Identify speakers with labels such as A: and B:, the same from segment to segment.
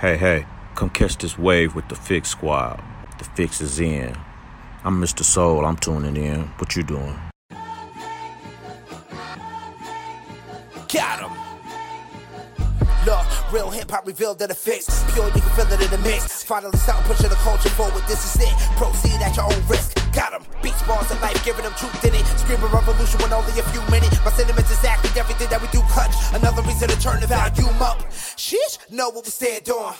A: Hey, hey, come catch this wave with the Fix Squad. The fix is in. I'm Mr. Soul, I'm tuning in. What you doing?
B: Got him. Look, real hip hop revealed that fix. Pure, you can feel it in the mix. Finally, start pushing the culture forward. This is it. Proceed at your own risk. Got him. Beats, bars, and life, giving them truth in it. Screaming revolution when only a few minutes. My sentiments exactly everything that we do clutch. Another reason to turn the volume up. Sheesh, know what we stand on.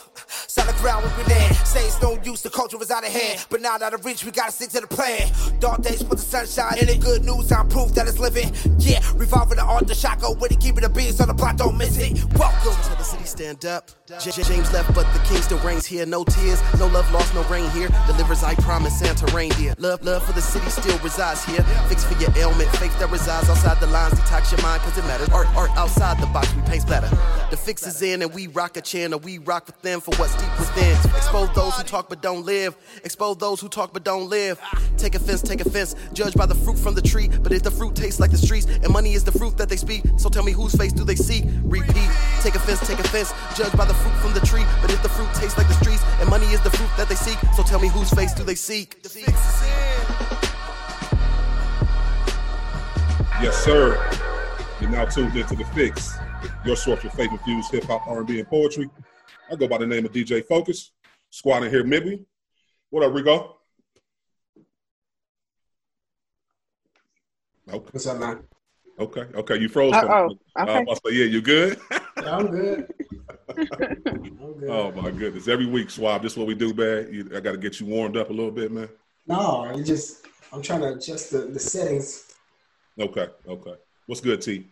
B: Solid ground we land. Say it's no use, the culture is out of hand. But not out of reach, we gotta stick to the plan. Dark days put the sunshine in it. Good news, I'm proof that it's living. Yeah, revolving the art, the shot go with it. Keeping the beats on the block, don't miss it. Welcome
C: to the city, stand up. J- James left, but the king still reigns here. No tears, no love lost, no rain here. Delivers, I promise, Santa reindeer. Love, love for the city still resides here. Fix for your ailment, faith that resides outside the lines. Detox your mind, cause it matters. Art, art outside the box, we paint better. The fix is in, and we rock a channel. We rock with them for what's deep within. Expose those who talk but don't live. Expose those who talk but don't live. Take offense, take offense. Judge by the fruit from the tree. But if the fruit tastes like the streets, and money is the fruit that they speak, so tell me whose face do they see? Repeat. Take offense, take offense. Judge by the fruit from the tree. But if the fruit tastes like the streets, and money is the fruit that they seek, so tell me whose face do they seek? The fix is in.
D: Yes, sir. You're now tuned into the Fix, your source for faith infused hip hop, R&B, and poetry. I go by the name of DJ Focus. Squad in here, maybe. What up, Rico? Okay,
E: What's up, man?
D: okay, okay. You froze.
F: Uh-oh,
D: Uh,
F: okay.
D: I say, yeah, you good?
E: Yeah, I'm good. I'm good.
D: oh my goodness! Every week, Swab. This is what we do, man. I got to get you warmed up a little bit, man.
E: No, you just I'm trying to adjust the, the settings.
D: Okay, okay. What's good, T?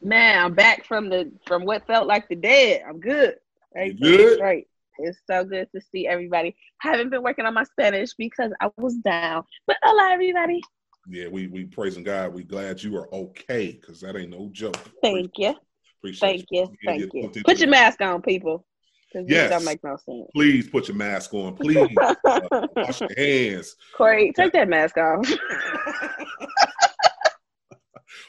F: Man, I'm back from the from what felt like the dead. I'm good. Everything
D: good?
F: is Great. It's so good to see everybody. Haven't been working on my Spanish because I was down. But hola, everybody.
D: Yeah, we we praising God. We glad you are okay because that ain't no joke.
F: Thank you.
D: Appreciate
F: Thank you.
D: Yeah,
F: Thank you. Put your mask on, people.
D: Yes.
F: don't make no sense.
D: Please put your mask on. Please uh, wash your hands.
F: Corey, take that mask off.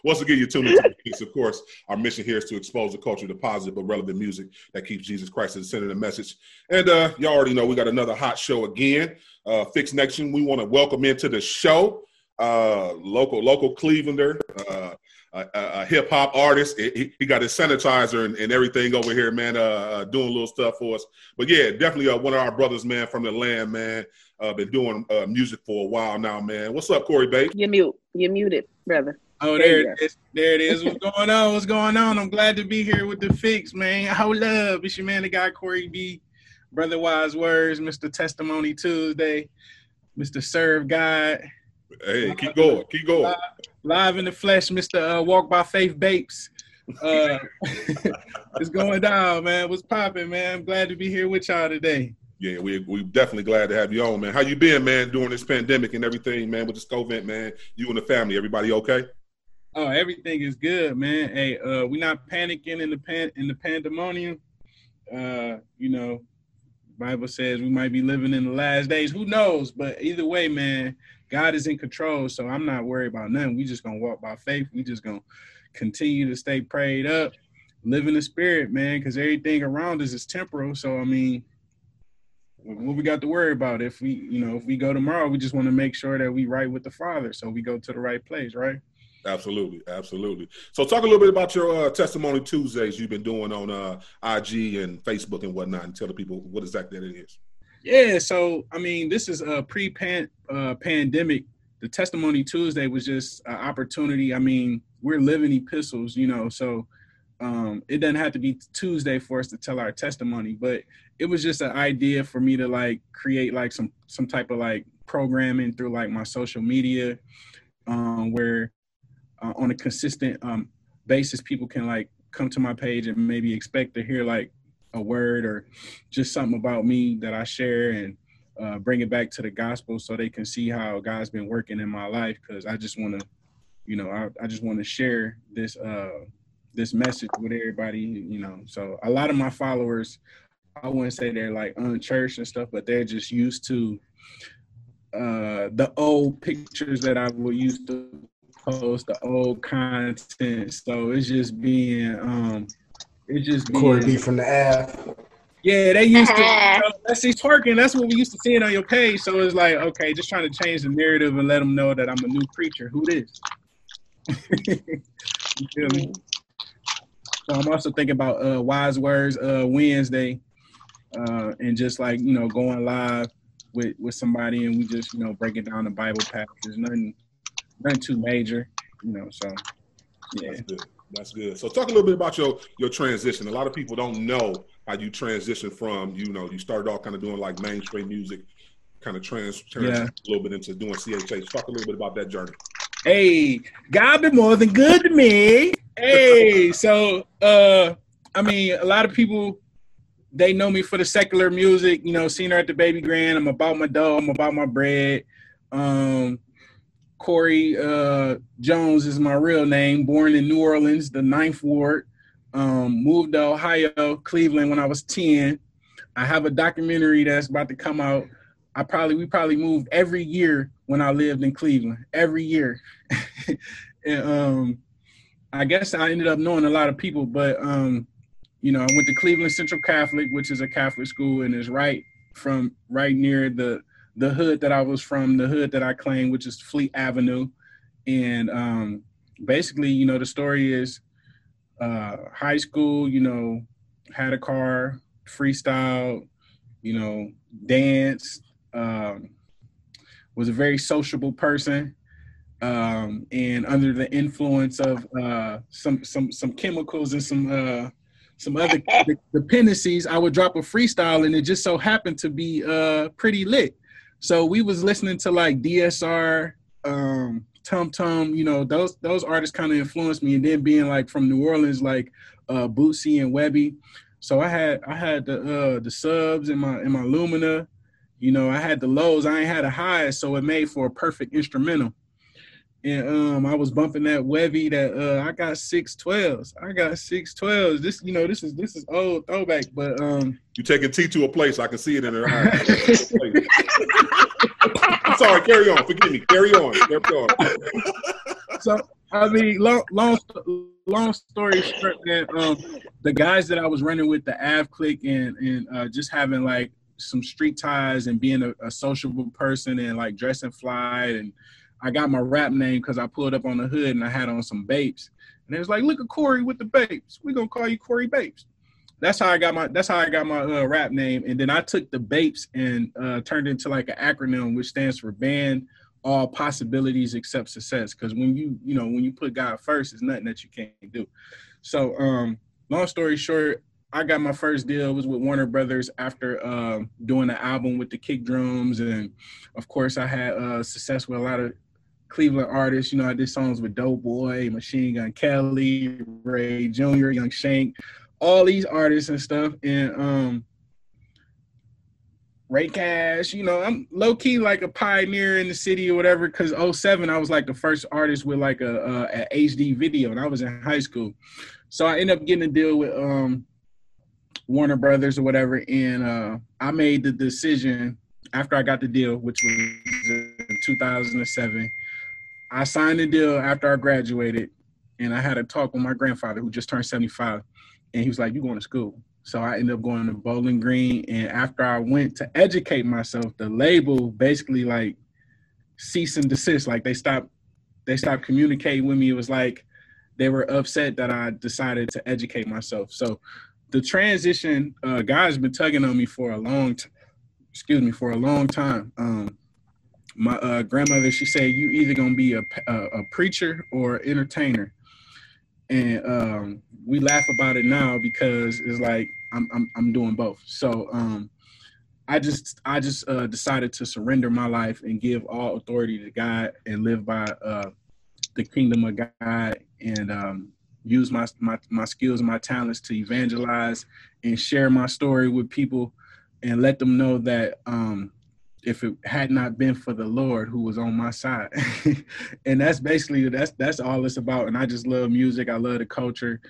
D: Once again, you're tuning into the Fix. Of course, our mission here is to expose the culture to positive but relevant music that keeps Jesus Christ at the center of the message. And uh, y'all already know we got another hot show again. Uh, Fix Nation, we want to welcome into the show uh, local local Clevelander, uh, a, a, a hip hop artist. He, he got his sanitizer and, and everything over here, man, uh, uh, doing a little stuff for us. But yeah, definitely uh, one of our brothers, man, from the land, man. Uh, been doing uh, music for a while now, man. What's up, Corey Bapes?
F: You're mute. You're muted, brother.
G: Oh,
F: There
G: there it is. There it is. What's going on? What's going on? I'm glad to be here with the fix, man. Hold up. It's your man, the guy, Corey B. Brother Wise Words, Mr. Testimony Tuesday, Mr. Serve God.
D: Hey, keep going, keep going.
G: Live in the flesh, Mr. Uh, Walk by Faith Bapes. Uh, it's going down, man. What's popping, man? I'm glad to be here with y'all today.
D: Yeah, we we definitely glad to have you on, man. How you been, man, during this pandemic and everything, man, with this COVID, man? You and the family, everybody okay?
G: Oh, everything is good, man. Hey, uh, we're not panicking in the pan in the pandemonium. Uh, you know, Bible says we might be living in the last days. Who knows? But either way, man, God is in control. So I'm not worried about nothing. We just gonna walk by faith. We just gonna continue to stay prayed up, live in the spirit, man, because everything around us is temporal. So I mean, what we got to worry about? If we, you know, if we go tomorrow, we just want to make sure that we right with the Father. So we go to the right place, right?
D: Absolutely, absolutely. So, talk a little bit about your uh, testimony Tuesdays you've been doing on uh, IG and Facebook and whatnot, and tell the people what exactly that it is.
G: Yeah, so I mean, this is a pre-pan uh. The testimony Tuesday was just an opportunity. I mean, we're living epistles, you know, so um, it doesn't have to be Tuesday for us to tell our testimony, but it was just an idea for me to like create like some some type of like programming through like my social media, um, where uh, on a consistent um, basis people can like come to my page and maybe expect to hear like a word or just something about me that I share and uh, bring it back to the gospel so they can see how God's been working in my life. Because I just want to, you know, I, I just want to share this uh, this message with everybody. You know, so a lot of my followers, I wouldn't say they're like unchurched and stuff, but they're just used to uh, the old pictures that I would used to post, the old content. So it's just being um, it's just being,
E: Corey B from the Ave.
G: Yeah, they used to. You know, let's see twerking. That's what we used to see on your page. So it's like, okay, just trying to change the narrative and let them know that I'm a new preacher. Who this? you feel me? So I'm also thinking about uh, Wise Words uh, Wednesday, uh, and just like you know, going live with with somebody, and we just you know breaking down the Bible passages. Nothing, nothing too major, you know. So yeah.
D: That's good. So talk a little bit about your your transition. A lot of people don't know how you transition from you know you started off kind of doing like mainstream music, kind of trans, trans
G: Yeah.
D: a little bit into doing CHH. Talk a little bit about that journey.
G: Hey, God be more than good to me. Hey, so uh I mean a lot of people they know me for the secular music, you know, seen her at the baby grand. I'm about my dough, I'm about my bread. Um Corey uh Jones is my real name, born in New Orleans, the ninth ward. Um, moved to Ohio, Cleveland when I was 10. I have a documentary that's about to come out. I probably we probably moved every year when I lived in Cleveland. Every year. and um I guess I ended up knowing a lot of people, but um, you know, I went to Cleveland Central Catholic, which is a Catholic school and is right from right near the the hood that I was from, the hood that I claim, which is Fleet Avenue. And um basically, you know, the story is uh high school, you know, had a car, freestyle, you know, dance, um, was a very sociable person um, and under the influence of uh, some some some chemicals and some uh, some other dependencies, I would drop a freestyle, and it just so happened to be uh, pretty lit. So we was listening to like DSR, um, Tum Tum, you know, those those artists kind of influenced me, and then being like from New Orleans, like uh, Boosie and Webbie. So I had I had the uh, the subs in my in my Lumina, you know, I had the lows, I ain't had a high, so it made for a perfect instrumental and um I was bumping that Webbie that uh I got six twelves. I got six twelves. This you know this is this is old throwback, but um
D: You taking T to a place. I can see it in her eyes. I'm sorry. Carry on. Forgive me. Carry on. Carry on.
G: so I mean long long long story short, man, um the guys that I was running with the Av click and and uh just having like some street ties and being a, a sociable person and like dressing fly and I got my rap name because I pulled up on the hood and I had on some Bapes. And it was like, look at Corey with the Bapes. We're gonna call you Corey Bapes. That's how I got my that's how I got my uh, rap name. And then I took the Bapes and uh, turned it into like an acronym which stands for band all possibilities except success. Cause when you, you know, when you put God first, it's nothing that you can't do. So um long story short, I got my first deal was with Warner Brothers after uh, doing the album with the kick drums, and of course I had uh, success with a lot of Cleveland artists. You know, I did songs with Doughboy, Machine Gun Kelly, Ray Jr., Young Shank, all these artists and stuff. And um, Ray Cash, you know, I'm low key like a pioneer in the city or whatever. Cause 07, I was like the first artist with like a, a, a HD video, and I was in high school. So I ended up getting a deal with um, Warner Brothers or whatever, and uh, I made the decision after I got the deal, which was in 2007 I signed the deal after I graduated, and I had a talk with my grandfather who just turned 75, and he was like, "You going to school?" So I ended up going to Bowling Green, and after I went to educate myself, the label basically like cease and desist. Like they stopped, they stopped communicating with me. It was like they were upset that I decided to educate myself. So the transition, uh, God's been tugging on me for a long, t- excuse me, for a long time. Um, my uh, grandmother she said you either gonna be a, a, a preacher or entertainer. And um, we laugh about it now because it's like i'm i'm, I'm doing both. So um, i just i just uh, decided to surrender my life and give all authority to god and live by uh, the kingdom of god and um, use my, my my skills and my talents to evangelize and share my story with people and let them know that um, if it had not been for the Lord who was on my side. and that's basically that's that's all it's about. And I just love music. I love the culture.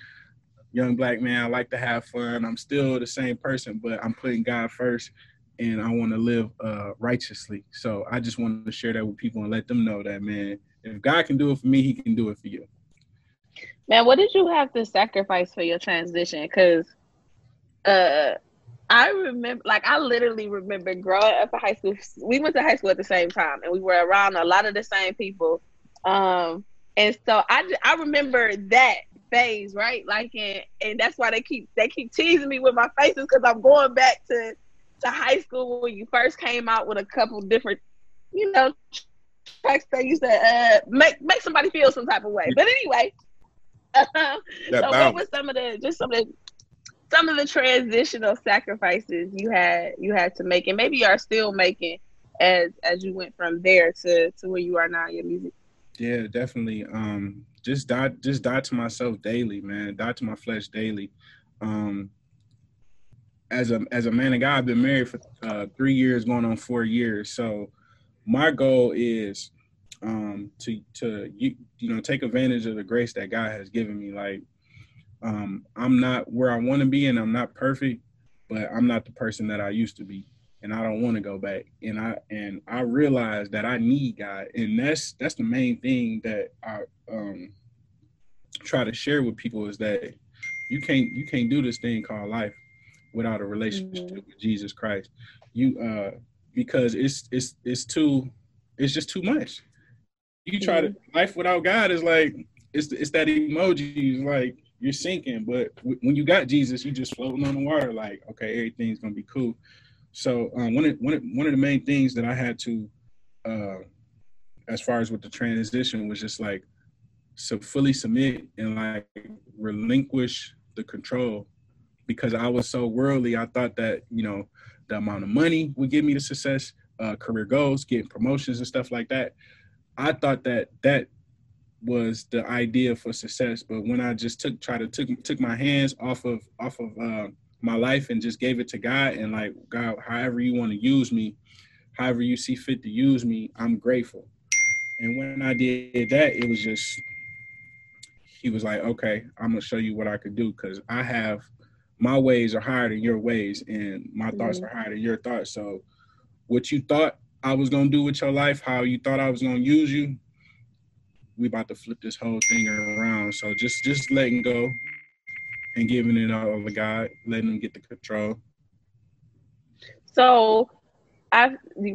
G: Young black man, I like to have fun. I'm still the same person, but I'm putting God first and I want to live uh, righteously. So I just want to share that with people and let them know that man, if God can do it for me, he can do it for you.
F: Man, what did you have to sacrifice for your transition? Because uh I remember, like, I literally remember growing up in high school. We went to high school at the same time, and we were around a lot of the same people. Um, and so I, I remember that phase, right? Like, and, and that's why they keep they keep teasing me with my faces because I'm going back to to high school when you first came out with a couple different, you know, tracks that used to uh, make make somebody feel some type of way. But anyway, so what was some of the just some of the some of the transitional sacrifices you had you had to make and maybe you are still making as as you went from there to to where you are now in your music.
G: Yeah definitely. Um just die just die to myself daily man. Die to my flesh daily. Um as a as a man of god i've been married for uh three years going on four years. So my goal is um to to you, you know take advantage of the grace that god has given me. Like um, I'm not where I want to be, and I'm not perfect, but I'm not the person that I used to be, and I don't want to go back. And I and I realize that I need God, and that's that's the main thing that I um, try to share with people is that you can't you can't do this thing called life without a relationship mm-hmm. with Jesus Christ. You uh because it's it's it's too it's just too much. You try mm-hmm. to life without God is like it's it's that emoji like you're sinking. But w- when you got Jesus, you're just floating on the water. Like, okay, everything's gonna be cool. So um, one of one of, one of the main things that I had to, uh, as far as with the transition, was just like, so fully submit and like relinquish the control, because I was so worldly. I thought that you know the amount of money would give me the success, uh, career goals, getting promotions and stuff like that. I thought that that was the idea for success. But when I just took try to took took my hands off of off of uh, my life and just gave it to God and like God, however you want to use me, however you see fit to use me, I'm grateful. And when I did that, it was just he was like, okay, I'm gonna show you what I could do because I have my ways are higher than your ways and my mm-hmm. thoughts are higher than your thoughts. So what you thought I was gonna do with your life, how you thought I was gonna use you, we about to flip this whole thing around. So just just letting go and giving it all to God, letting him get the control.
F: So I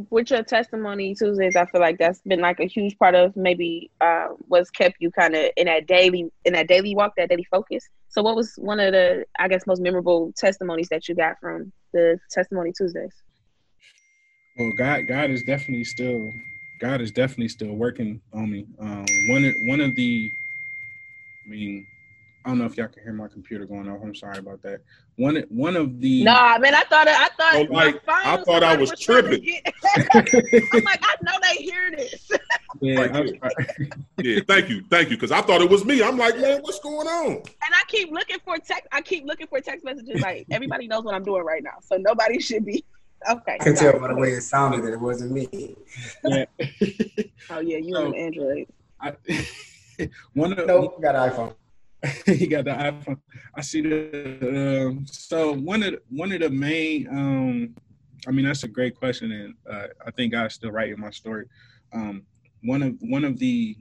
F: with your testimony Tuesdays, I feel like that's been like a huge part of maybe uh, what's kept you kind of in that daily in that daily walk, that daily focus. So what was one of the I guess most memorable testimonies that you got from the testimony Tuesdays?
G: Well, God, God is definitely still God is definitely still working on me. Um, one one of the, I mean, I don't know if y'all can hear my computer going off. I'm sorry about that. One one of the.
F: Nah, man, I thought I thought
D: oh, like, I thought I was, was tripping.
F: I'm like, I know they hear this.
G: yeah,
D: thank yeah, thank you, thank you, because I thought it was me. I'm like, man, what's going on?
F: And I keep looking for text. I keep looking for text messages. Like everybody knows what I'm doing right now, so nobody should be Okay.
E: I can tell by the way it sounded that it wasn't me.
G: Yeah.
F: oh yeah, you so, on Android. I,
G: one of
E: nope, got an iPhone.
G: he got the iPhone. I see the um, so one of the, one of the main um, I mean that's a great question and uh, I think God's still writing my story. Um, one of one of the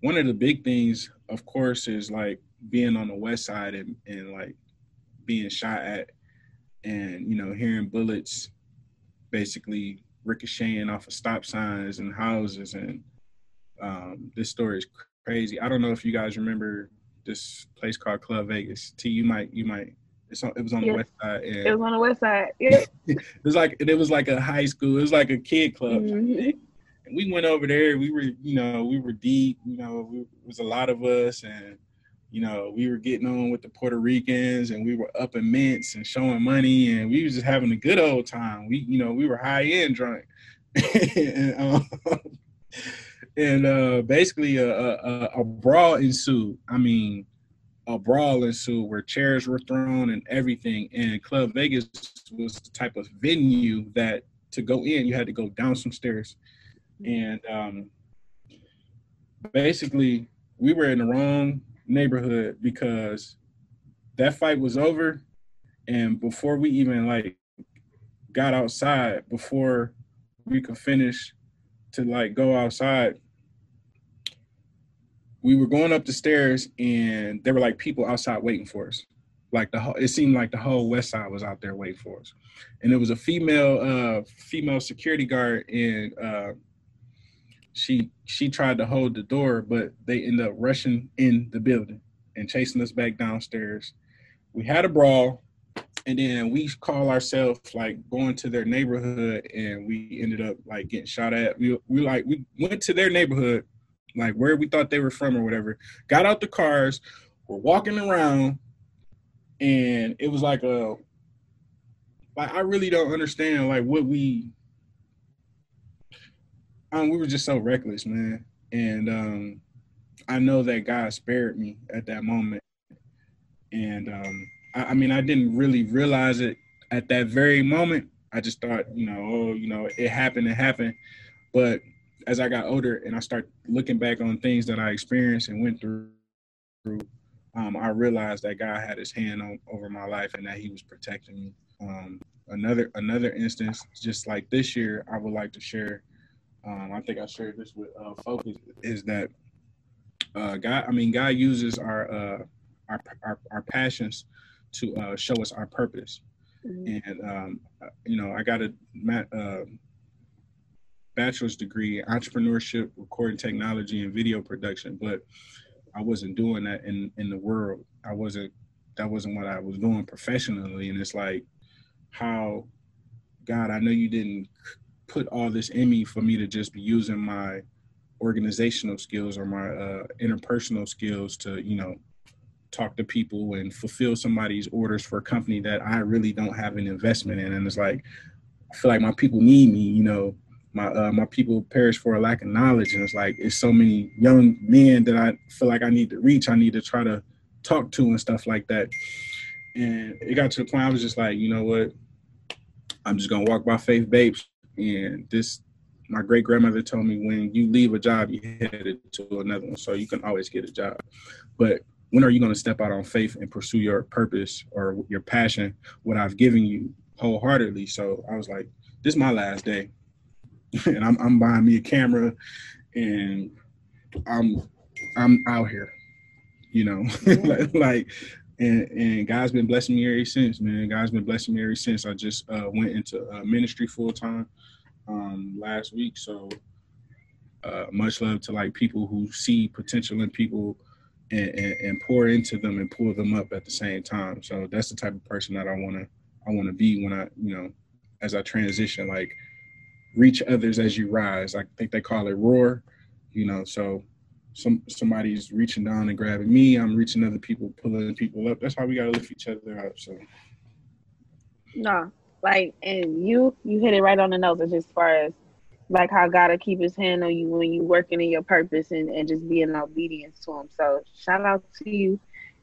G: one of the big things of course is like being on the west side and, and like being shot at and you know hearing bullets basically ricocheting off of stop signs and houses and um, this story is crazy i don't know if you guys remember this place called club vegas t you might you might on, it was on
F: yeah.
G: the west side and
F: it was on the west side yeah
G: it was like it was like a high school it was like a kid club mm-hmm. and we went over there we were you know we were deep you know we, it was a lot of us and you know, we were getting on with the Puerto Ricans and we were up in mints and showing money and we was just having a good old time. We, you know, we were high end drunk. and, um, and uh, basically a, a, a, brawl ensued. I mean, a brawl ensued where chairs were thrown and everything. And Club Vegas was the type of venue that to go in, you had to go down some stairs. And um, basically, we were in the wrong neighborhood because that fight was over and before we even like got outside before we could finish to like go outside we were going up the stairs and there were like people outside waiting for us. Like the whole, it seemed like the whole West Side was out there waiting for us, and it was a female uh female security guard, and uh, she she tried to hold the door, but they ended up rushing in the building and chasing us back downstairs. We had a brawl, and then we call ourselves like going to their neighborhood, and we ended up like getting shot at. We we like we went to their neighborhood, like where we thought they were from or whatever. Got out the cars, we're walking around, and it was like a like I really don't understand like what we. Um, we were just so reckless, man, and um, I know that God spared me at that moment, and um, I, I mean, I didn't really realize it at that very moment. I just thought, you know, oh, you know, it happened, it happened. But as I got older and I start looking back on things that I experienced and went through, um, I realized that God had His hand on, over my life and that He was protecting me. Um, another another instance, just like this year, I would like to share. Um, I think I shared this with uh, Focus. Is that uh, God? I mean, God uses our uh, our, our, our passions to uh, show us our purpose. Mm-hmm. And um, you know, I got a uh, bachelor's degree in entrepreneurship, recording technology, and video production, but I wasn't doing that in in the world. I wasn't. That wasn't what I was doing professionally. And it's like, how, God, I know you didn't put all this in me for me to just be using my organizational skills or my uh, interpersonal skills to, you know, talk to people and fulfill somebody's orders for a company that I really don't have an investment in. And it's like, I feel like my people need me, you know, my uh, my people perish for a lack of knowledge. And it's like, it's so many young men that I feel like I need to reach. I need to try to talk to and stuff like that. And it got to the point I was just like, you know what? I'm just gonna walk by faith, Bapes. And this, my great grandmother told me, when you leave a job, you headed to another one, so you can always get a job. But when are you going to step out on faith and pursue your purpose or your passion what i've given you wholeheartedly? So i was like this is my last day. And i'm, I'm buying me a camera and i'm i'm out here you know? Like and and god's been blessing me ever since man god's been blessing me ever since i just uh, went into uh, ministry full time um, last week so uh, much love to like people who see potential in people and, and, and, pour into them and pull them up at the same time. So that's the type of person that I want to I want to be when I you know as I transition like reach others as you rise. I think they call it roar, you know. So some somebody's reaching down and grabbing me. I'm reaching other people, pulling people up. That's how we gotta lift each other up. So
F: no, like and you you hit it right on the nose as far as like how God will keep his hand on you when you working in your purpose and, and just being obedience to him. So shout out to you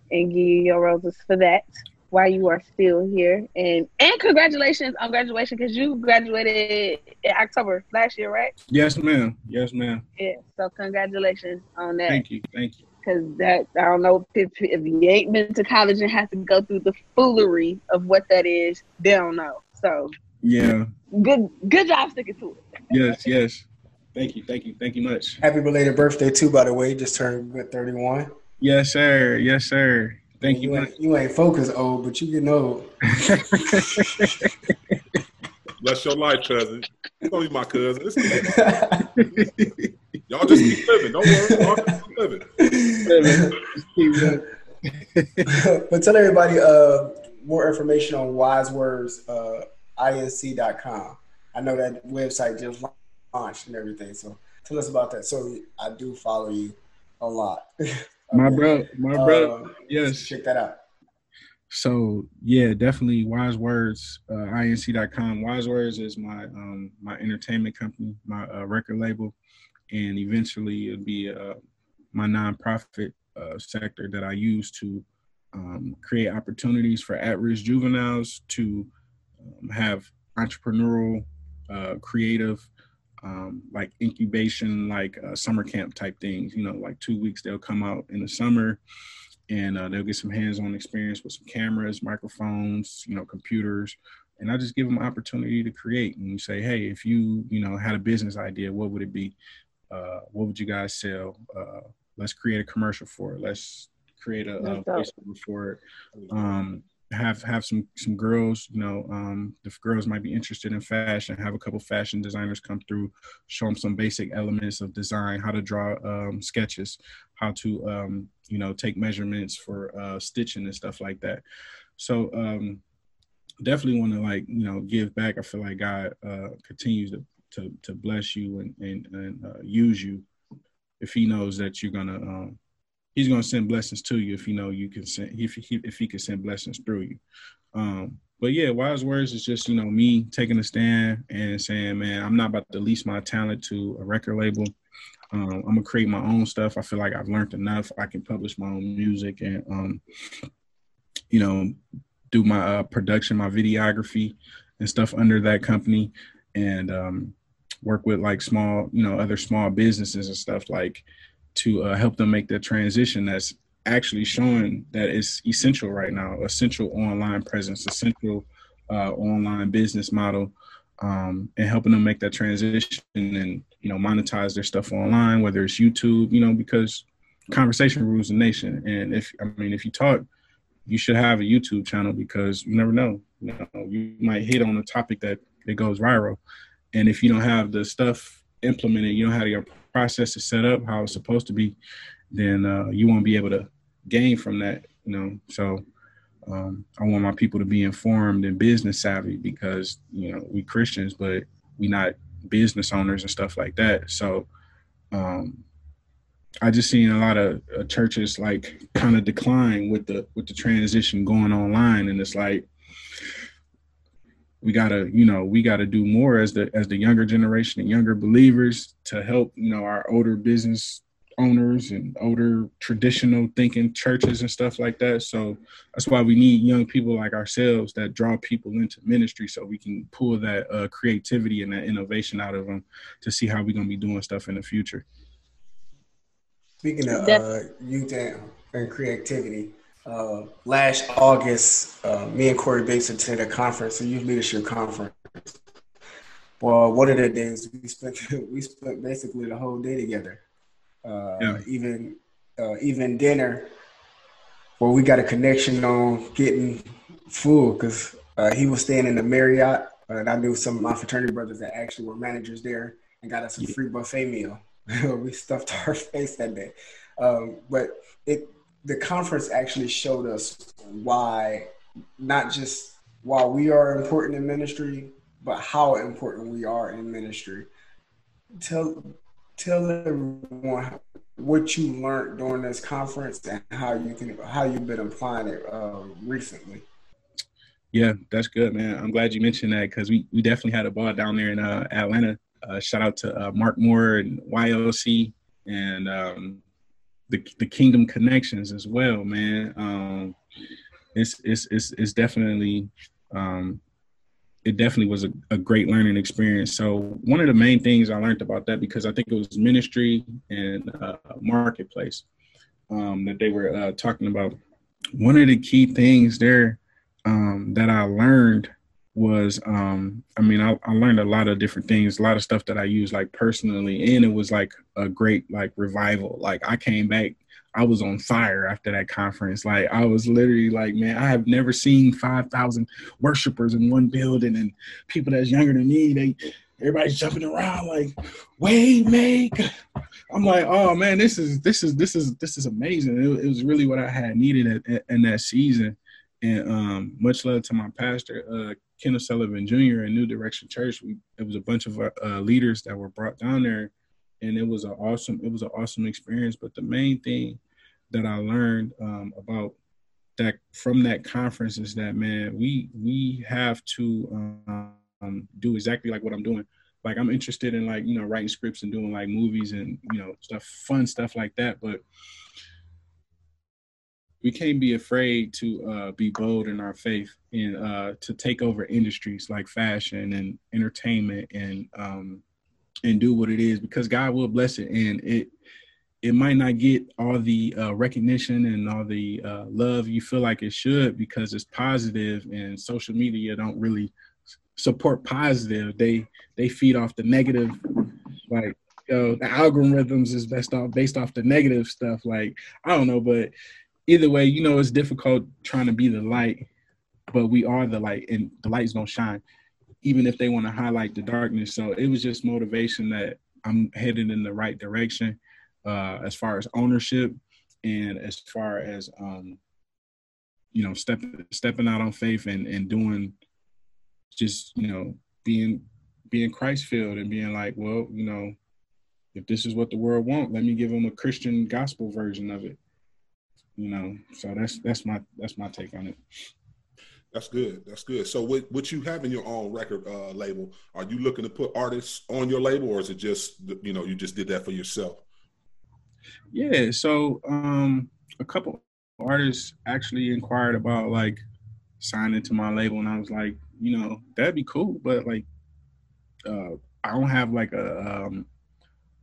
F: and give you your roses for that while you are still here. And and congratulations on graduation because you graduated in October last year, right?
G: Yes, ma'am. Yes, ma'am.
F: Yeah. So congratulations on that.
G: Thank you. Thank you.
F: Cause that I don't know if, if you ain't been to college and has to go through the foolery of what that is, they don't know. So
G: yeah.
F: Good good job sticking to it.
G: Yes, yes. Thank you, thank you, thank you much.
E: Happy belated birthday too, by the way. Just turned 31.
G: Yes, sir. Yes, sir. Thank
E: you.
G: You
E: ain't, you ain't focused old, but you getting old.
D: Bless your life, cousin. It's only my cousin. Y'all just keep living. Don't worry. Y'all
E: keep living. but tell everybody uh, more information on Wise Words uh, inc.com. I know that website just launched and everything. So tell us about that. So I do follow you a lot.
G: My bro, my bro, uh, yes.
E: Check that out.
G: So yeah, definitely wise words, uh, inc.com. Wise words is my, um, my entertainment company, my uh, record label, and eventually it'll be, uh, my nonprofit, uh, sector that I use to, um, create opportunities for at-risk juveniles to, um, have entrepreneurial, uh, creative, um, like incubation, like uh, summer camp type things. You know, like two weeks they'll come out in the summer and uh, they'll get some hands-on experience with some cameras, microphones, you know, computers, and I just give them opportunity to create. And you say, hey, if you you know had a business idea, what would it be? Uh, what would you guys sell? Uh, let's create a commercial for it. Let's create a, a
F: That's dope.
G: voiceover for it. Um, have have some some girls, you know, um, if girls might be interested in fashion, have a couple fashion designers come through, show them some basic elements of design, how to draw um, sketches, how to um, you know take measurements for uh, stitching and stuff like that. So um, definitely want to like you know give back. I feel like God uh, continues to to to bless you and and, and uh, use you if He knows that you're gonna. He's gonna send blessings to you if you know you can send if he if he can send blessings through you. Um, but yeah, wise words is just you know me taking a stand and saying, man, I'm not about to lease my talent to a record label. Um, I'm gonna create my own stuff. I feel like I've learned enough. I can publish my own music and um, you know do my uh, production, my videography and stuff under that company, and um, work with like small, you know, other small businesses and stuff like to uh, help them make that transition that's actually showing that it's essential right now essential online presence essential uh, online business model um, and helping them make that transition and you know monetize their stuff online whether it's youtube you know because conversation rules the nation. And if i mean if you talk you should have a youtube channel because you never know you know you might hit on a topic that it goes viral. And if you don't have the stuff implemented you don't have your process is set up how it's supposed to be, then uh, you won't be able to gain from that. You know, so um, I want my people to be informed and business savvy because you know we Christians, but we not business owners and stuff like that. So um, I just seen a lot of uh, churches like kind of decline with the with the transition going online, and it's like we gotta you know we gotta do more as the as the younger generation and younger believers to help you know our older business owners and older traditional thinking churches and stuff like that. So that's why we need young people like ourselves that draw people into ministry so we can pull that uh, creativity and that innovation out of them to see how we're going to be doing stuff in the future.
E: Speaking of uh, youth and, and creativity, uh, last August, uh, me and Corey Bapes attended a conference, a youth leadership conference. Well, one of the days we spent we spent basically the whole day together. Uh,
G: Yeah.
E: Even uh, even dinner, where we got a connection on getting food because uh, he was staying in the Marriott, and I knew some of my fraternity brothers that actually were managers there and got us a free buffet meal. we stuffed our face that day, um, but it the conference actually showed us why not just why we are important in ministry, but how important we are in ministry. Tell tell everyone what you learned during this conference and how you can how you've been applying it uh, recently.
G: Yeah, that's good, man. I'm glad you mentioned that because we, we definitely had a ball down there in uh, Atlanta. Uh, shout out to uh, Mark Moore and YOC and um, the the Kingdom Connections as well, man. Um, it's it's it's it's definitely um, it definitely was a, a great learning experience. So one of the main things I learned about that because I think it was ministry and uh, marketplace um, that they were uh, talking about. One of the key things there um, that I learned was, um, I mean, I, I learned a lot of different things, a lot of stuff that I use like personally, and it was like a great like revival. Like I came back, I was on fire after that conference. Like I was literally like, man, I have never seen five thousand worshipers in one building, and people that's younger than me, they everybody's jumping around like, way make. I'm like, oh man, this is this is this is this is amazing. It, it was really what I had needed at, at, in that season. And um, much love to my pastor, uh, Kenneth Sullivan Jr. in New Direction Church. We, it was a bunch of uh, leaders that were brought down there, and it was an awesome it was an awesome experience. But the main thing that I learned um, about that from that conference is that man, we we have to um, do exactly like what I'm doing. Like I'm interested in like you know writing scripts and doing like movies and you know stuff, fun stuff like that, but we can't be afraid to uh, be bold in our faith and uh, to take over industries like fashion and entertainment and um, and do what it is because God will bless it. And it it might not get all the uh, recognition and all the uh, love you feel like it should because it's positive and social media don't really support positive. They they feed off the negative like yo the algorithms is best off based off the negative stuff. Like i don't know but either way, you know, it's difficult trying to be the light, but we are the light, and the light's gonna shine, even if they want to highlight the darkness. So it was just motivation that I'm headed in the right direction uh, as far as ownership and as far as um, you know, stepping stepping out on faith and and doing just you know being being Christ filled and being like, well, you know, if this is what the world want, let me give them a Christian gospel version of it. You know, so that's that's my that's my take on it.
D: That's good. That's good. So, what what you have in your own record uh, label? Are you looking to put artists on your label, or is it just you know you just did that for yourself?
G: Yeah. So, um, a couple artists actually inquired about like signing to my label, and I was like, you know, that'd be cool, but like, uh, I don't have like a um,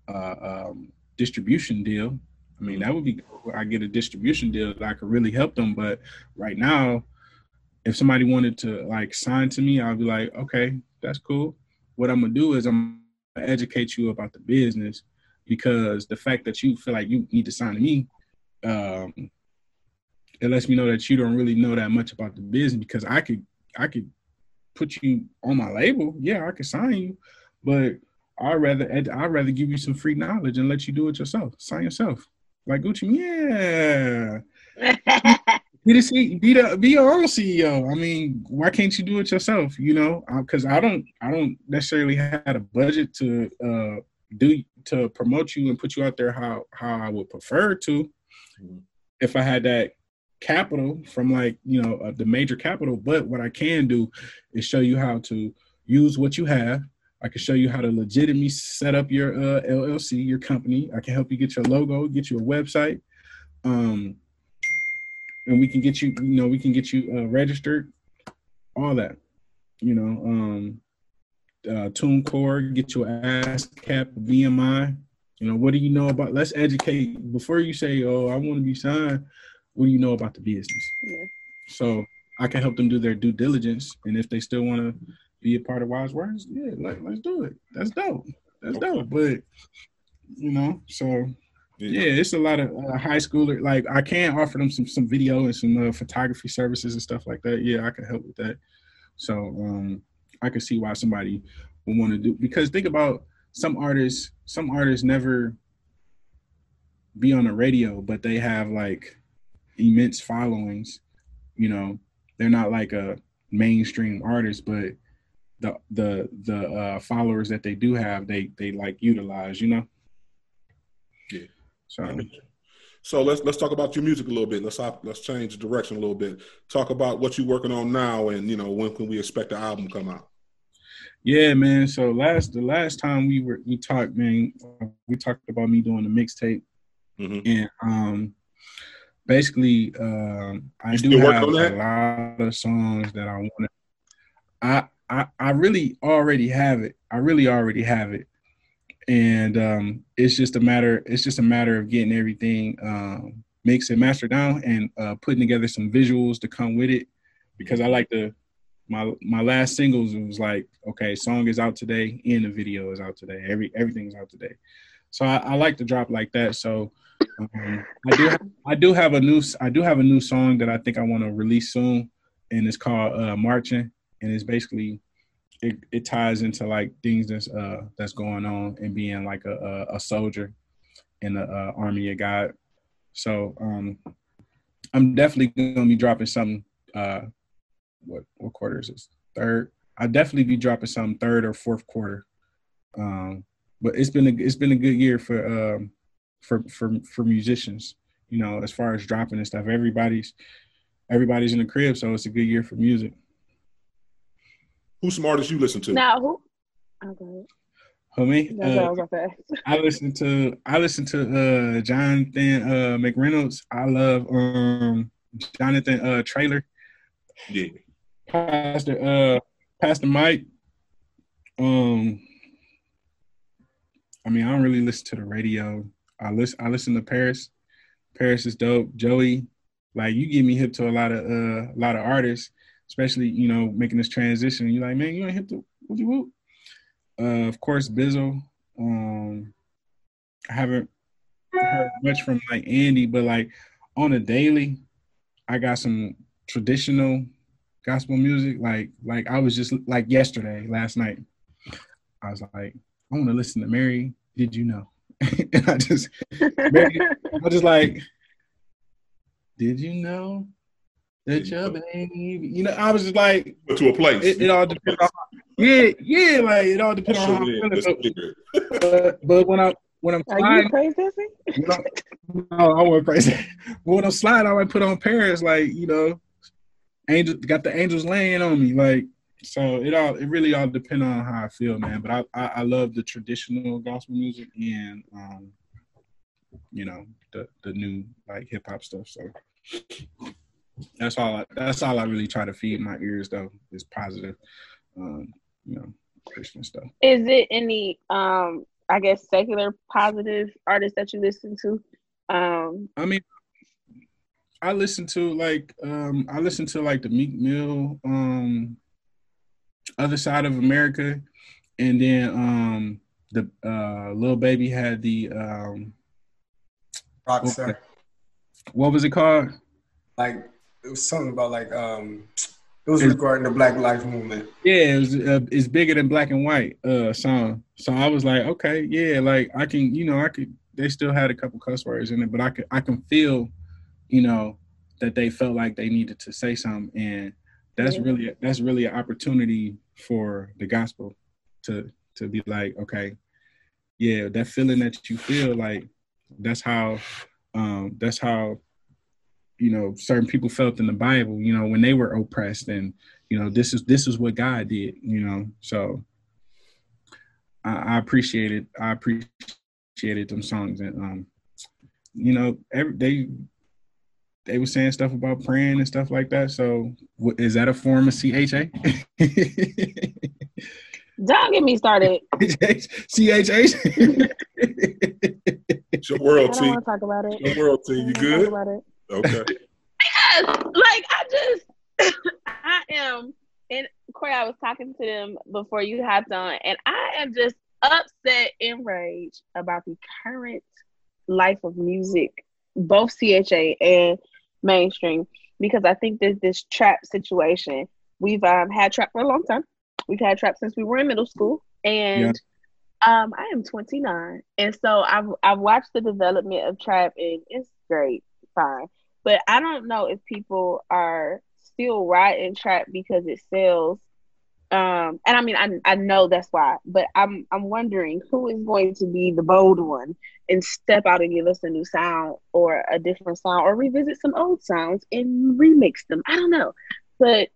G: uh, um, distribution deal. I mean, that would be cool. I get a distribution deal that I could really help them. But right now, if somebody wanted to like sign to me, I'll be like, okay, that's cool. What I'm gonna do is I'm gonna educate you about the business because the fact that you feel like you need to sign to me, um, it lets me know that you don't really know that much about the business because I could I could put you on my label. Yeah, I could sign you, but I'd rather I'd rather give you some free knowledge and let you do it yourself. Sign yourself. Like Gucci, yeah. be the C, be the be your own CEO. I mean, why can't you do it yourself? You know, because I don't I don't necessarily have a budget to uh, do to promote you and put you out there how how I would prefer to. Mm-hmm. If I had that capital from like you know uh, the major capital, but what I can do is show you how to use what you have I can show you how to legitimately set up your uh, LLC, your company. I can help you get your logo, get you a website, um, and we can get you, you know, we can get you uh, registered, all that, you know, um, uh, TuneCore, get you an ASCAP, BMI. You know, what do you know about? Let's educate before you say, "Oh, I want to be signed." What do you know about the business? Yeah. So I can help them do their due diligence, and if they still want to be a part of Wise Words, yeah, like let's do it. That's dope. That's okay. dope. But you know, so yeah. yeah, it's a lot of uh, high schooler. Like I can offer them some some video and some uh, photography services and stuff like that. Yeah, I can help with that. So um, I can see why somebody would want to do because think about some artists. Some artists never be on the radio, but they have like immense followings. You know, they're not like a mainstream artist, but the the the uh, followers that they do have, they they like utilize, you know.
D: Yeah. So. So let's let's talk about your music a little bit. Let's let's change the direction a little bit. Talk about what you're working on now, and you know when can we expect the album come out?
G: Yeah, man. So last the last time we were we talked, man, we talked about me doing a mixtape, mm-hmm. and um, basically, um, I you do have a lot of songs that I want to. I I, I really already have it. I really already have it. And um, it's just a matter, it's just a matter of getting everything um, mixed and mastered down and uh, putting together some visuals to come with it. Because I like to my my last singles was like, okay, song is out today and the video is out today. Every everything's out today. So I, I like to drop like that. So um, I do have, I do have a new I do have a new song that I think I want to release soon, and it's called uh, Marching and it's basically it, it ties into like things that's uh that's going on and being like a a, a soldier in the uh, army of God. So um, I'm definitely gonna be dropping something. Uh, what what quarter is this? Third. I'll definitely be dropping something third or fourth quarter. Um, but it's been a it's been a good year for um for for for musicians. You know, as far as dropping and stuff, everybody's everybody's in the crib, so it's a good year for music.
D: Who's some artists you listen to?
F: Now who? Okay.
G: For me, uh, I, I listen to I listen to uh, Jonathan uh, McReynolds. I love um, Jonathan uh, Traylor.
D: Yeah.
G: Pastor uh, Pastor Mike. Um, I mean, I don't really listen to the radio. I listen I listen to Parris. Parris is dope. Joey, like you give me hip to a lot of uh, a lot of artists especially you know making this transition. You're like, man, you ain't hit the what you whoop. Uh, of course, Bizzle. Um, I haven't heard much from like Andy, but like on a daily, I got some traditional gospel music. Like like I was just like yesterday, last night. I was like, I want to listen to Mary. Did you know? and I just, Mary, I just like, did you know that your baby? You know, I was just like,
D: to a place.
G: It, it all depends on. Yeah, yeah, like it all depends on how I'm feeling. But, but, but when I when I'm
F: Are
G: flying,
F: you crazy?
G: no, I wasn't crazy. But when I'm sliding, I might put on parents like you know, angel got the angels laying on me like. So it all it really all depends on how I feel, man. But I, I I love the traditional gospel music and um, you know the the new like hip hop stuff. So that's all I, that's all I really try to feed my ears though is positive, um, you know, Christian stuff.
F: Is it any um I guess secular positive artists that you listen to? Um
G: I mean, I listen to like um I listen to like the Meek Mill, um, other side of America, and then um the uh little baby had the um
E: Rockstar.
G: what was it called?
E: Like it was something about like um it was regarding the Black Lives Movement.
G: Yeah, it was uh, it's bigger than black and white uh song. So I was like, okay, yeah, like I can, you know, I could. They still had a couple cuss words in it, but I could I can feel, you know, that they felt like they needed to say something, and that's
F: Yeah.
G: really that's really an opportunity for the gospel to to be like, okay, yeah, that feeling that you feel like that's how um that's how you know certain people felt in the bible you know when they were oppressed and you know this is this is what god did you know so i, I appreciated i appreciated them songs and um you know every they they were saying stuff about praying and stuff like that so what, is that a form of cha
F: don't get me started.
G: CHH.
D: It's your
F: I
D: world
F: don't
D: team.
F: want to talk about it.
D: Your world team. You
F: don't wanna
D: good?
F: Talk about it.
D: Okay.
F: Because, like I just I am and Corey, I was talking to them before you hopped on, and I am just upset, and enraged about the current life of music, both CHH and mainstream, because I think there's this trap situation. We've um, had trap for a long time. We've had trap since we were in middle school, and um, I am 29, and so I've I've watched the development of trap, and it's great, fine. But I don't know if people are still riding trap because it sells. Um, and I mean, I I know that's why, but I'm I'm wondering who is going to be the bold one and step out and give us a new sound or a different sound or revisit some old sounds and remix them. I don't know, but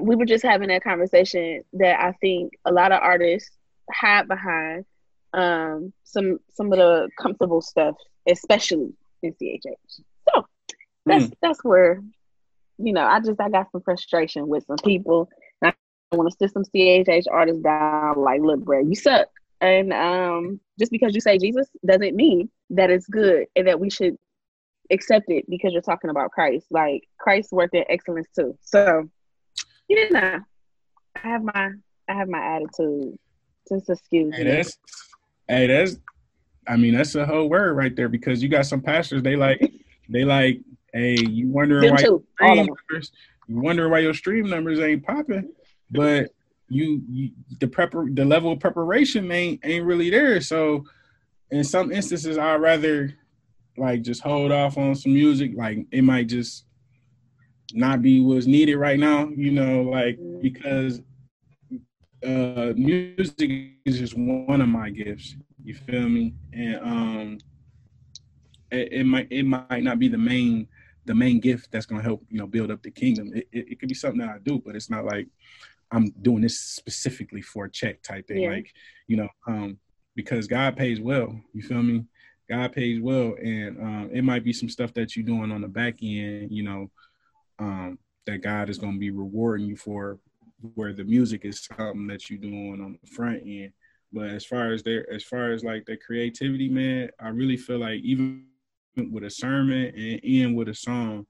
F: we were just having that conversation that I think a lot of artists hide behind um, some some of the comfortable stuff, especially in CHH. That's that's where you know I just I got some frustration with some people. And I want to sit some CHH artists down like, look, bro, you suck. And um, just because you say Jesus doesn't mean that it's good and that we should accept it because you're talking about Christ. Like Christ worked in excellence too. So you know, I have my I have my attitude. Just excuse
G: Hey,
F: me.
G: that's hey, that's I mean, that's a whole word right there because you got some pastors they like they like, hey, you wondering why your
F: too, all of
G: stream numbers, you wondering why your stream numbers ain't popping, but you, you the prepar the level of preparation ain't ain't really there. So in some instances I'd rather like just hold off on some music. Like it might just not be what's needed right now, you know, like because uh music is just one of my gifts you feel me and um it, it might it might not be the main the main gift that's gonna help you know build up the kingdom it, it, it could be something that i do but it's not like i'm doing this specifically for a check type thing
F: Yeah.
G: like you know um because god pays well you feel me god pays well and um it might be some stuff that you're doing on the back end you know um that god is going to be rewarding you for where the music is something that you're doing on the front end. But as far as their as far as like the creativity, man, I really feel like even with a sermon and end with a song,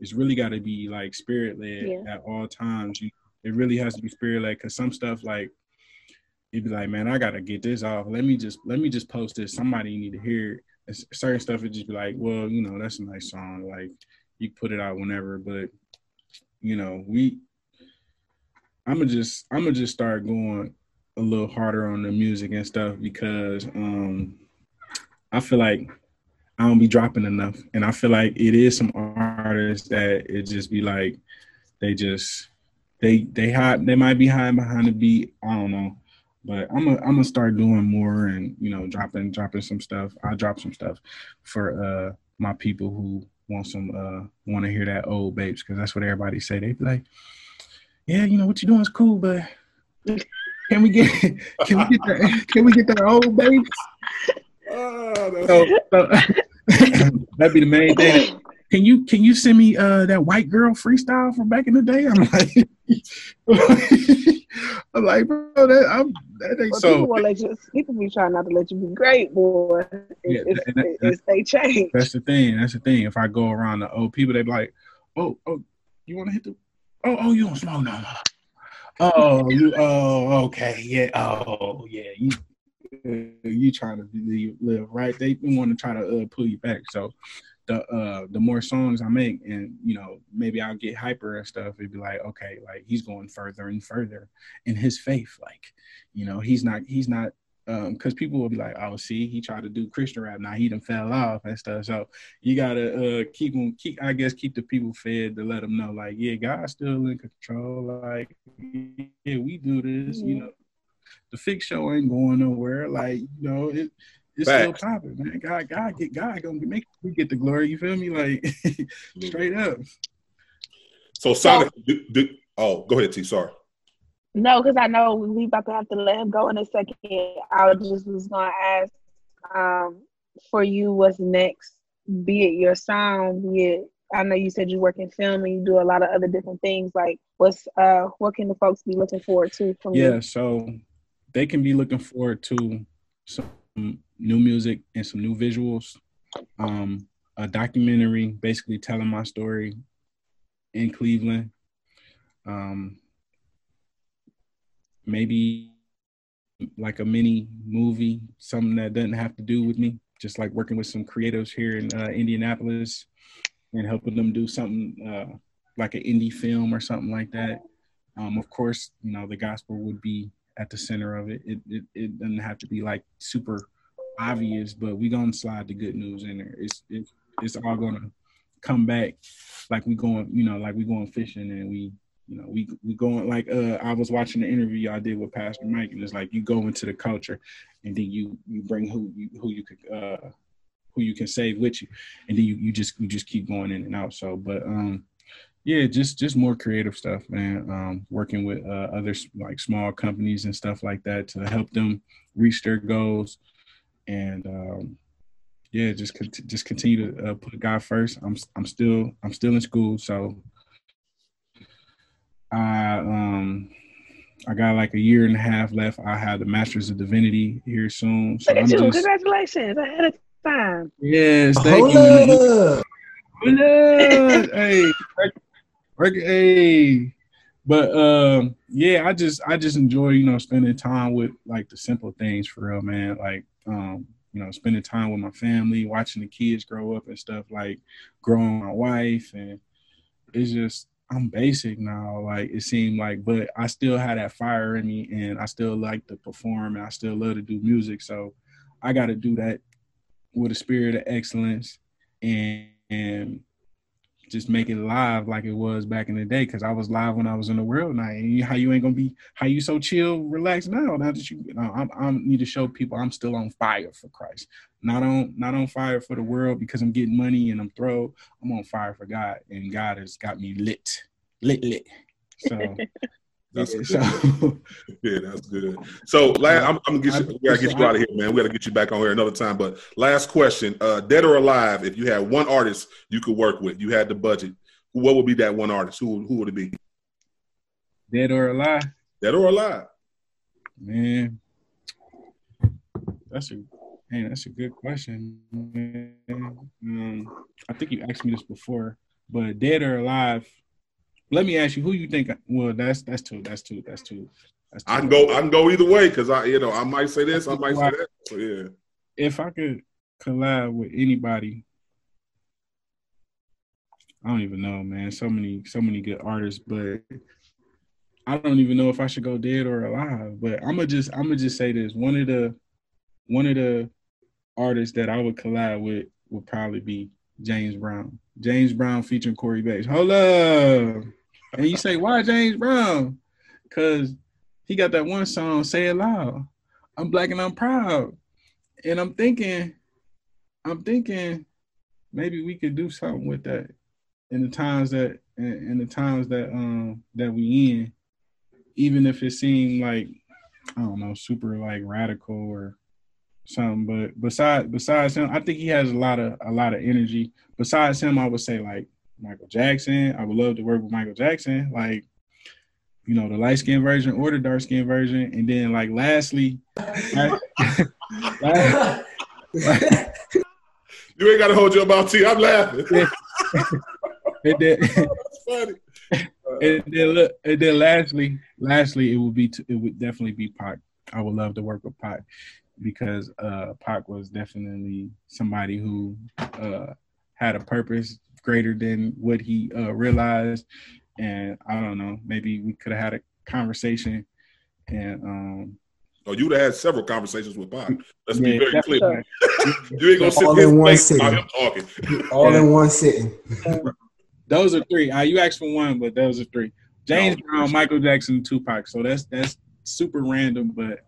G: it's really got to be like spirit led
F: Yeah.
G: at all times. You, it really has to be spirit led because some stuff like you'd be like, man, I gotta get this off. Let me just let me just post this. Somebody need to hear it. certain stuff it just be like, well, you know, that's a nice song. Like you put it out whenever, but you know, we I'ma just I'ma just start going a little harder on the music and stuff because um I feel like I don't be dropping enough. And I feel like it is some artists that it just be like they just they they hide they might be hiding behind the beat. I don't know. But I'm gonna I'm gonna start doing more and you know dropping dropping some stuff. I drop some stuff for uh my people who want some uh want to hear that old Bapes because that's what everybody say. They be like, yeah, you know what you're doing is cool, but can we get can we get that can we get that old Bapes? Oh, so, so that'd be the main thing. Can you can you send me uh that white girl freestyle from back in the day? I'm like, I'm like, bro, that I'm that ain't
F: But
G: so.
F: people, let you, people be trying not to let you be great, boy.
G: Yeah,
F: It's,
G: that-
F: it's, it's they change.
G: That's the thing. That's the thing. If I go around the old people, they be like, "Oh, oh, you want to hit the? Oh, oh, you don't smoke no more. Oh, you. Oh, okay, yeah. Oh, yeah. You, you trying to live, right? They want to try to uh, pull you back. So, the uh, the more songs I make, and you know, maybe I'll get hyper and stuff. It'd be like, okay, like he's going further and further in his faith. Like, you know, he's not. He's not because people will be like, "Oh, see, he tried to do Christian rap. Now he done fell off and stuff." So you gotta uh, keep them, keep I guess, keep the people fed to let them know, like, yeah, God's still in control. Like, yeah, we do this. You know, the fix show ain't going nowhere. Like, you know, it. It's
D: Facts.
G: still popping, man. God, God, get God gonna make we get the glory. You feel me? Like straight up.
D: So Sonic, do, do, oh, go ahead, T. Sorry.
F: No, because I know we about to have to let him go in a second. I just was gonna ask um, for you what's next, be it your sound, be it I know you said you work in film and you do a lot of other different things. Like what's uh what can the folks be looking forward to from
G: Yeah,
F: you?
G: so they can be looking forward to some new music and some new visuals. Um, a documentary basically telling my story in Cleveland. Um, maybe like a mini movie, something that doesn't have to do with me, just like working with some creatives here in uh, Indianapolis and helping them do something uh, like an indie film or something like that. Um, of course, you know, the gospel would be at the center of it. It, it, it doesn't have to be like super obvious, but we gonna slide the good news in there. It's it's it's all gonna come back like we going, you know, like we going fishing and we, you know, we we going like uh I was watching the interview I did with Pastor Mike and it's like you go into the culture and then you you bring who you who you could uh who you can save with you and then you, you just you just keep going in and out. So but um yeah, just just more creative stuff, man. Um, working with uh, other like small companies and stuff like that to help them reach their goals, and um, yeah, just con- just continue to uh, put God first. I'm I'm still I'm still in school, so I um I got like a year and a half left. I have the Master's of Divinity here soon, so
F: Look
G: I'm
F: you!
G: just
F: Congratulations ahead of time.
G: yes, thank
E: Hold
G: you. man.
E: up.
G: Hold up. hey, work, work, hey. But um, yeah, I just I just enjoy you know spending time with like the simple things for real, man. Like um, you know, spending time with my family, watching the kids grow up and stuff. Like growing my wife, and it's just I'm basic now. Like it seemed like, but I still had that fire in me, and I still like to perform, and I still love to do music. So I got to do that with a spirit of excellence and and just make it live like it was back in the day because I was live when I was in the world now. And how you ain't gonna be how you so chill, relaxed now? Now that you, you know, I'm, I need to show people I'm still on fire for Christ, not on not on fire for the world because I'm getting money and I'm throw. I'm on fire for God, and God has got me lit, lit, lit. So,
D: That's
G: yeah,
D: good.
G: so
D: Yeah, that's good. So, la I'm, I'm gonna get you. We gotta get you out of here, man. We gotta get you back on here another time. But last question: uh, Dead or alive? If you had one artist you could work with, you had the budget. What would be that one artist? Who who would it be?
G: dead or alive,
D: Dead or alive?
G: man. That's a man. That's a good question. Man. Um, I think you asked me this before, but dead or alive. Let me ask you, who you think? Well, that's that's two. That's two. That's two. That's two.
D: I can go. I can go either way because I, you know, I might say this, I might say that. So yeah,
G: If I could, collab with anybody, I don't even know, man. So many, so many good artists, but I don't even know if I should go dead or alive. But I'm gonna just, I'm gonna just say this: one of the, one of the artists that I would collab with would probably be James Brown. James Brown featuring Corey Bapes. Hold up. And you say, why James Brown? Because he got that one song, Say It Loud. I'm black and I'm proud. And I'm thinking, I'm thinking maybe we could do something with that in the times that in the times that um that we in, even if it seemed like I don't know, super like radical or something. But besides besides him, I think he has a lot of a lot of energy. Besides him, I would say like Michael Jackson. I would love to work with Michael Jackson. Like, you know, the light skin version or the dark skin version. And then like lastly, last,
D: you ain't gotta hold your mouth I'm laughing.
G: and then, and then look, and then lastly, lastly, it would be t- it would definitely be Pac. I would love to work with Pac because uh Pac was definitely somebody who uh had a purpose greater than what he uh realized and I don't know, maybe we could have had a conversation and um
D: Oh, you'd have had several conversations with Pac. Let's
G: Yeah,
D: be very clear.
G: definitely.
D: you ain't gonna sit
E: All in one sitting.
D: him talking.
E: All in one sitting.
G: those are three. Uh, you asked for one, but those are three. James
D: No.
G: Brown, Michael Jackson, Tupac. So that's that's super random, but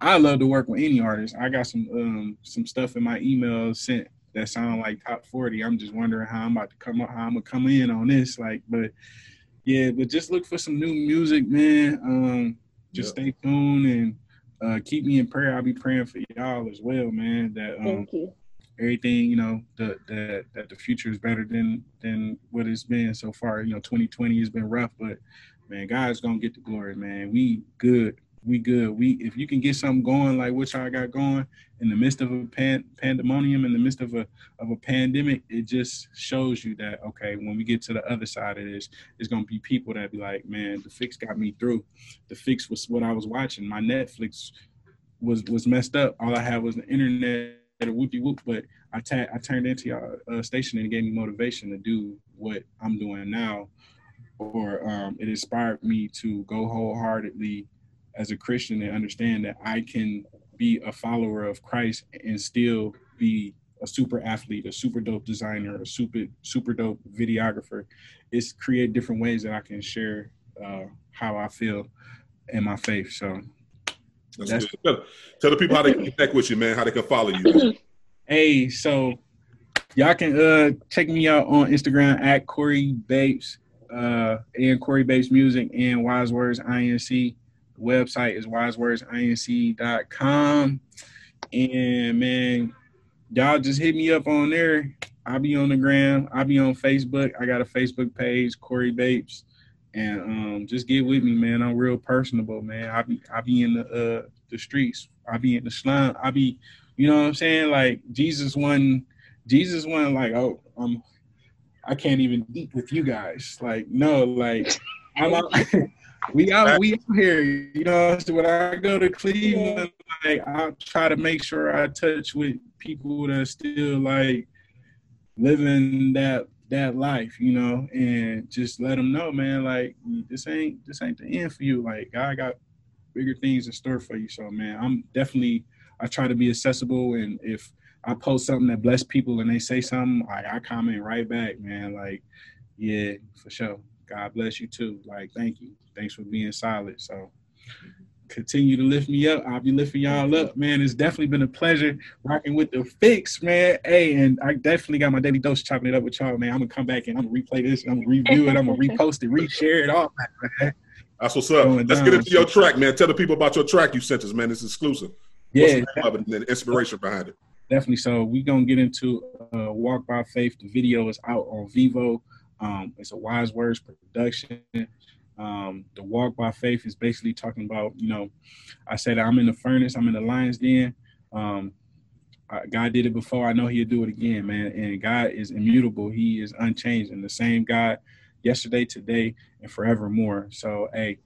G: I love to work with any artist. I got some um some stuff in my email sent that sound like top 40. I'm just wondering how I'm about to come up, how I'm gonna come in on this. Like, but yeah, but just look for some new music, man. Um, just stay tuned and uh keep me in prayer. I'll be praying for y'all as well, man. That um
F: Thank you.
G: everything you know that that that the future is better than than what it's been so far you know 2020 has been rough but man god's gonna get the glory man we good we good. We if you can get something going like what y'all got going in the midst of a pan, pandemonium in the midst of a of a pandemic it just shows you that okay when we get to the other side of this it's gonna be people that be like man the fix got me through. The fix was what i was watching. My netflix was was messed up. All i had was the internet a whoopie whoop, but I turned into your uh, station and it gave me motivation to do what I'm doing now, or um, it inspired me to go wholeheartedly as a Christian and understand that I can be a follower of Christ and still be a super athlete, a super dope designer, a super super dope videographer. It's create different ways that I can share uh, how I feel and my faith. So
D: That's
G: That's-.
D: Tell, tell the people how they can connect with you, man. How they can follow you.
G: Hey, so y'all can uh check me out on Instagram at Corey Bapes, uh and Corey Bapes Music and Wise Words INC. Website is wisewordsinc.com. And man, y'all just hit me up on there. I'll be on the gram. I'll be on Facebook. I got a Facebook page, Corey Bapes. And um just get with me, man. I'm real personable, man. I be I be in the uh the streets. I be in the slum. I be you know what I'm saying? Like Jesus one, Jesus one, like, oh, um, I can't even eat with you guys. Like, no, like I'm out, we out we out here, you know. So when I go to Cleveland, like I try to make sure I touch with people that still like living that that life, you know, and just let them know, man, like this ain't this ain't the end for you. Like God got bigger things in store for you. So man, I'm definitely I try to be accessible and if I post something that bless people and they say something, like I comment right back, man. Like, yeah, for sure. God bless you too. Like, thank you. Thanks for being solid. So continue to lift me up. I'll be lifting y'all up, man. It's definitely been a pleasure rocking with the fix, man. Hey, and I definitely got my daily dose chopping it up with y'all, man. I'm gonna come back and I'm gonna replay this, I'm gonna review it, I'm gonna repost it, reshare it, all man.
D: That's what's up.
G: Going
D: Let's
G: down.
D: get into your track, man. Tell the people about your track you sent us, man. It's exclusive.
G: Yeah,
D: the name of it and the inspiration behind it?
G: definitely. So we're gonna get into uh, Walk by Faith. The video is out on Vevo. Um, it's a Wise Words production. Um, the Walk by Faith is basically talking about, you know, I said I'm in the furnace, I'm in the lion's den. Um, God did it before. I know He'll do it again, man. And God is immutable. He is unchanged, and the same God yesterday, today, and forevermore. So, hey,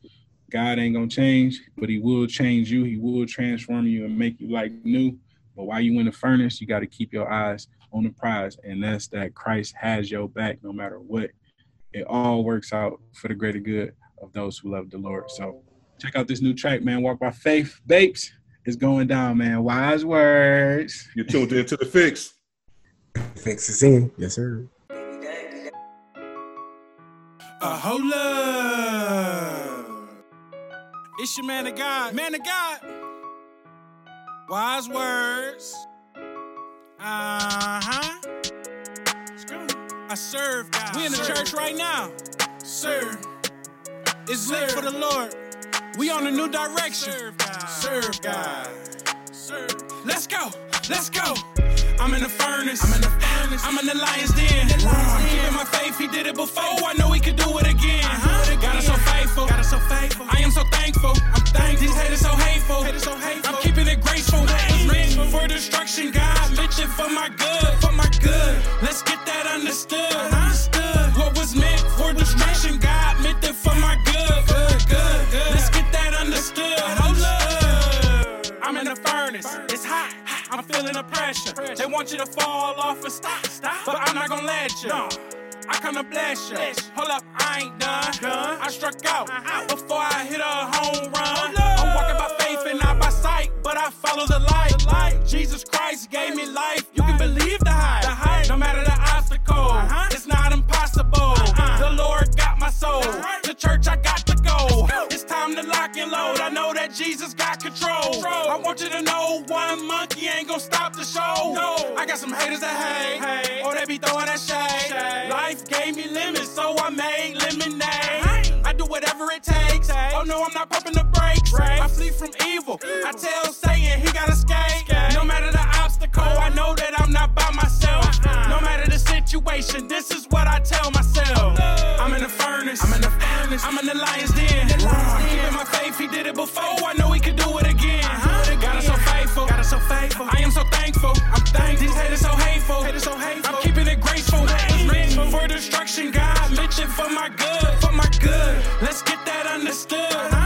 G: God ain't gonna change, but He will change you. He will transform you and make you like new. But while you in the furnace, you got to keep your eyes on the prize, and that's that Christ has your back no matter what. It all works out for the greater good of those who love the Lord. So check out this new track, man. Walk by faith, Bapes. It's going down, man. Wise words.
D: You tuned into the fix.
E: Fix is in. Yes, sir.
H: Uh, hold up. It's your man of God. Man of God. Wise words. Uh huh. I serve God. We in the serve. church right now. Serve. It's lit for the Lord. We on a new direction. Serve God. Serve God. Serve. Let's go. Let's go. I'm in the furnace. I'm in the furnace. I'm in the lion's den. The lion's den. Keeping my faith, he did it before. I know he could do it again. Uh-huh. Got us so faithful. Got us so faithful. I am so thankful. I'm thankful. These haters so hateful. Haters so hateful. I'm keeping it graceful. What was meant for destruction, God meant it for my good. For my good. Let's get that understood. Understood. What was meant for destruction, God meant it for my good. Good, good, good. Let's get that understood. Hold up. I'm in the furnace. It's hot. I'm feeling the pressure. They want you to fall off and stop, stop. But I'm not gonna let you. No. I come to bless you. Hold up, I ain't done. done. I struck out uh-huh. before I hit a home run. I'm walking by faith and not by sight, but I follow the light. The light. Jesus Christ gave me life. You can believe the hype. The hype. No matter the obstacle, uh-huh. it's not impossible. Uh-uh. The Lord got my soul. Right. To church I got to go. It's time to lock and load. I know that Jesus got control. control. I want you to know one monkey ain't gonna stop the show. No. I got some haters that hate, hey. or they be throwing that shade. shade. Life gave me lemons, so I made lemonade. Whatever it takes. Oh no, I'm not pumping the brakes. I flee from evil. I tell Satan he got to escape. No matter the obstacle, I know that I'm not by myself. No matter the situation, this is what I tell myself. I'm in the furnace. I'm in the furnace. I'm in the lion's den. Keeping my faith, he did it before. I know he could do it again. Uh-huh. Got us so faithful. Got us so faithful. I am so thankful. I'm thankful. These haters so hateful. Haters so hateful. I'm keeping it graceful. What for destruction, God meant it for my good. For that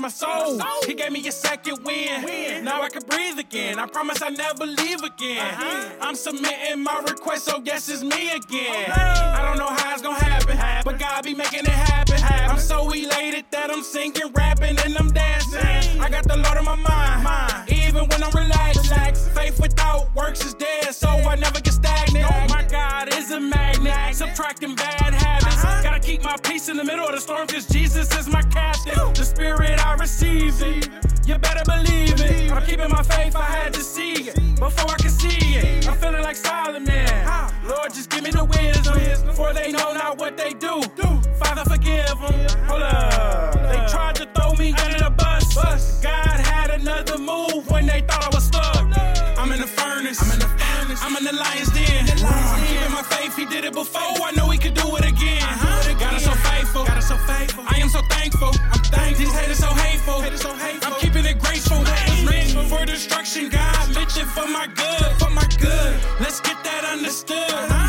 H: My soul. He gave me a second win. Now I can breathe again. I promise I never leave again. Uh-huh. I'm submitting my request, so yes, it's me again. I don't know how it's gonna happen, but God be making it happen. I'm so elated that I'm singing, rapping, and I'm dancing. I got the Lord in my mind, even when I'm relaxed. Faith without works is dead, so I never get stagnant. Oh my God is a magnet, subtracting bad habits. Gotta keep my peace in the middle of the storm, cause Jesus is my captain. The spirit I receive it. You better believe it. I'm keeping my faith, I had to see it before I could see it. I'm feeling like Solomon. Lord, just give me the wisdom, for they know not what they do. Father, forgive them. Hold up. They tried to throw me under the bus. God another move when they thought I was stuck. I'm in the furnace. I'm in the furnace. I'm in the lion's den. Keeping my faith, he did it before. I know he could do it again. Uh-huh. God is so faithful. God is so faithful. I am so thankful. I'm thankful. These haters so hateful. Haters so hateful. I'm keeping it graceful. What was meant for destruction, God meant it for my good. For my good. Let's get that understood. Understood.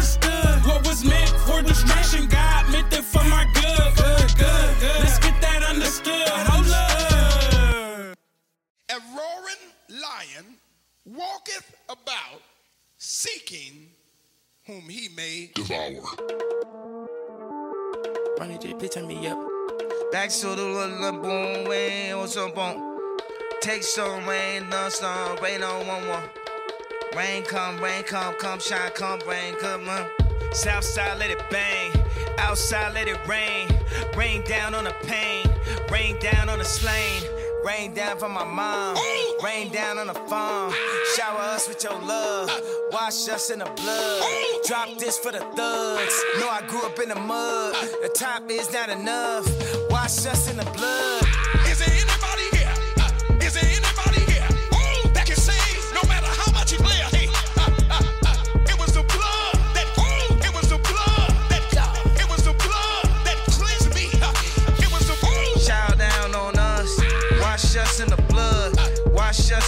I: Walketh about seeking whom he may devour.
J: Ronny J, please turn me up. Back to the little boom, way, what's up, on? Take some rain, no storm, rain on one one. Rain come, rain come, come shine, come rain, come on. South side, let it bang. Outside, let it rain. Rain down on the pain. Rain down on the slain. Rain down from my mom. Rain down on the farm. Shower us with your love. Wash us in the blood. Drop this for the thugs. Know I grew up in the mud. The top is not enough. Wash us in the blood.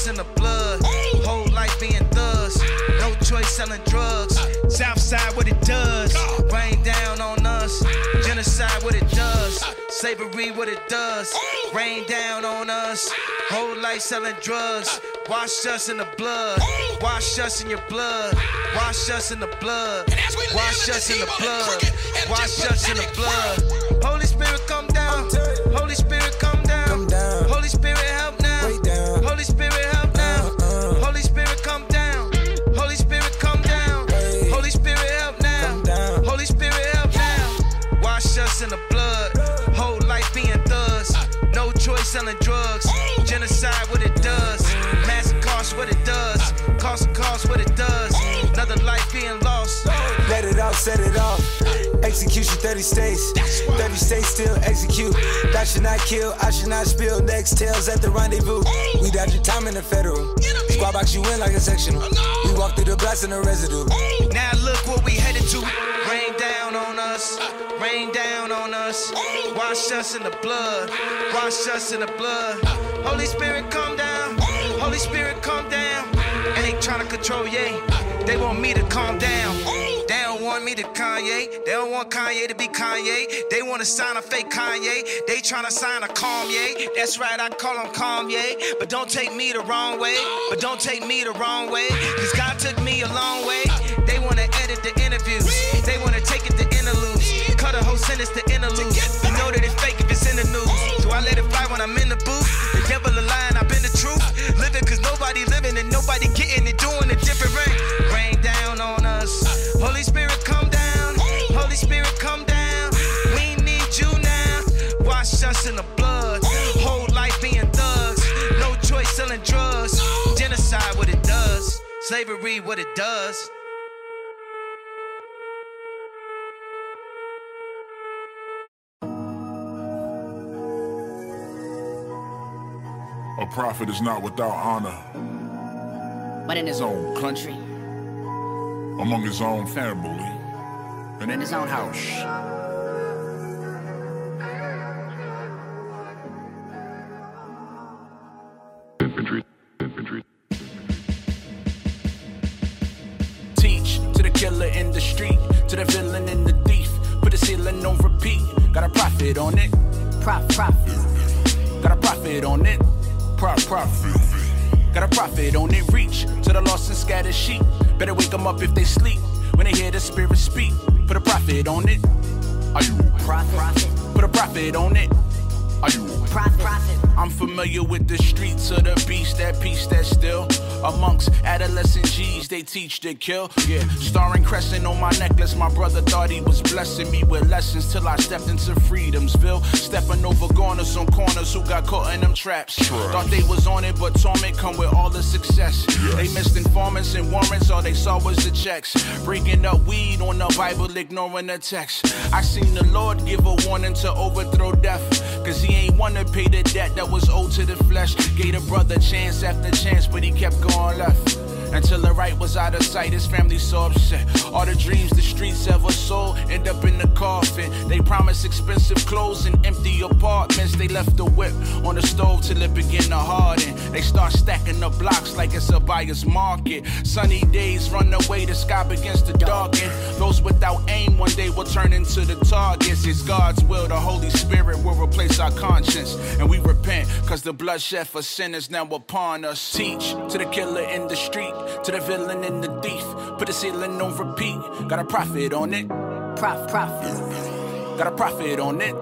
J: In the blood. Wash us in the blood. Whole life being thugs. No choice choice selling drugs. Southside, what it does. Rain down on us. Genocide, what it does. Slavery, what it does. Rain down on us. Whole life selling drugs. Wash us in the blood. Wash us in your blood. Wash us in the blood. Wash us in the blood. Wash us in the blood. Holy Spirit, selling drugs. Genocide, what it does. Mass cost, what it does. Cost cost, what it does. Another life being lost.
K: Out, set it off. Execution 30 states. 30 states still execute. That should not kill, I should not spill. Next tails at the rendezvous. We dodging time in the federal. Squad box you in like a sectional. We walk through the blast in the residue.
J: Now look what we headed to. Rain down on us. Rain down on us. Wash us in the blood. Wash us in the blood. Holy Spirit, come down. Holy Spirit, come down. Ain't trying to control, yay. They want me to calm down. They don't want me to Kanye. They don't want Kanye to be Kanye. They want to sign a fake Kanye. They trying to sign a Kanye. That's right, I call him Kanye. But don't take me the wrong way. But don't take me the wrong way. Cause God took me a long way. They want to edit the interviews. They want to take it to interludes. Cut a whole sentence to interludes. You know that it's fake if it's in the news. So I let it fly when I'm in the booth. The devil a and I've been the truth. Living cause nobody living and nobody Wash us in the blood. Whole life being thugs. No choice selling drugs. Genocide, what it does. Slavery, what it does.
L: A prophet is not without honor
M: But in his own country
L: among his own family.
M: and in his own house.
N: Teach to the killer in the street, to the villain and the thief. Put the ceiling on repeat. Got a profit on it. Prof, profit. Got a profit on it. Prof, profit. Got a profit on it. Reach to the lost and scattered sheep. Better wake them up if they sleep. When they hear the spirit speak, put a profit on it. Are you a prophet? Put a profit on it. Are you a? I'm familiar with the streets of the beast, that peace that's still amongst adolescent G's. They teach to kill. Yeah, starring crescent on my necklace. My brother thought he was blessing me with lessons till I stepped into Freedomsville. Stepping over corners on corners who got caught in them traps. Thought they was on it, but torment come with all the success. They missed informants and warrants, all they saw was the checks. Breaking up weed on the Bible, ignoring the text. I seen the Lord give a warning to overthrow death. Cause he ain't wanna pay the debt that was owed to the flesh. Gave a brother chance after chance, but he kept going left. Until the right was out of sight, his family so upset. All the dreams the streets ever sold end up in the coffin. They promised expensive clothes and empty apartments. They left the whip on the stove till it began to harden. They start stacking the blocks like it's a buyer's market. Sunny days run away, the sky begins to darken. Those without aim one day will turn into the targets. It's God's will, the Holy Spirit will replace our conscience. And we repent, cause the bloodshed for sinners now upon us. Teach to the killer in the street, to the villain and the thief. Put the ceiling on repeat. Got a profit on it. Prof, profit. Got a profit on it.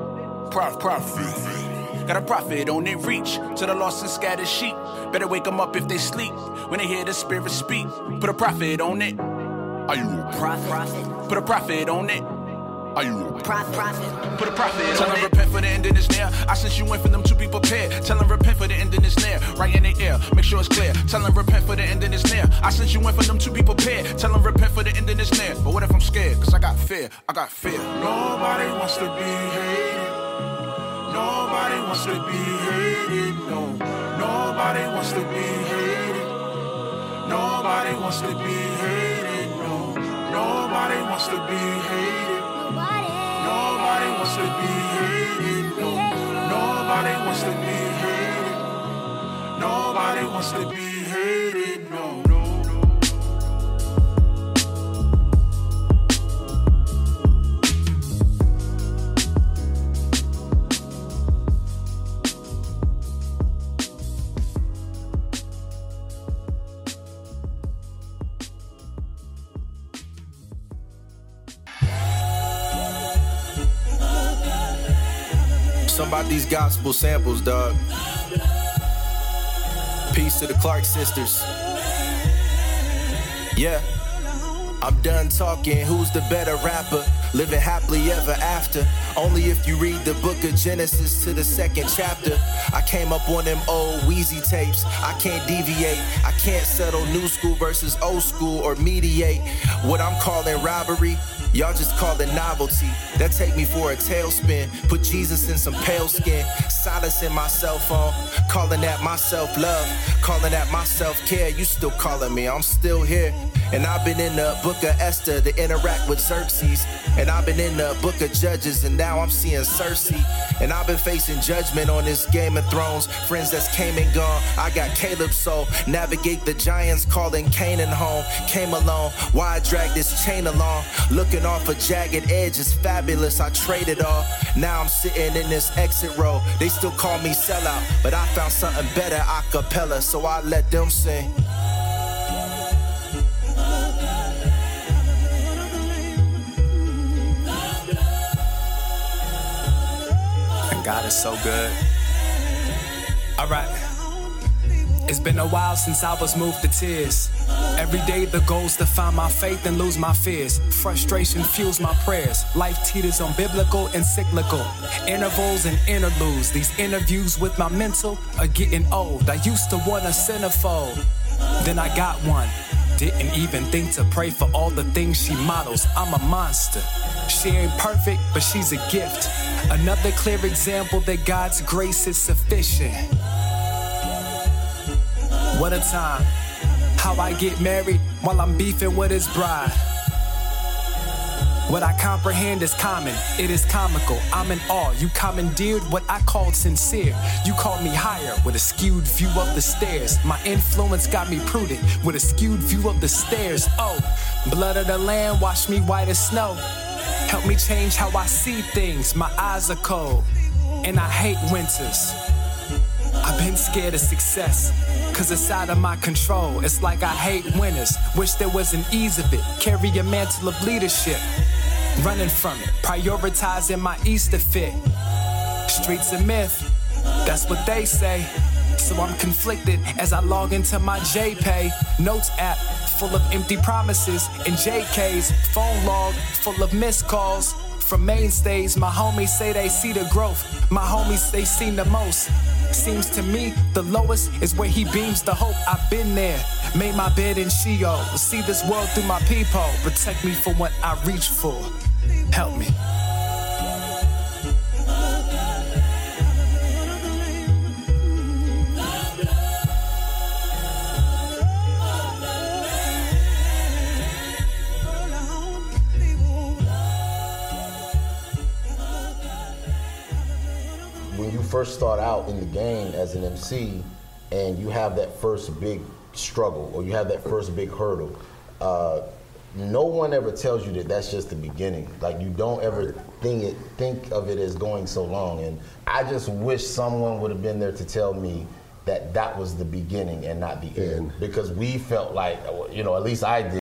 N: Prof, profit. Got a profit on it. Reach to the lost and scattered sheep. Better wake them up if they sleep. When they hear the spirit speak, put a profit on it. Are you a prophet? Put a profit on it. Are you a prophet? Put a profit Tell them repent for the ending is near. I sent you in for them to be prepared. Tell them repent for the ending is near. Right in the air, make sure it's clear. Tell them repent for the ending is near. I sent you in for them to be prepared. Tell them repent for the ending is near. But what if I'm scared? Cause I got fear. I got fear.
L: Nobody wants to be hated. Nobody wants to be hated. No. Nobody wants to be hated. Nobody wants to be hated. No. Nobody wants to be hated. Nobody wants to be hated. No. Nobody wants to be hated. Nobody wants to be hated. No,
O: No. About these gospel samples, dog. Peace to the Clark sisters. Yeah. I'm done talking. Who's the better rapper? Living happily ever after. Only if you read the book of Genesis to the second chapter. I came up on them old Weezy tapes. I can't deviate. I can't settle new school versus old school or mediate. What I'm calling robbery, y'all just call it novelty. That take me for a tailspin. Put Jesus in some pale skin. Silence in my cell phone. Calling that my self love. Calling that my self care. You still calling me. I'm still here. And I've been in the book of Esther to interact with Xerxes. And I've been in the book of Judges, and now I'm seeing Cersei. And I've been facing judgment on this Game of Thrones. Friends that's came and gone. I got Caleb, so navigate the giants calling Canaan home. Came alone. why I drag this chain along? Looking off a jagged edge is fabulous. I traded all. Now I'm sitting in this exit row. They still call me sellout, but I found something better a cappella, so I let them sing.
P: God is so good. All right. It's been a while since I was moved to tears. Every day the goal's to find my faith and lose my fears. Frustration fuels my prayers. Life teeters on biblical and cyclical. Intervals and interludes. These interviews with my mental are getting old. I used to want a centerfold. Then I got one. Didn't even think to pray for all the things she models. I'm a monster. She ain't perfect, but she's a gift. Another clear example that God's grace is sufficient. What a time. How I get married while I'm beefing with his bride. What I comprehend is common, it is comical. I'm in awe. You commandeered what I called sincere. You called me higher with a skewed view of the stairs. My influence got me prudent with a skewed view of the stairs. Oh, blood of the land washed me white as snow. Help me change how I see things. My eyes are cold, and I hate winters. I've been scared of success, cause it's out of my control. It's like I hate winners, wish there was an ease of it. Carry a mantle of leadership, running from it, prioritizing my Easter fit. Streets a myth, that's what they say. So I'm conflicted as I log into my JPay notes app full of empty promises and JK's phone log full of missed calls from mainstays. My homies say they see the growth. My homies they seen the most. Seems to me the lowest is where he beams the hope. I've been there, made my bed in Sheol. See this world through my peephole. Protect me from what I reach for. Help me.
Q: First start out in the game as an MC and you have that first big struggle or you have that first big hurdle, uh, no one ever tells you that that's just the beginning. Like you don't ever think it, think of it as going so long. And I just wish someone would have been there to tell me that that was the beginning and not the end. Because we felt like, you know, at least I did.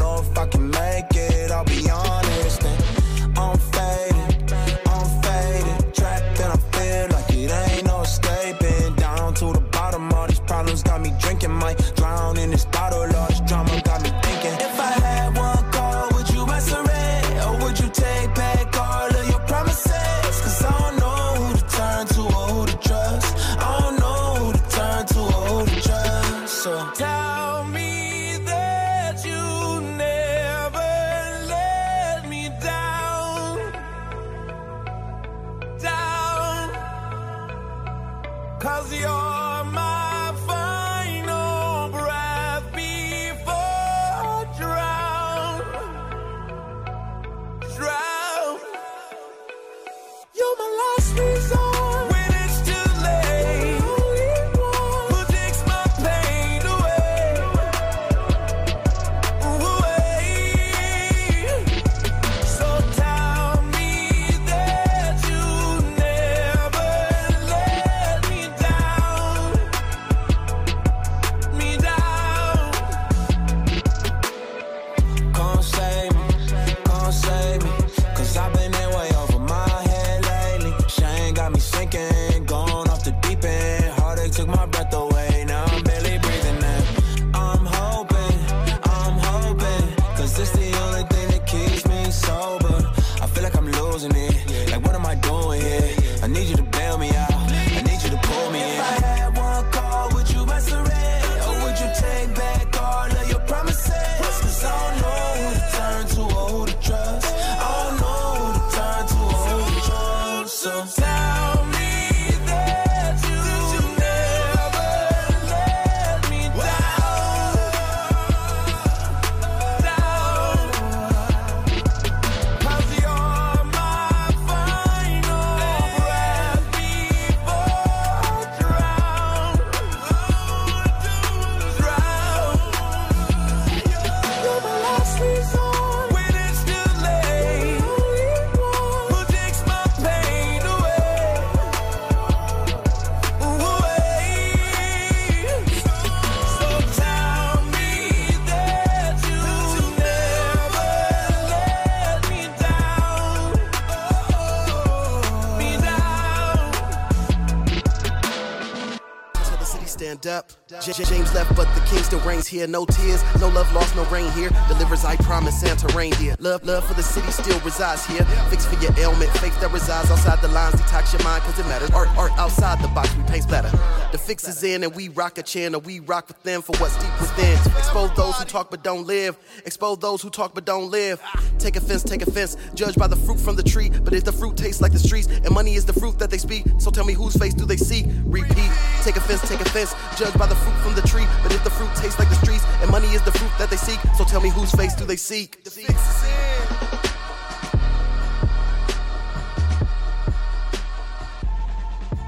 C: J- James left, but the king still reigns here. No tears, no love lost, no rain here. Delivers, I promise, Santa reindeer. Love, love for the city still resides here. Fix for your ailment, faith that resides outside the lines. Detox your mind, cause it matters. Art, art outside the box, we paint better. The fix is in, and we rock a channel. we rock with them for what's deep within. Expose those who talk but don't live. Expose those who talk but don't live. Take offense, take offense. Judge by the fruit from the tree. But if the fruit tastes like the streets, and money is the fruit that they speak, so tell me whose face do they see? Repeat. Take offense, take offense. Judge by the fruit from the tree. But if the fruit tastes like the streets, and money is the fruit that they seek, so tell me whose face do they seek? The fix is in.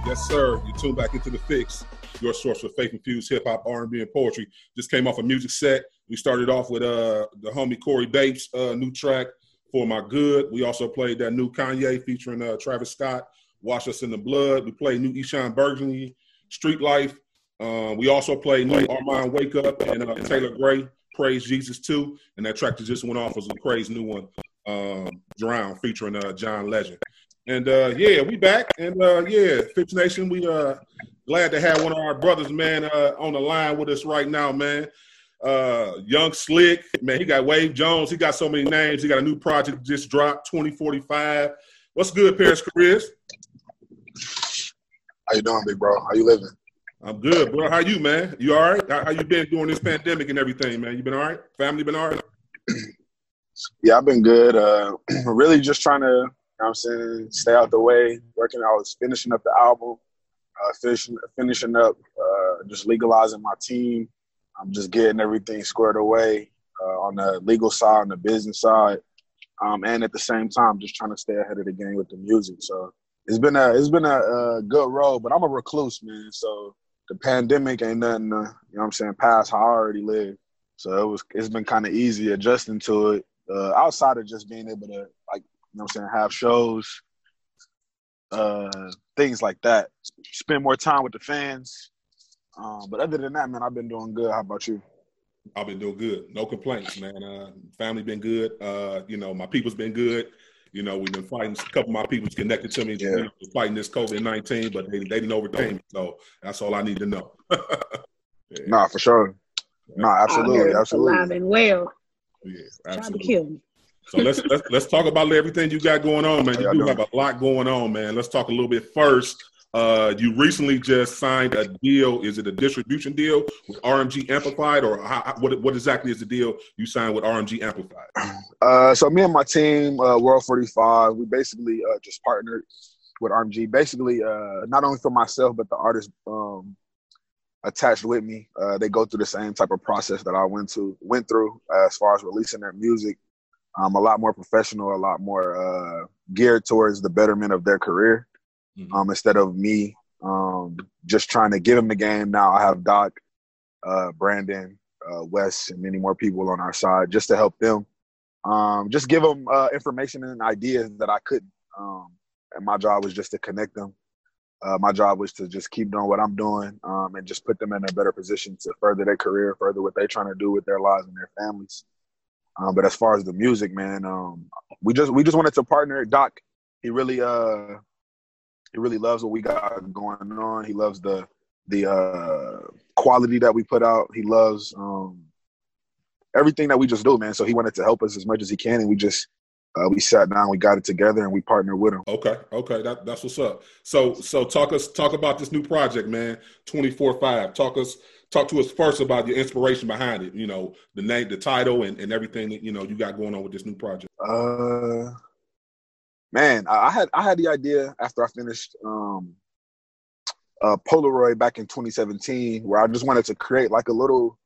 D: Yes, sir. You tune back into the fix, your source for faith infused hip hop, R and B, and poetry. Just came off a music set. We started off with uh the homie Corey Bapes' uh, new track for my good. We also played that new Kanye featuring uh, Travis Scott, "Wash Us in the Blood." We played new Eshon Burgundy, "Street Life." Uh, we also played new Armand "Wake Up" and uh, Taylor Gray, "Praise Jesus" too. And that track that just went off was a crazy new one, um, "Drown" featuring uh, John Legend. And uh, yeah, we back. And uh, yeah, Fix Nation, we uh glad to have one of our brothers, man, uh, on the line with us right now, man. Uh, Young Slick, man, he got Wave Jones. He got so many names. He got a new project just dropped, 2045. What's good, Parris Chariz?
R: How you doing, big bro? How you living?
D: I'm good, bro. How you, man? You all right? How, how you been during this pandemic and everything, man? You been all right? Family been all right?
R: Yeah, I've been good. Uh, really just trying to, you know what I'm saying, stay out the way, working. I was finishing up the album, uh, finishing, finishing up, uh, just legalizing my team. I'm just getting everything squared away uh, on the legal side, on the business side, um, and at the same time, just trying to stay ahead of the game with the music. So it's been a it's been a, a good road, but I'm a recluse, man. So the pandemic ain't nothing, to, you know what I'm saying, past how I already live. So it was it's been kind of easy adjusting to it. Uh, outside of just being able to like you know what I'm saying, have shows, uh, things like that. Spend more time with the fans. Um, but other than that, man, I've been doing good. How about you?
D: I've been doing good. No complaints, man. Uh, family been good. Uh, you know, my people's been good. You know, we've been fighting. A couple of my people's connected to me, you know, fighting this COVID nineteen, but they, they didn't overcame me. So that's all I need to know.
R: Nah, for sure. Nah, absolutely,
F: Alive
R: absolutely.
F: and well.
D: Yeah,
F: Trying to
D: absolutely.
F: kill me.
D: So let's let's let's talk about everything you got going on, man. You do have a lot going on, man. Let's talk a little bit first. Uh, you recently just signed a deal. Is it a distribution deal with RMG Amplified, or how, what what exactly is the deal you signed with RMG Amplified?
R: Uh, so me and my team, uh, World 45, we basically uh, just partnered with RMG. Basically, uh, not only for myself, but the artists um, attached with me. Uh, they go through the same type of process that I went to went through as far as releasing their music. Um, a lot more professional, a lot more geared towards the betterment of their career. Um, instead of me um, just trying to give them the game. Now I have Doc, uh, Brandon, uh, Wes, and many more people on our side just to help them. Um, just give them uh, information and ideas that I couldn't. Um, and my job was just to connect them. Uh, my job was to just keep doing what I'm doing um, and just put them in a better position to further their career, further what they're trying to do with their lives and their families. Um, but as far as the music, man, we just we just wanted to partner. Doc, he really uh he really loves what we got going on. He loves the the uh, quality that we put out. He loves um, everything that we just do, man. So he wanted to help us as much as he can, and we just uh, we sat down, we got it together, and we partnered with him.
D: Okay, okay, that, that's what's up. So so talk us talk about this new project, man. Twenty four five. Talk us talk to us first about your inspiration behind it. You know, the name, the title, and, and everything that you know you got going on with this new project.
R: Uh, man, I, had I had the idea after I finished um, uh, Polaroid back in 2017, where I just wanted to create like a little,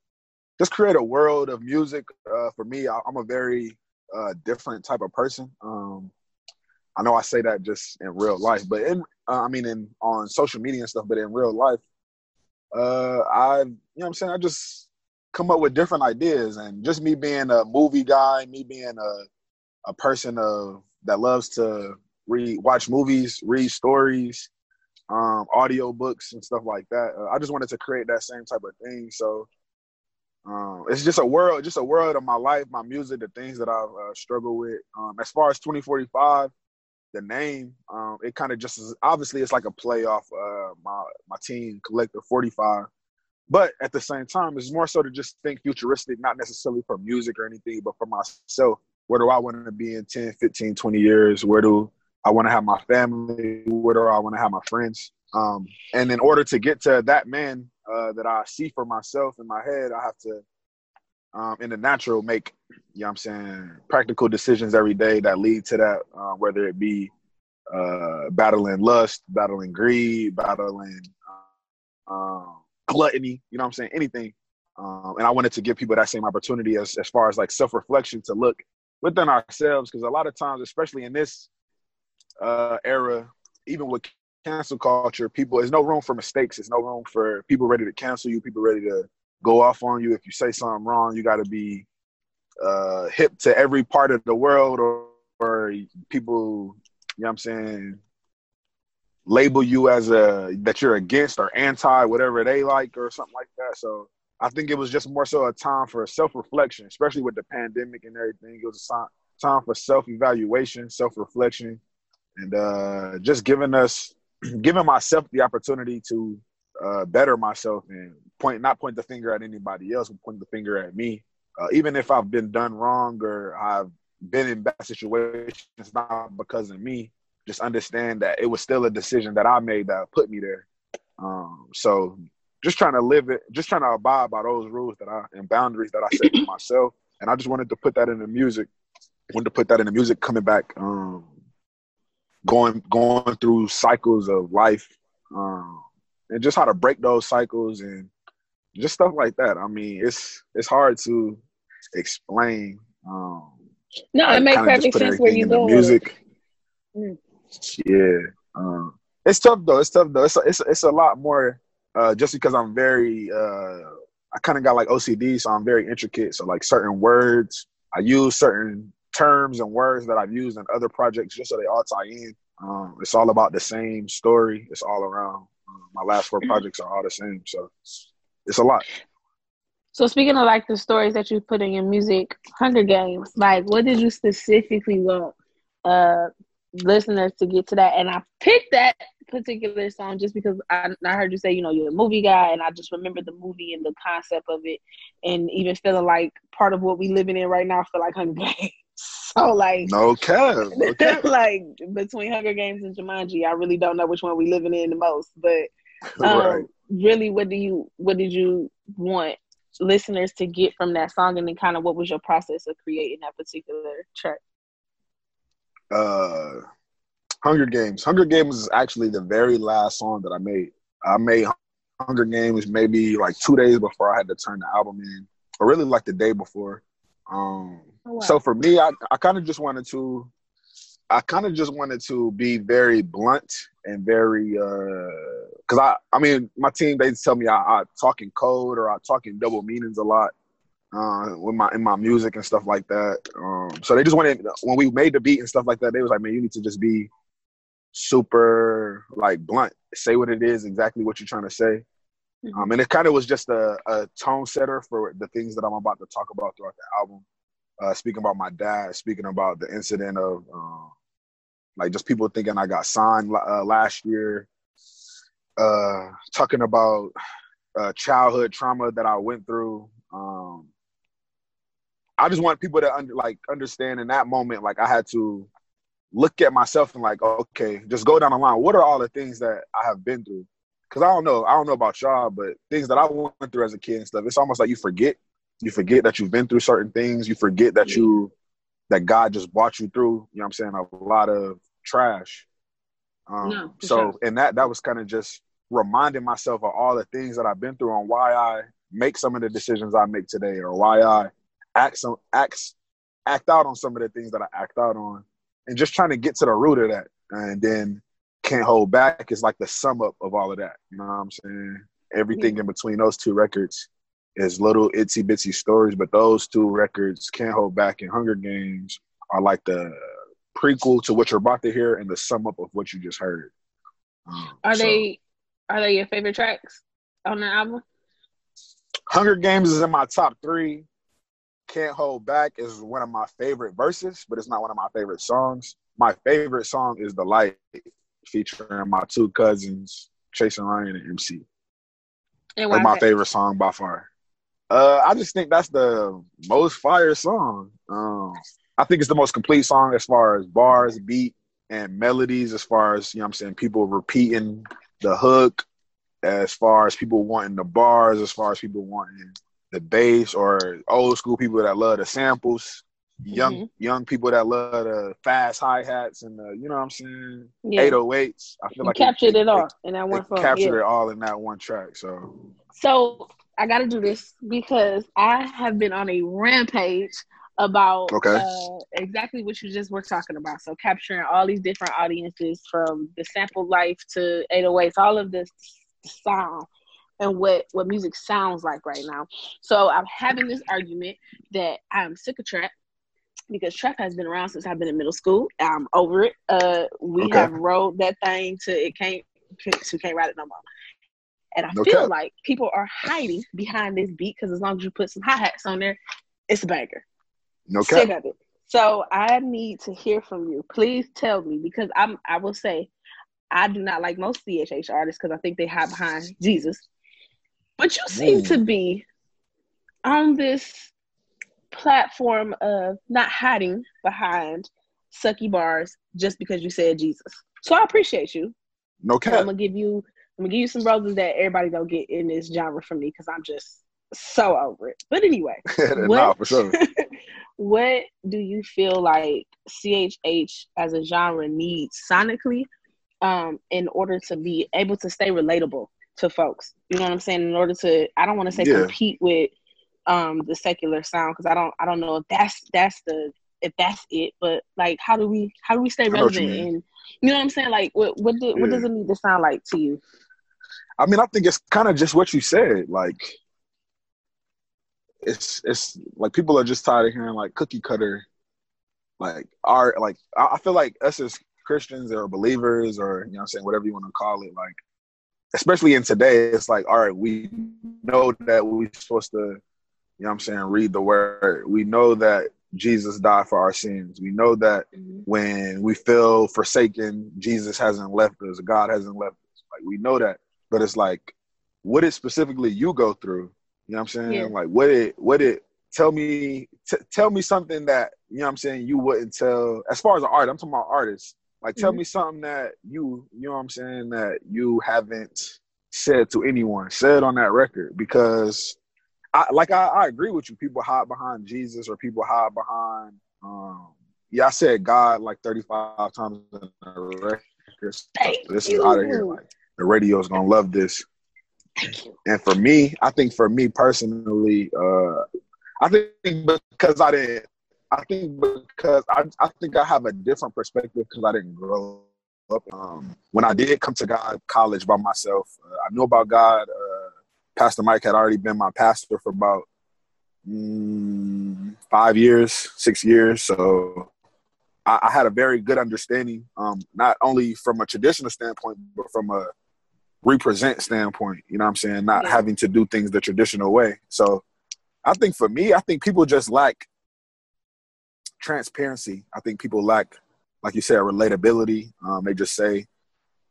R: just create a world of music. Uh, for me, I, I'm a very uh, different type of person. Um, I know I say that just in real life, but in uh, I mean in on social media and stuff, but in real life, uh, I you know I'm saying I just come up with different ideas, and just me being a movie guy, me being a a person of that loves to read, watch movies, read stories, um, audio books and stuff like that. Uh, I just wanted to create that same type of thing. So um, it's just a world, just a world of my life, my music, the things that I've uh, struggled with. Um, as far as 2045, the name, um, it kind of just is obviously it's like a play off uh, my my team collective 45. but at the same time, it's more so to just think futuristic, not necessarily for music or anything, but for myself. Where do I want to be in 10, 15, 20 years? Where do I want to have my family? Where do I want to have my friends? Um, and in order to get to that man uh, that I see for myself in my head, I have to, um, in the natural, make, you know what I'm saying, practical decisions every day that lead to that, uh, whether it be uh, battling lust, battling greed, battling um, gluttony, you know what I'm saying, anything. Um, and I wanted to give people that same opportunity as, as far as like self reflection to look within ourselves, because a lot of times, especially in this uh, era, even with cancel culture, people there's no room for mistakes. There's no room for people ready to cancel you, people ready to go off on you. If you say something wrong, you got to be uh, hip to every part of the world, or, or people, you know what I'm saying, label you as a that you're against or anti whatever they like or something like that. So I think it was just more so a time for self reflection, especially with the pandemic and everything. It was a time for self evaluation, self reflection, and uh, just giving us, giving myself the opportunity to uh, better myself and point, not point the finger at anybody else, but point the finger at me. Uh, even if I've been done wrong or I've been in bad situations, not because of me, just understand that it was still a decision that I made that put me there. Um, so just trying to live it, just trying to abide by those rules that I and boundaries that I set for myself. And I just wanted to put that in the music. wanted to put that in the music coming back, um, going going through cycles of life, um, and just how to break those cycles and just stuff like that. I mean, it's it's hard to explain. Um,
F: no, it makes perfect sense where you go.
R: Music. Mm. Yeah, um, it's tough though. It's tough though. It's a, it's a, it's a lot more. Uh, just because I'm very, uh, I kind of got like OCD, so I'm very intricate. So like certain words, I use certain terms and words that I've used in other projects just so they all tie in. Um, it's all about the same story. It's all around. Um, my last four projects are all the same, so it's a lot.
F: So speaking of like the stories that you put in your music, Hunger Games, like what did you specifically want uh listeners to get to that. And I picked that particular song just because I, I heard you say, you know, you're a movie guy, and I just remember the movie and the concept of it, and even feeling like part of what we living in right now feel like Hunger Games. So like
R: no cap, no cap.
F: like between Hunger Games and Jumanji, I really don't know which one we living in the most. But um, right. really, what do you what did you want listeners to get from that song, and then kind of what was your process of creating that particular track?
R: Uh, Hunger Games. Hunger Games is actually the very last song that I made. I made Hunger Games maybe like two days before I had to turn the album in, or really like the day before. Um, oh, wow. So for me, I, I kind of just wanted to, I kind of just wanted to be very blunt and very, uh, because uh, I, I mean, my team they tell me I, I talk in code or I talk in double meanings a lot uh, with my in my music and stuff like that. Um, so they just wanted when we made the beat and stuff like that. They was like, man, you need to just be super like blunt. Say what it is, exactly what you're trying to say. Mm-hmm. Um, and it kind of was just a, a, tone setter for the things that I'm about to talk about throughout the album. Uh, speaking about my dad, speaking about the incident of uh, like just people thinking I got signed uh, last year. Uh, talking about uh, childhood trauma that I went through. Um, I just want people to under, like understand in that moment, like I had to look at myself and like, okay, just go down the line. What are all the things that I have been through? Because I don't know, I don't know about y'all, but things that I went through as a kid and stuff, it's almost like you forget. You forget that you've been through certain things. You forget that you that God just brought you through. You know what I'm saying? A lot of trash. Um, no, so, sure. and that that was kind of just reminding myself of all the things that I've been through and why I make some of the decisions I make today, or why I act some acts act out on some of the things that I act out on, and just trying to get to the root of that, and then can't hold back is like the sum up of all of that. You know what I'm saying? Everything mm-hmm. in between those two records is little itsy bitsy stories, but those two records can't hold back in Hunger Games are like the prequel to what you're about to hear and the sum up of what you just heard.
F: Um, are so, they are they your favorite tracks on the album?
R: Hunger Games is in my top three. Can't Hold Back is one of my favorite verses, but it's not one of my favorite songs. My favorite song is The Light, featuring my two cousins, Chase and Ryan and MC.
F: And
R: That's my favorite song by far. Uh, I just think that's the most fire song. Um, I think it's the most complete song as far as bars, beat, and melodies. As far as you know, what I'm saying people repeating the hook. As far as people wanting the bars, as far as people wanting the bass, or old school people that love the samples, young
F: Mhm.
R: young people that love the fast hi hats and the you know what I'm saying,
F: Yeah.
R: 808s. I feel
F: You
R: like
F: captured it, all in that one
R: it
F: song.
R: captured
F: yeah.
R: it all in that one track. So
F: So I got to do this because I have been on a rampage about
R: Okay.
F: uh, exactly what you just were talking about. So capturing all these different audiences from the sample life to 808s, all of this sound and what what music sounds like right now. So I'm having this argument that I'm sick of trap because trap has been around since I've been in middle school. I'm over it. Uh, we
R: Okay.
F: have rode that thing to it can't to can't ride it no more. And I
R: No
F: feel like people are hiding behind this beat because as long as you put some hi hats on there, it's a banger.
R: no
F: Sick
R: cap.
F: of it. So I need to hear from you. Please tell me because I'm. I will say, I do not like most CHH artists because I think they hide behind Jesus. But you seem to be on this platform of not hiding behind sucky bars just because you said Jesus. So I appreciate you.
R: No
F: So I'm gonna give you. I'm gonna give you some roses that everybody don't get in this genre from me because I'm just so over it. But anyway,
R: nah,
F: what
R: for sure.
F: what do you feel like CHH as a genre needs sonically um, in order to be able to stay relatable to folks? You know what I'm saying? In order to, I don't want to say
R: Yeah.
F: compete with um, the secular sound because I don't, I don't know if that's that's the if that's it. But like, how do we how do we stay
R: what you
F: relevant? And you know what I'm saying? Like, what what do, what does it need to sound like to you?
R: I mean, I think it's kind of just what you said. Like, it's it's like people are just tired of hearing like cookie cutter, like art. Like, I, I feel like us as Christians or believers or you know, what I'm saying whatever you want to call it, like, especially in today, it's like, all right, we know that we're supposed to, you know, what I'm saying, read the word. We know that Jesus died for our sins. We know that when we feel forsaken, Jesus hasn't left us. God hasn't left us. Like we know that, but it's like, what did specifically you go through? You know what I'm saying?
F: Yeah.
R: Like, what it, what it, tell me, t- tell me something that you know what I'm saying you wouldn't tell. As far as an art, I'm talking about artists. Like, tell
F: Mhm.
R: me something that you, you know what I'm saying, that you haven't said to anyone, said on that record, because I like I, I agree with you. People hide behind Jesus or people hide behind um yeah, I said God like 35 times in a record. So this is out of here.
F: you.
R: Like the radio's gonna love this. And for me, I think for me personally, uh I think because I didn't I think because I, I think I have a different perspective because I didn't grow up. Um, when I did come to God college by myself, uh, I knew about God. Uh, Pastor Mike had already been my pastor for about mm, five years, six years. So I, I had a very good understanding, um, not only from a traditional standpoint, but from a represent standpoint. You know what I'm saying? Not
F: Yeah.
R: having to do things the traditional way. So I think for me, I think people just lack transparency. I think people lack, like you said, relatability. Um, they just say,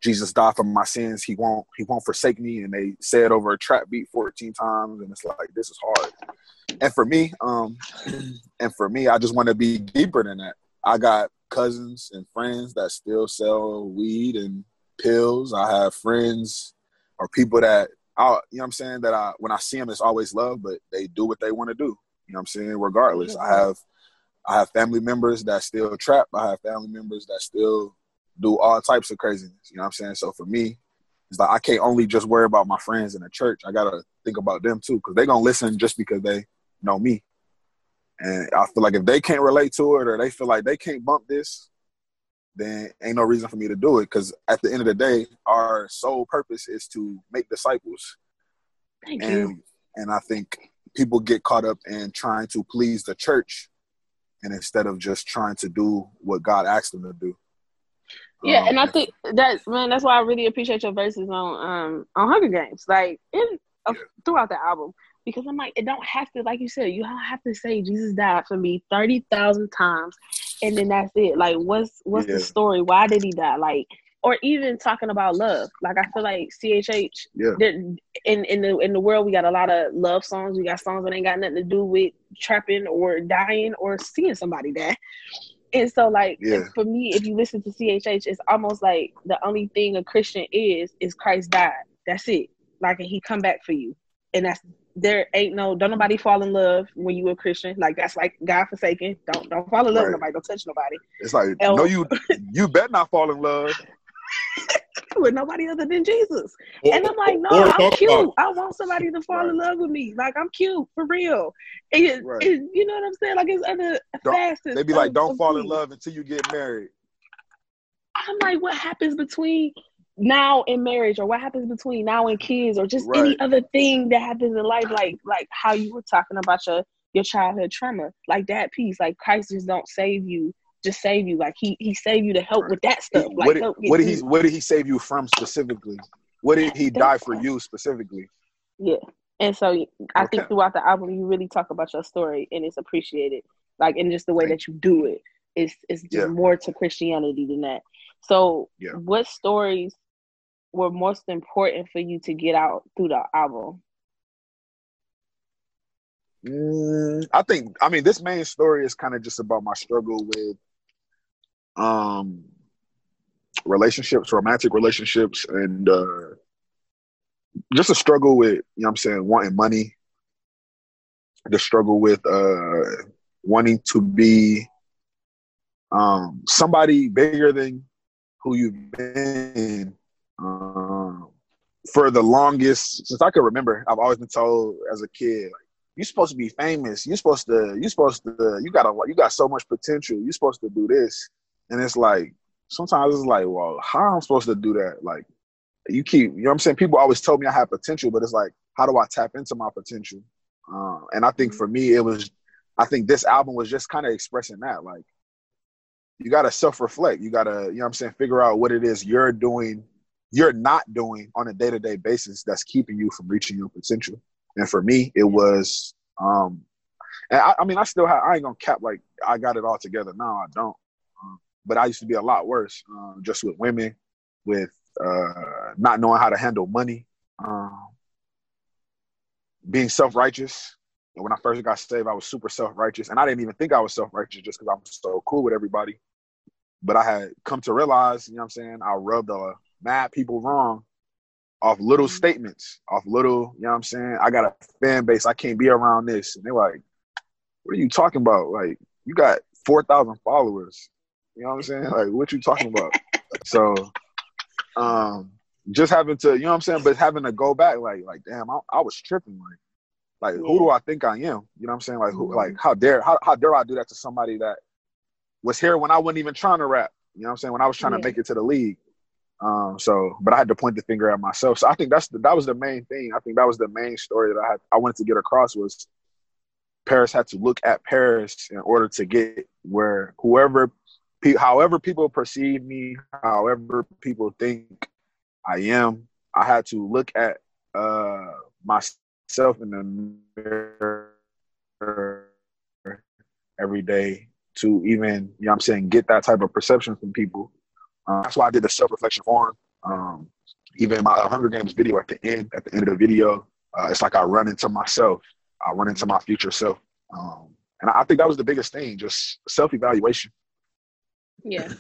R: Jesus died for my sins. He won't. He won't forsake me. And they say it over a trap beat 14 times, and it's like this is hard. And for me, um, and for me, I just want to be deeper than that. I got cousins and friends that still sell weed and pills. I have friends or people that I, you know, what I'm saying that I when I see them, it's always love, but they do what they want to do. You know, what I'm saying regardless. I have I have family members that still trap. I have family members that still do all types of craziness. You know what I'm saying? So for me, it's like I can't only just worry about my friends in the church. I gotta think about them too, because they're gonna listen just because they know me. And I feel like if they can't relate to it or they feel like they can't bump this, then ain't no reason for me to do it. Because at the end of the day, our sole purpose is to make disciples.
F: Thank
R: and
F: you.
R: and I think people get caught up in trying to please the church, and instead of just trying to do what God asked them to do.
F: Yeah,
R: Um,
F: and I think that man, that's why I really appreciate your verses on um on Hunger Games, like in uh, throughout the album, because I'm like, it don't have to, like you said, you don't have to say Jesus died for me thirty thousand times, and then that's it. Like, what's what's
R: Yeah.
F: the story? Why did he die? Like, or even talking about love. Like I feel like CHH,
R: Yeah.
F: in in the in the world, we got a lot of love songs. We got songs that ain't got nothing to do with trapping or dying or seeing somebody die. And so, like
R: Yeah.
F: for me, if you listen to CHH, it's almost like the only thing a Christian is is Christ died. That's it. Like, and He come back for you, and that's there ain't no don't nobody fall in love when you a Christian. Like that's like God forsaken. Don't don't fall in love with
R: Right.
F: nobody. Don't touch nobody.
R: It's like
F: Oh.
R: no, you you better not fall in love.
F: with nobody other than Jesus.
R: Or-
F: and I'm like, no,
R: or
F: I'm cute.
R: about-
F: I want somebody to fall in love with me. Like I'm cute for real. And,
R: Right.
F: it- you know what I'm saying? Like it's other
R: Don't,
F: facets.
R: they be like, don't fall in love until you get married.
F: I'm like, what happens between now and marriage, or what happens between now and kids, or just any other thing that happens in life, like like how you were talking about your your childhood trauma, like that piece. Like Christ just don't save you, just save you. Like he he saved you to help with that stuff. Like
R: what did, what did he what did he save you from specifically? What did he die for you specifically?
F: Yeah. And so I think throughout the album you really talk about your story and it's appreciated. Like in just the way that you do it. It's it's just
R: Yeah.
F: more to Christianity than that. So
R: Yeah.
F: what stories were most important for you to get out through the album?
R: Mm, I think I mean this main story is kind of just about my struggle with um relationships, romantic relationships, and uh just a struggle with, you know I'm saying, wanting money. The struggle with uh wanting to be um somebody bigger than who you've been um for the longest since I could remember. I've always been told as a kid, like, you're supposed to be famous. You're supposed to. You're supposed to. You got a. You got so much potential. You're supposed to do this. And it's like sometimes it's like, well, how am I supposed to do that? Like, you keep. You know what I'm saying? People always told me I have potential, but it's like, how do I tap into my potential? Um, and I think for me, it was. I think this album was just kind of expressing that. Like, you got to self reflect. You got to, you know what I'm saying, figure out what it is you're doing, you're not doing on a day to day basis that's keeping you from reaching your potential. And for me, it was, um, and I, I mean, I still have, I ain't gonna cap like I got it all together. No, I don't. But I used to be a lot worse, um, just with women, with uh, not knowing how to handle money, um, being self righteous. And when I first got saved, I was super self righteous, and I didn't even think I was self righteous just because I'm so cool with everybody. But I had come to realize, you know what I'm saying, I rubbed uh, mad people wrong off little statements, off little, you know what I'm saying? I got a fan base, I can't be around this. And they're like, what are you talking about? Like, you got 4,000 followers. You know what I'm saying? Like, what you talking about? so, um, just having to, you know what I'm saying? But having to go back, like, like, damn, I, I was tripping. Like, like, who do I think I am? You know what I'm saying? Like, who, like, how dare, how, how dare I do that to somebody that was here when I wasn't even trying to rap? You know what I'm saying? When I was trying
F: Yeah.
R: to make it to the league. Um, so, but I had to point the finger at myself. So I think that's the, that was the main thing. I think that was the main story that I had, I wanted to get across was Parris had to look at Parris in order to get where whoever, however people perceive me, however people think I am, I had to look at uh, myself in the mirror every day to even, you know I'm saying, get that type of perception from people. Uh, that's why I did the self reflection forum. Um, even my Hunger Games video at the end, at the end of the video, uh, it's like I run into myself. I run into my future self. Um, and I think that was the biggest thing, just self evaluation.
F: Yeah.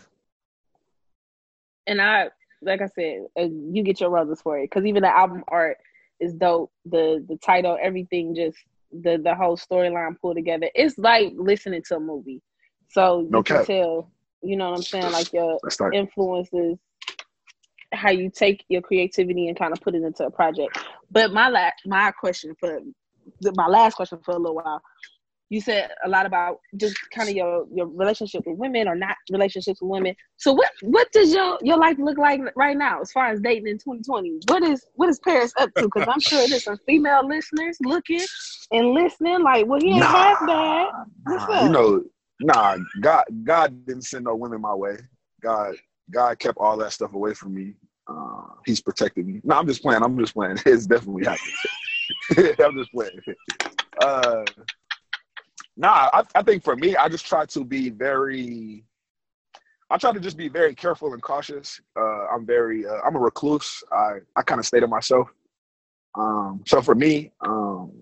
F: And I, like I said, uh, you get your roses for it because even the album art is dope. The the title, everything, just the the whole storyline pulled together. It's like listening to a movie. So
R: No
F: you can tell, you know what I'm saying, like your influences, how you take your creativity and kind of put it into a project. But my last my question for my last question for a little while you said a lot about just kind of your your relationship with women or not relationships with women. So what what does your your life look like right now as far as dating in 2020? What is what is Parris up to? Because I'm sure there's some female listeners looking and listening. Like, well, he ain't
R: Nah.
F: half bad.
R: Nah, you know, nah, God, God didn't send no women my way. God, God kept all that stuff away from me. Uh, he's protected me. No, I'm just playing. I'm just playing. It's definitely happening. I'm just playing. Uh, nah, I, I think for me, I just try to be very. I try to just be very careful and cautious. Uh, I'm very, uh, I'm a recluse. I, I kind of stay to myself. Um, so for me, um,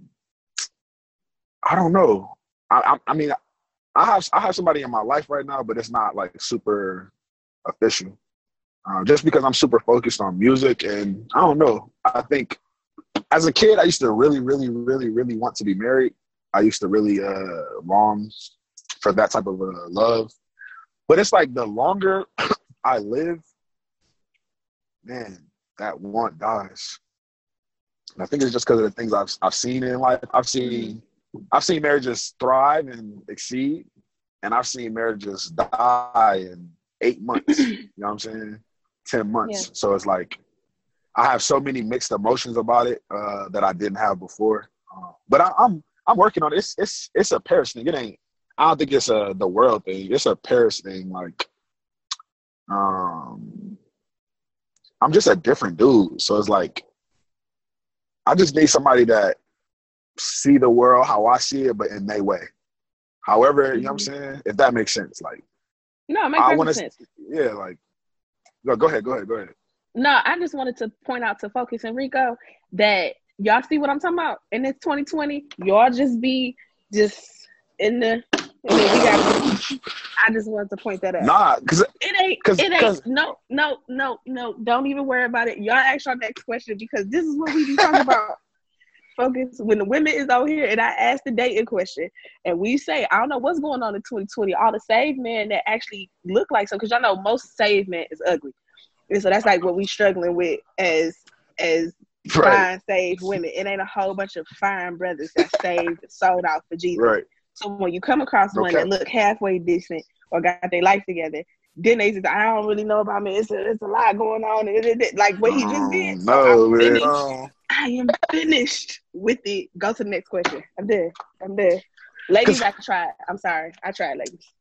R: I don't know. I, I, I mean, I have, I have somebody in my life right now, but it's not like super official. Uh, just because I'm super focused on music, and I don't know. I think as a kid, I used to really, really, really, really want to be married. I used to really uh, long for that type of uh, love. But it's like the longer I live, man, that want dies. And I think it's just because of the things I've I've seen in life. I've seen I've seen marriages thrive and exceed, and I've seen marriages die in eight months. you know what I'm saying? Ten months.
F: Yeah.
R: So it's like I have so many mixed emotions about it uh, that I didn't have before. Uh, but I, I'm I'm working on it. It's it's it's a Parris thing. It ain't. I don't think it's a the world thing. It's a Parris thing. Like, um, I'm just a different dude. So it's like, I just need somebody that see the world how I see it, but in their way. However, you know what I'm saying? If that makes sense. Like,
F: No, it makes
R: I want to.
F: sense.
R: Yeah, like, no, go ahead, go ahead, go ahead.
F: No, I just wanted to point out to Focus and Rico that y'all see what I'm talking about And it's 2020. Y'all just be just in the. I, mean, we got, I just wanted to point that out.
R: Nah, cause
F: it ain't.
R: 'cause-
F: it ain't.
R: 'cause-
F: No, no, no, no. Don't even worry about it. Y'all ask our next question because this is what we be talking about. Focus when the women is out here and I ask the dating question and we say I don't know what's going on in 2020. All the save men that actually look like so because y'all know most save men is ugly. And so that's like what we struggling with as as
R: Right.
F: fine saved women. It ain't a whole bunch of fine brothers that saved sold out for Jesus.
R: Right.
F: So when you come across one that look halfway decent or got their life together, then they just I don't really know about me. It's a it's a lot going on. Like what he just did. Mm, so
R: no,
F: I'm
R: man.
F: finished. I am finished with it. Go to the next question. I'm there. I'm there. Ladies, I tried. I'm sorry. I tried, ladies.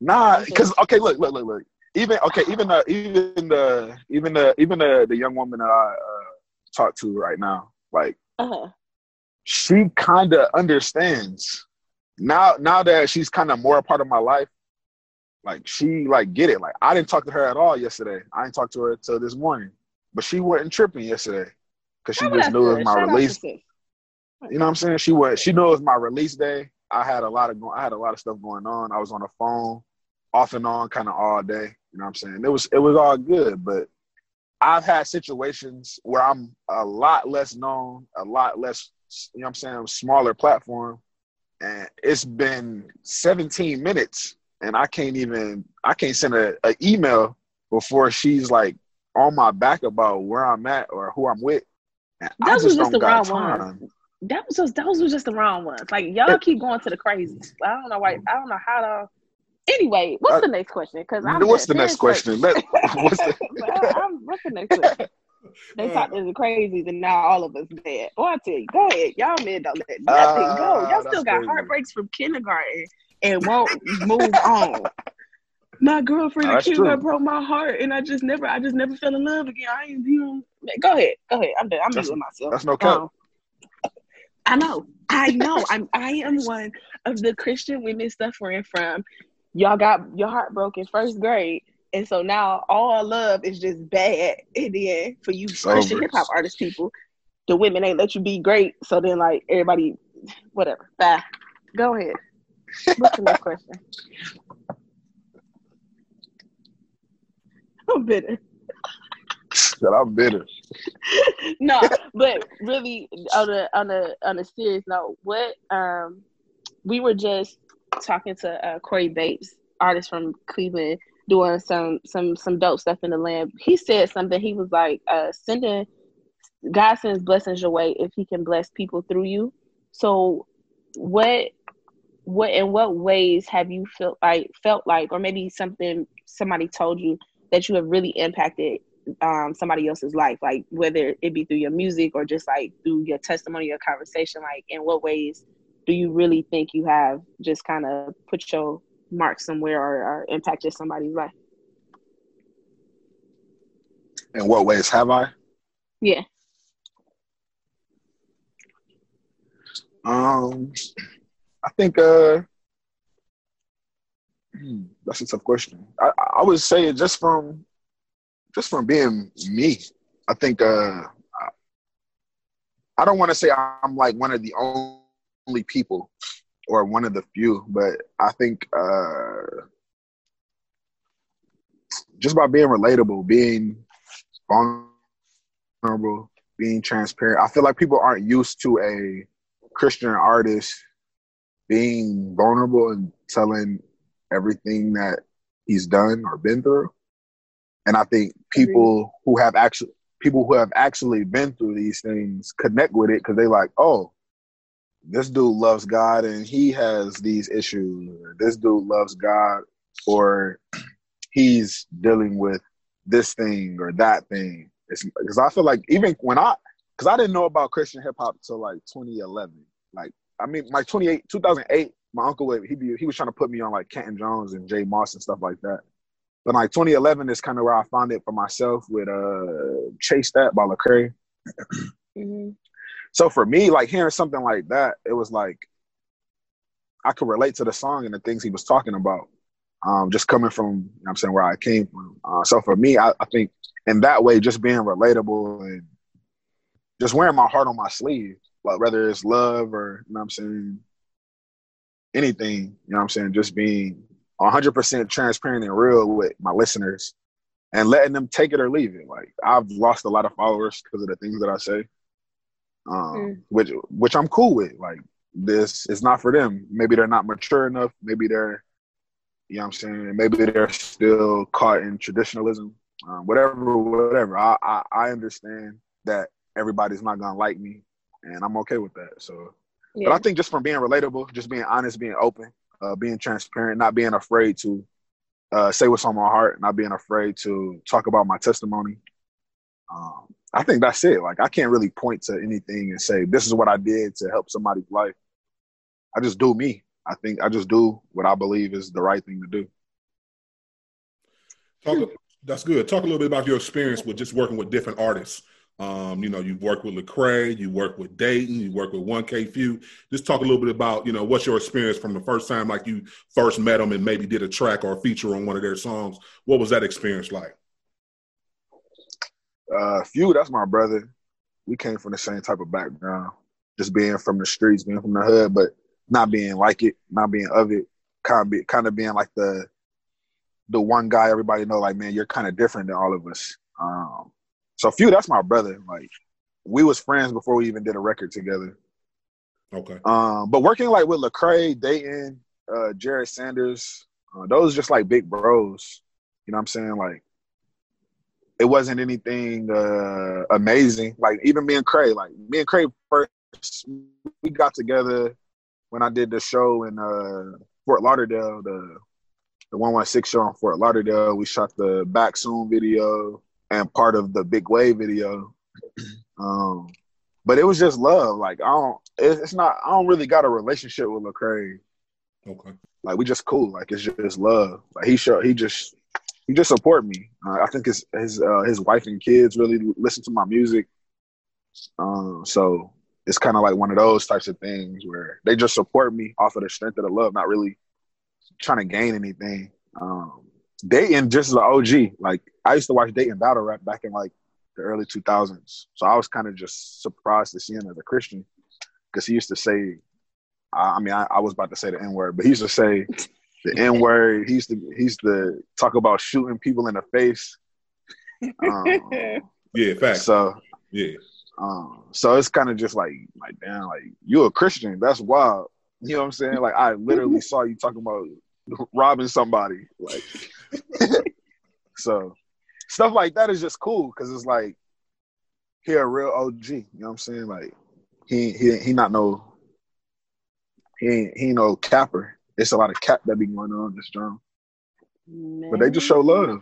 R: Nah, because okay, look, look, look, look. Even okay, even the even the even the even the the young woman that I uh, talk to right now, like
F: Uh-huh.
R: she kind of understands now. Now that she's kind of more a part of my life, like she like get it. Like I didn't talk to her at all yesterday. I didn't talk to her until this morning, but she wasn't tripping yesterday because she just knew it was my
F: Shout
R: release. You know what I'm saying? She was she knew it was my release day. I had a lot of I had a lot of stuff going on. I was on the phone off and on kind of all day. You know what I'm saying? It was it was all good, but I've had situations where I'm a lot less known, a lot less, you know what I'm saying, smaller platform. And it's been 17 minutes and I can't even I can't send a, a email before she's like on my back about where I'm at or who I'm with. And I
F: Those
R: just
F: was just the wrong
R: time.
F: ones. That was just those were just the wrong ones. Like y'all keep going to the crazies. I don't know why. Mm. I don't know how to. Anyway, what's uh, the next question? Because I'm
R: What's the next question? Let, what's the,
F: uh, I'm- what's the next question? They talked to the crazies, and now all of us dead. Boy, I tell you, go ahead. Y'all men don't let ah, nothing go.
R: Ah,
F: Y'all still got
R: crazy.
F: heartbreaks from kindergarten and won't move on. My girlfriend
R: Oh,
F: in
R: that's
F: kindergarten
R: true.
F: broke my heart, and I just never, I just never fell in love again. I ain't, you know, go ahead, go ahead. I'm done. I'm
R: That's-
F: muting myself.
R: that's no
F: Go
R: cap.
F: Um, I know, I know. I'm, I am one of the Christian women suffering from. Y'all got your heart broken first grade, and so now all love is just bad. And then for you Christian hip hop artist people, the women ain't let you be great. So then like everybody, whatever. Bye. Go ahead. What's the next question? I'm bitter.
R: that I'm bitter.
F: no, but really on a on a on a serious note, what um we were just talking to uh, Corey Bapes, artist from Cleveland, doing some some some dope stuff in the land. He said something. He was like, uh, sending God sends blessings your way if He can bless people through you. So, what what in what ways have you felt like felt like, or maybe something somebody told you that you have really impacted um, somebody else's life, like whether it be through your music or just like through your testimony or conversation, like in what ways do you really think you have just kind of put your mark somewhere or, or impacted somebody's life?
R: In what ways have I?
F: Yeah.
R: Um, I think uh, Hmm, That's a tough question. I, I would say just from just from being me, I think uh I- I don't want to say I'm like one of the only people or one of the few, but I think uh just by being relatable, being vulnerable, being transparent. I feel like people aren't used to a Christian artist being vulnerable and telling everything that he's done or been through. And I think people who have actually people who have actually been through these things connect with it because they like, oh, this dude loves God and he has these issues. This dude loves God or he's dealing with this thing or that thing. Because I feel like even when I because I didn't know about Christian hip hop till like 2011. Like I mean, like 28, 2008. My uncle would he be, he was trying to put me on like Canton Jones and J Moss and stuff like that. But like 2011 is kind of where I found it for myself with uh Chase That by Lecrae. So for me, like hearing something like that, it was like I could relate to the song and the things he was talking about. Um, just coming from, you know I'm saying, where I came from. Uh, so for me, I, I think in that way, just being relatable and just wearing my heart on my sleeve, like whether it's love or, you know I'm saying, anything, you know I'm saying, just being 100% transparent and real with my listeners and letting them take it or leave it. Like I've lost a lot of followers because of the things that I say, um, which which I'm cool with. Like this is not for them. Maybe they're not mature enough. Maybe they're, you know, what I'm saying, maybe they're still caught in traditionalism. Um, whatever, whatever. I, I I understand that everybody's not gonna like me, and I'm okay with that. So, but I think just from being relatable, just being honest, being open, uh, being transparent, not being afraid to uh, say what's on my heart, not being afraid to talk about my testimony. Um, I think that's it. Like I can't really point to anything and say this is what I did to help somebody's life. I just do me. I think I just do what I believe is the right thing to do.
D: Talk, that's good. Talk a little bit about your experience with just working with different artists. Um, you know, you've worked with Lecrae, you work with Dayton, you work with 1K Phew. Just talk a little bit about, you know, what's your experience from the first time like you first met them and maybe did a track or a feature on one of their songs. What was that experience like?
R: Uh, Phew, that's my brother. We came from the same type of background, just being from the streets, being from the hood, but not being like it, not being of it, kind of be, kind of being like the the one guy everybody know, like man, you're kind of different than all of us. Um, so Phew, that's my brother. Like we was friends before we even did a record together.
D: Okay.
R: Um, but working like with Lecrae, Dayton, uh, Jered Sanders, uh, those just like big bros. You know what I'm saying? Like it wasn't anything uh, amazing. Like even me and Cray, like me and Cray first, we got together when I did the show in uh, Fort Lauderdale, the the 116 show in Fort Lauderdale. We shot the Back Soon video and part of the Big Wave video. Um, but it was just love. Like I don't, it's not. I don't really got a relationship with Lecrae.
D: Okay.
R: Like we just cool. Like it's just love. Like he show. He just he just support me. Uh, I think his his uh, his wife and kids really listen to my music. Um, so it's kind of like one of those types of things where they just support me off of the strength of the love, not really trying to gain anything. Um, Dayton just as an OG. Like I used to watch Dayton battle rap back in like the early 2000s. So I was kind of just surprised to see him as a Christian because he used to say, I, I mean, I, I was about to say the N word, but he used to say the N word. He used to he used to talk about shooting people in the face. Um,
D: Yeah, facts.
R: so
D: yeah.
R: um, so it's kind of just like like damn, like you a Christian. That's wild. You know what I'm saying? Like I literally saw you talking about robbing somebody. Like so stuff like that is just cool because it's like he a real OG. You know what I'm saying? Like he he he not no he ain't he ain't no capper. It's a lot of cap that be going on in this drum. But they just show love.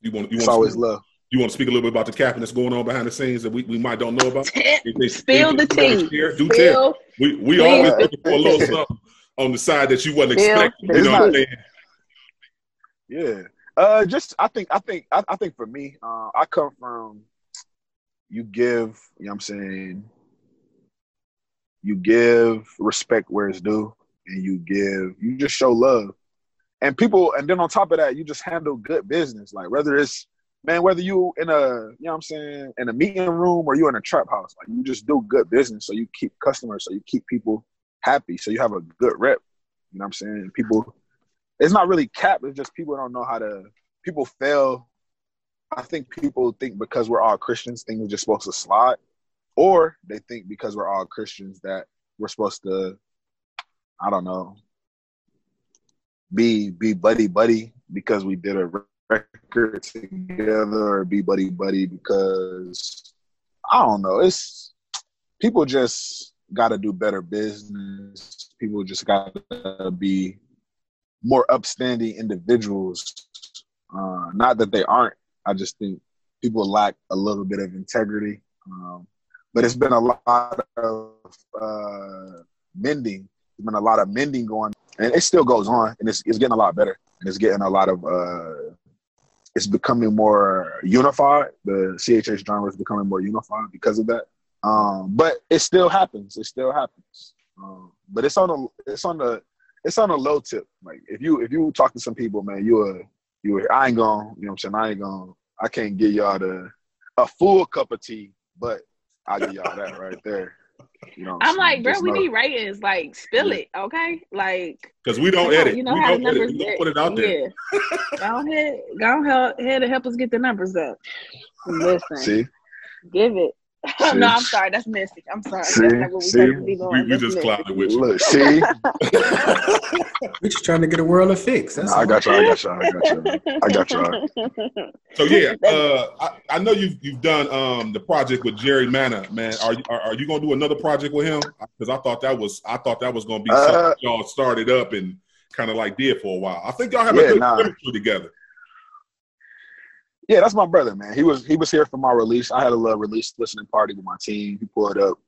D: You want you
R: It's
D: want
R: always
D: to,
R: love.
D: You want to speak a little bit about the capping that's going on behind the scenes that we, we might don't know about? If they-
F: Spill the tea.
D: share, Do
F: Spill-
D: tell. We we
F: please.
D: always looking for a little something on the side that you wasn't
F: Spill
D: expecting.
F: the
D: You know what I'm saying?
R: Yeah. Uh just I think I think I, I think for me, uh I come from you give, you know what I'm saying, you give respect where it's due and you give you just show love. and people, and then on top of that, you just handle good business. Like whether it's man, whether you in a you know what I'm saying in a meeting room or you in a trap house, like you just do good business, so you keep customers, so you keep people happy, so you have a good rep. You know what I'm saying? People, it's not really cap. It's just people don't know how to. People fail. I think people think because we're all Christians, things are just supposed to slide, or they think because we're all Christians that we're supposed to, I don't know, be be buddy buddy because we did a record together, or be buddy buddy because I don't know. It's people just got to do better business. People just got to be more upstanding individuals. Uh, not that they aren't. I just think people lack a little bit of integrity. Um, but it's been a lot of uh, mending. There's been a lot of mending going, and it still goes on, and it's, it's getting a lot better, and it's getting a lot of. Uh, it's becoming more unified. The CHH genre is becoming more unified because of that. Um, but it still happens. It still happens. Um, but it's on the it's on the it's on a low tip. Like if you if you talk to some people, man, you are you are, I ain't going. You know what I'm saying? I ain't going. I can't give y'all the a full cup of tea, but I'll give y'all that right there. You know,
F: I'm like, bro, we
R: know-
F: need ratings. Like, spill it, okay? Like,
D: Because we don't
F: you know-
D: edit.
F: You know
D: we
F: how the
D: don't edit.
F: numbers
D: We don't
F: get.
D: put it out there.
F: Yeah. go ahead, go ahead, ahead to help us get the numbers up. Listen,
R: See,
F: give it.
R: See?
F: no, I'm sorry. That's messy. I'm sorry.
R: See?
F: That's not what we
R: See?
F: supposed
D: We, we just
F: messy.
D: with you.
R: look, see,
E: We're just trying to get a world of fix. That's
R: I got y'all. I got y'all. I got y'all. I got y'all.
D: So yeah, uh, I, I know you've you've done um, the project with Jerry Manna, man. Are you are, are you gonna do another project with him? Because I thought that was I thought that was gonna be something
R: Uh,
D: y'all started up and kind of like did for a while. I think y'all have
R: Yeah,
D: a good
R: nah.
D: chemistry together.
R: Yeah, that's my brother, man. He was he was here for my release. I had a little release listening party with my team. He pulled up.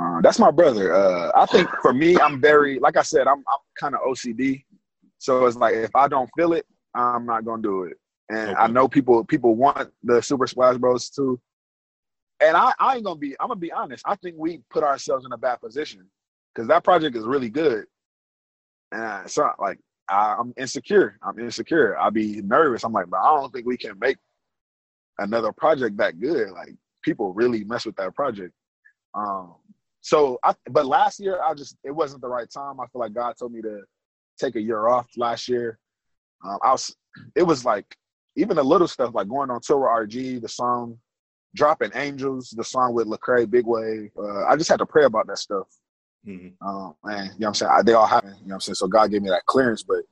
R: Uh, that's my brother. Uh, I think for me, I'm very like I said, I'm I'm kind of OCD. So it's like if I don't feel it, I'm not gonna do it. And I know people people want the Super Splash Bros too. And I, I ain't gonna be. I'm gonna be honest. I think we put ourselves in a bad position because that project is really good. And so like I, I'm insecure. I'm insecure. I'll be nervous. I'm like, but I don't think we can make another project that good. Like people really mess with that project. Um, so I, but last year I just it wasn't the right time. I feel like God told me to take a year off last year. Um, I was, it was like even the little stuff like going on tour with RG, the song, dropping angels, the song with Lecrae, Big Wave. Uh, I just had to pray about that stuff. Um, man, you know what I'm saying? I, they all happen, you know what I'm saying? So God gave me that clearance, but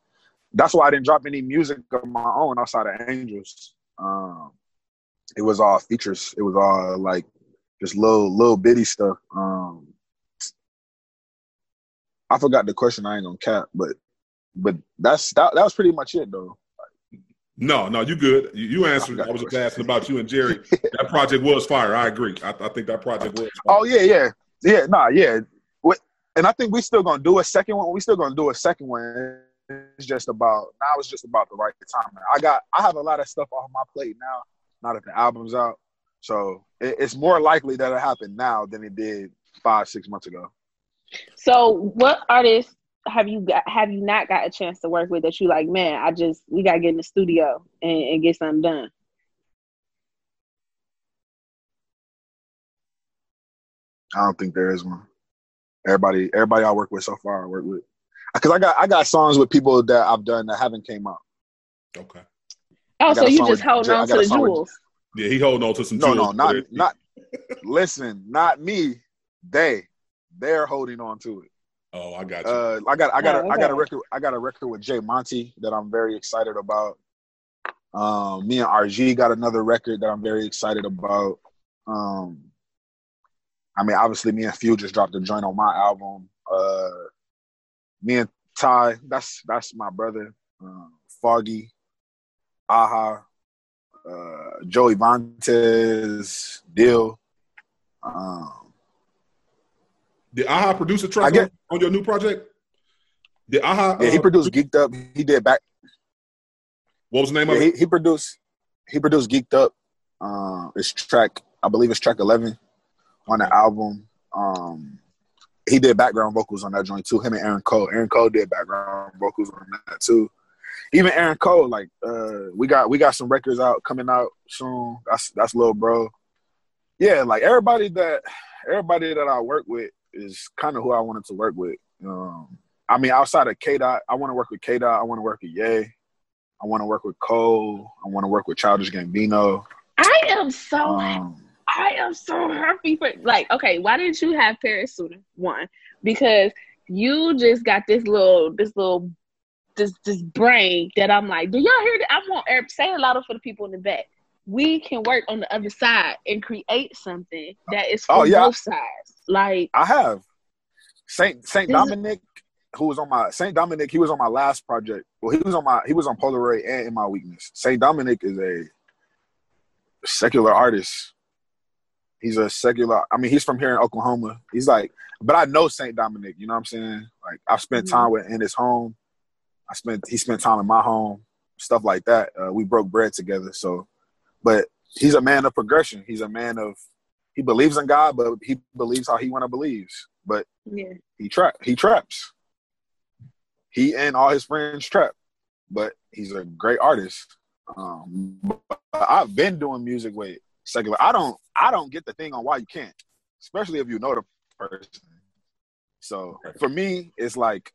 R: that's why I didn't drop any music of my own outside of Angels. Um, it was all features. It was all like just little little bitty stuff. Um, I forgot the question. I ain't gonna cap, but but that's that, that was pretty much it though.
D: No, no, you good. You, you answered. I was just asking about you and Jerry. that project was fire. I agree. I, I think that project was. Fire.
R: Oh yeah, yeah, yeah. Nah, yeah. And I think we still gonna do a second one. We still gonna do a second one. It's just about now. It's just about the right time. I got. I have a lot of stuff off my plate now. Now that the album's out, so it, it's more likely that it happened now than it did five, six months ago.
F: So, what artists have you got? Have you not got a chance to work with that you like? Man, I just we gotta get in the studio and, and get something done.
R: I don't think there is one. Everybody, everybody I work with so far, I work with, because I got I got songs with people that I've done that haven't came out.
D: Okay.
F: Oh, so you just
R: with-
F: holding on to the
R: song with-
F: jewels?
D: Yeah, he holding on to some.
R: No,
D: jewels
R: no, not not. listen, not me. They, they're holding on to it.
D: Oh, I got you.
R: Uh, I got, I got,
F: Oh,
R: a, I got a record. I got a record with Jay Monty that I'm very excited about. Um, me and RG got another record that I'm very excited about. Um, I mean, obviously, me and Phew just dropped a joint on my album. Uh, me and Ty, that's that's my brother. Um, Foggy, Aha, uh, Joey Vantes, Dill. Um,
D: Did AHA produce a track
R: I get-
D: on, on your new project? Did AHA?
R: yeah, he
D: uh,
R: produced Geeked Up. He did back.
D: What was the name
R: Yeah,
D: of
R: he,
D: it?
R: he produced he produced Geeked Up. Uh, it's track I believe it's track eleven on the album. Um, he did background vocals on that joint too. Him and Aaron Cole. Aaron Cole did background vocals on that too. Even Aaron Cole, like uh, we got we got some records out coming out soon. That's that's little bro. Yeah, like everybody that everybody that I work with is kind of who I wanted to work with. Um, I mean, outside of K Dot, I want to work with K Dot. I want to work with Ye. I want to work with Cole. I want to work with Childish Gambino.
F: I am so
R: Um,
F: I am so happy for like okay, why didn't you have Parris sooner? One, because you just got this little this little this this brain that I'm like, do y'all hear that? I want Eric say it louder for the people in the back. We can work on the other side and create something that is for
R: Oh, yeah.
F: both sides. Like
R: I have Saint Saint Dominic, who was on my Saint Dominic. He was on my last project. Well, he was on my he was on Polaroid and in my weakness. Saint Dominic is a secular artist. He's a secular. I mean, he's from here in Oklahoma. He's like, but I know Saint Dominic. You know what I'm saying? Like I've spent time with in his home. I spent he spent time in my home, stuff like that. Uh, we broke bread together. So, but he's a man of progression. He's a man of he believes in God, but he believes how he want to believes. But
F: yeah.
R: he trap he traps. He and all his friends trap, but he's a great artist. Um, but I've been doing music with secular. I don't I don't get the thing on why you can't, especially if you know the person. So for me, it's like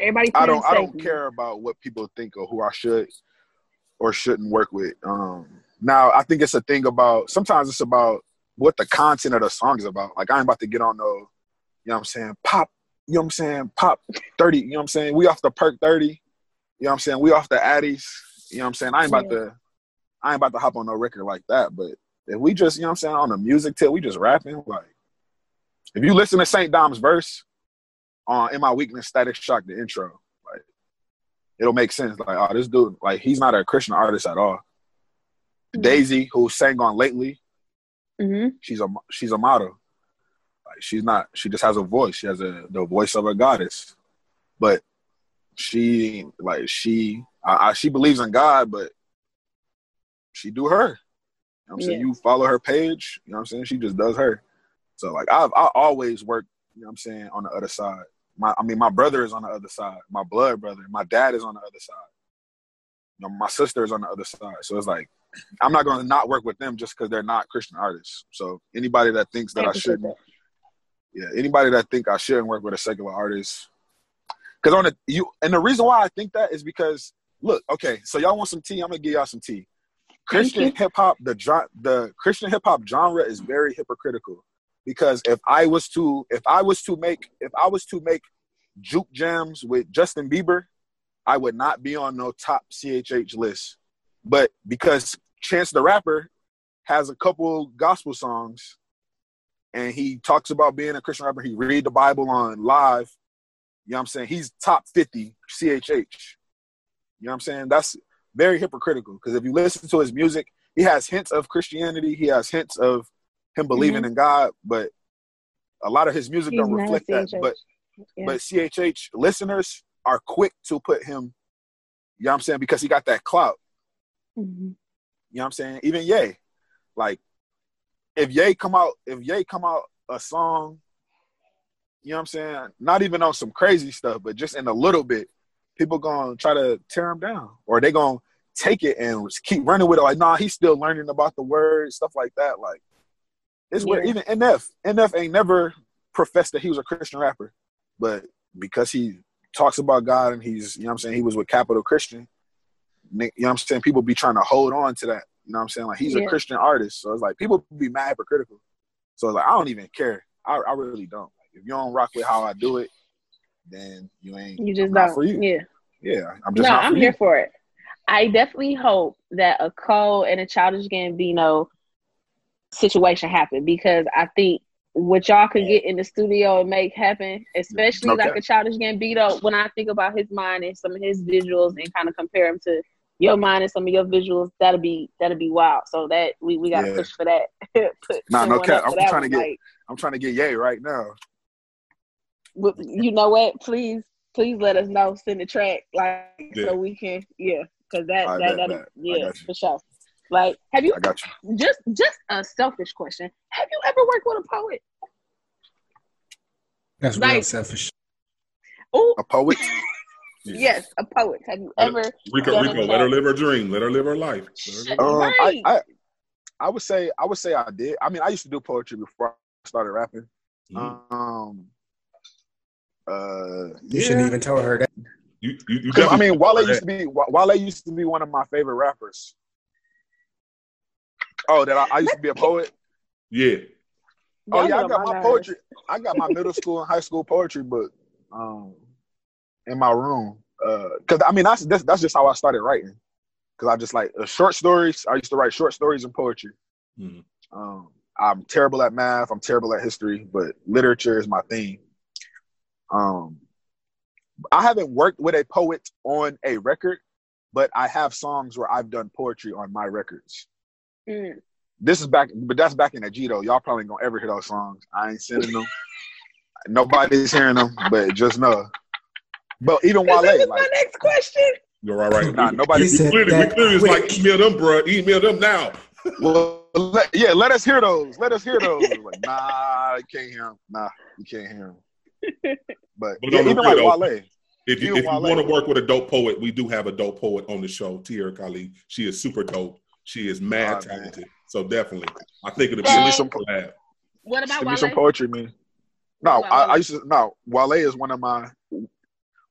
F: Everybody
R: I don't I don't
F: safe.
R: care about what people think or who I should or shouldn't work with. Um, now I think it's a thing about sometimes it's about what the content of the song is about. Like I ain't about to get on no, you know what I'm saying, pop, you know what I'm saying, pop 30, you know what I'm saying? We off the perk 30, you know what I'm saying? We off the Addies, you know what I'm saying? I ain't about
F: Yeah.
R: to I ain't about to hop on no record like that. But if we just, you know what I'm saying, on the music tip, we just rapping, like if you listen to St. Dom's verse on In My Weakness, Static Shock, the intro, like it'll make sense. Like, oh, this dude, like he's not a Christian artist at all. Daisy, who sang on lately,
F: Mm-hmm.
R: she's a she's a model. Like she's not. She just has a voice. She has a the voice of a goddess. But she like she I, I, she believes in God, but she do her. You know what I'm saying?
F: Yeah.
R: You follow her page, you know what I'm saying? She just does her. So like I've I always work, you know what I'm saying, on the other side. My I mean my brother is on the other side. My blood brother. My dad is on the other side. You know, my sister is on the other side. So it's like I'm not going to not work with them just because they're not Christian artists. So anybody that thinks that I,
F: appreciate
R: shouldn't, yeah, anybody that think I shouldn't work with a secular artist, because on the you and the reason why I think that is because look, okay, so y'all want some tea? I'm gonna give y'all some tea. Christian hip hop, the the Christian hip hop genre is very hypocritical because if I was to if I was to make if I was to make juke jams with Justin Bieber, I would not be on no top CHH list. But because Chance the Rapper has a couple gospel songs and he talks about being a Christian rapper, he read the Bible on live, you know what I'm saying? He's top 50 CHH. You know what I'm saying? That's very hypocritical because if you listen to his music, he has hints of Christianity, he has hints of him believing
F: Mhm.
R: in God, but a lot of his music
F: He's
R: don't reflect that. But
F: Yeah.
R: but CHH listeners are quick to put him, you know what I'm saying, because he got that clout.
F: Mhm.
R: You know what I'm saying? Even Ye. Like if Ye come out, if Ye come out a song, you know what I'm saying? Not even on some crazy stuff, but just in a little bit, people gonna try to tear him down. Or they gonna take it and keep running with it. Like, nah, he's still learning about the word, stuff like that. Like it's where
F: Yeah.
R: even NF, NF ain't never professed that he was a Christian rapper. But because he talks about God and he's, you know what I'm saying, he was with Capitol Christian, you know what I'm saying, people be trying to hold on to that. You know what I'm saying? Like he's
F: Yeah.
R: a Christian artist. So it's like people be mad hypocritical. So it's like I don't even care. I, I really don't. Like if you don't rock with how I do it, then you ain't
F: You just
R: I'm
F: don't.
R: for you.
F: Yeah.
R: Yeah. I'm just
F: no, I'm
R: you.
F: here for it. I definitely hope that a Cole and a Childish Gambino situation happen because I think what y'all could get in the studio and make happen, especially
R: Okay.
F: like a Childish Gambino, when I think about his mind and some of his visuals and kind of compare him to your mind and some of your visuals, that'll be that'll be wild. So that we, we gotta
R: Yeah.
F: push for that.
R: Nah, no cap. I'm trying to get
F: like,
R: I'm trying to get Ye right now.
F: You know what? Please, please let us know. Send the track, like
R: Yeah.
F: so we can, yeah, because that
R: I
F: that
R: bet,
F: that yeah for sure. Like, have you
R: I got you.
F: just just a selfish question? Have you ever worked with a poet?
E: That's
F: Like-
E: real selfish.
F: Ooh.
R: A poet.
F: Yes, a poet. Have you ever?
D: Rico,
F: done
D: Rico,
F: it
D: let her live her dream. Let her live her life. Her live-
R: Um,
F: Right.
R: I, I I would say I would say I did. I mean, I used to do poetry before I started rapping.
D: Mm-hmm.
R: Um, uh,
E: You shouldn't even tell her that.
D: You, you, you
R: 'Cause, I mean, Wale used to be Wale used to be one of my favorite rappers. Oh, that I, I used to be a poet.
D: Yeah.
R: Oh yeah, I got my
F: my
R: poetry. I got my middle school and high school poetry book um, in my room. Because I mean, that's, that's that's just how I started writing. Because I just like uh, short stories. I used to write short stories and poetry.
D: Mhm.
R: Um, I'm terrible at math. I'm terrible at history, but literature is my thing. Um, I haven't worked with a poet on a record, but I have songs where I've done poetry on my records.
F: Mm.
R: This is back, but that's back in the G though. Y'all probably gonna ever hear those songs. I ain't sending them. Nobody's hearing them, but just know. But even
F: That
R: Wale,
F: was
R: like,
F: my next question.
D: You're all right.
R: Nah,
D: We-
R: nobody-
D: we clearly, we clearly is like
R: quick.
D: email them, bro. Email them now.
R: well, let, yeah, let us hear those. Let us hear those. Like, nah, you can't hear them. Nah, you can't hear them. But,
D: But
R: yeah, even like
D: though,
R: Wale.
D: If you,
R: Even
D: if you want to work with a dope poet, we do have a dope poet on the show, Tierra Khalid. She is super dope. She is mad
R: Oh, man.
D: talented. So definitely, I think it'll be
R: Send
D: a
R: me some-
D: collab.
F: What about
R: Send me some poetry, man. No, I, I used to no. Wale is one of my.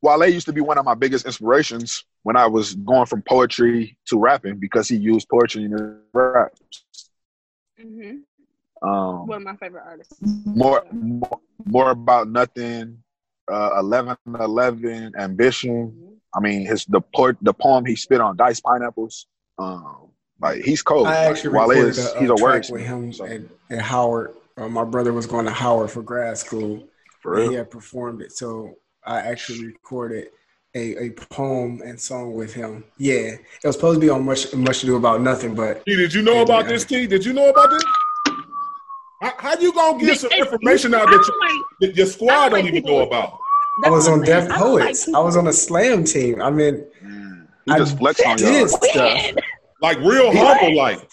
R: Wale used to be one of my biggest inspirations when I was going from poetry to rapping because he used poetry in his rap.
F: hmm
R: Um,
F: One of my favorite artists.
R: more, more, more about nothing. Uh, Eleven Eleven, ambition. I mean, his the port, the poem he spit on Diced Pineapples. Um, like he's cold.
E: I
R: Like,
E: actually
R: Wale
E: recorded
R: is
E: a,
R: he's
E: a
R: a
E: track with him at, at Howard. Uh, my brother was going to Howard for grad school.
R: For
E: and
R: real?
E: He had performed it, so I actually recorded a, a poem and song with him. Yeah, it was supposed to be on much much to do about nothing, but
D: T, did you know about this, T? Did you know about this? How, how you gonna get some information out that, you, that your squad don't even know about?
E: I was on Deaf Poets. I was on a slam team. I mean,
R: He
E: I
R: just flexed on
E: did
R: y'all.
E: stuff.
D: Like real humble, like.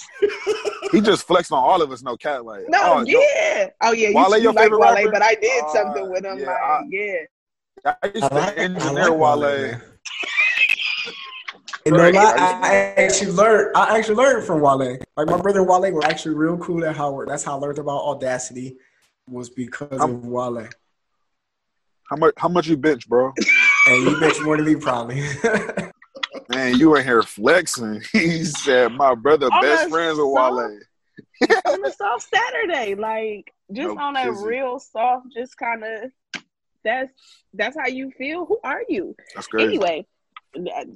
R: He just flexed on all of us. No cat, like
F: No,
R: oh, yo,
F: yeah. Oh yeah, you,
R: Wale,
F: you
R: your
F: like
R: favorite
F: Wale,
R: rapper?
F: but I did
R: Uh,
F: something with him.
R: yeah,
F: like,
R: I-
F: yeah.
R: I used to
E: I like- I
R: engineer
E: like
R: Wale.
E: Wale, man. And no
R: Right.
E: lie, I, I actually learned. I actually learned from Wale. Like my brother and Wale were actually real cool at Howard. That's how I learned about Audacity. Was because of Wale.
R: How much? How much you bench, bro?
E: And you bench more than me, probably.
R: Man, you in here flexing. He said, "My brother,
F: On
R: best friends with Wale."
F: on a soft Saturday, like just
R: No
F: on a
R: kizzy.
F: real soft, just kind of. That's that's how you feel. Who are you?
R: That's crazy.
F: Anyway,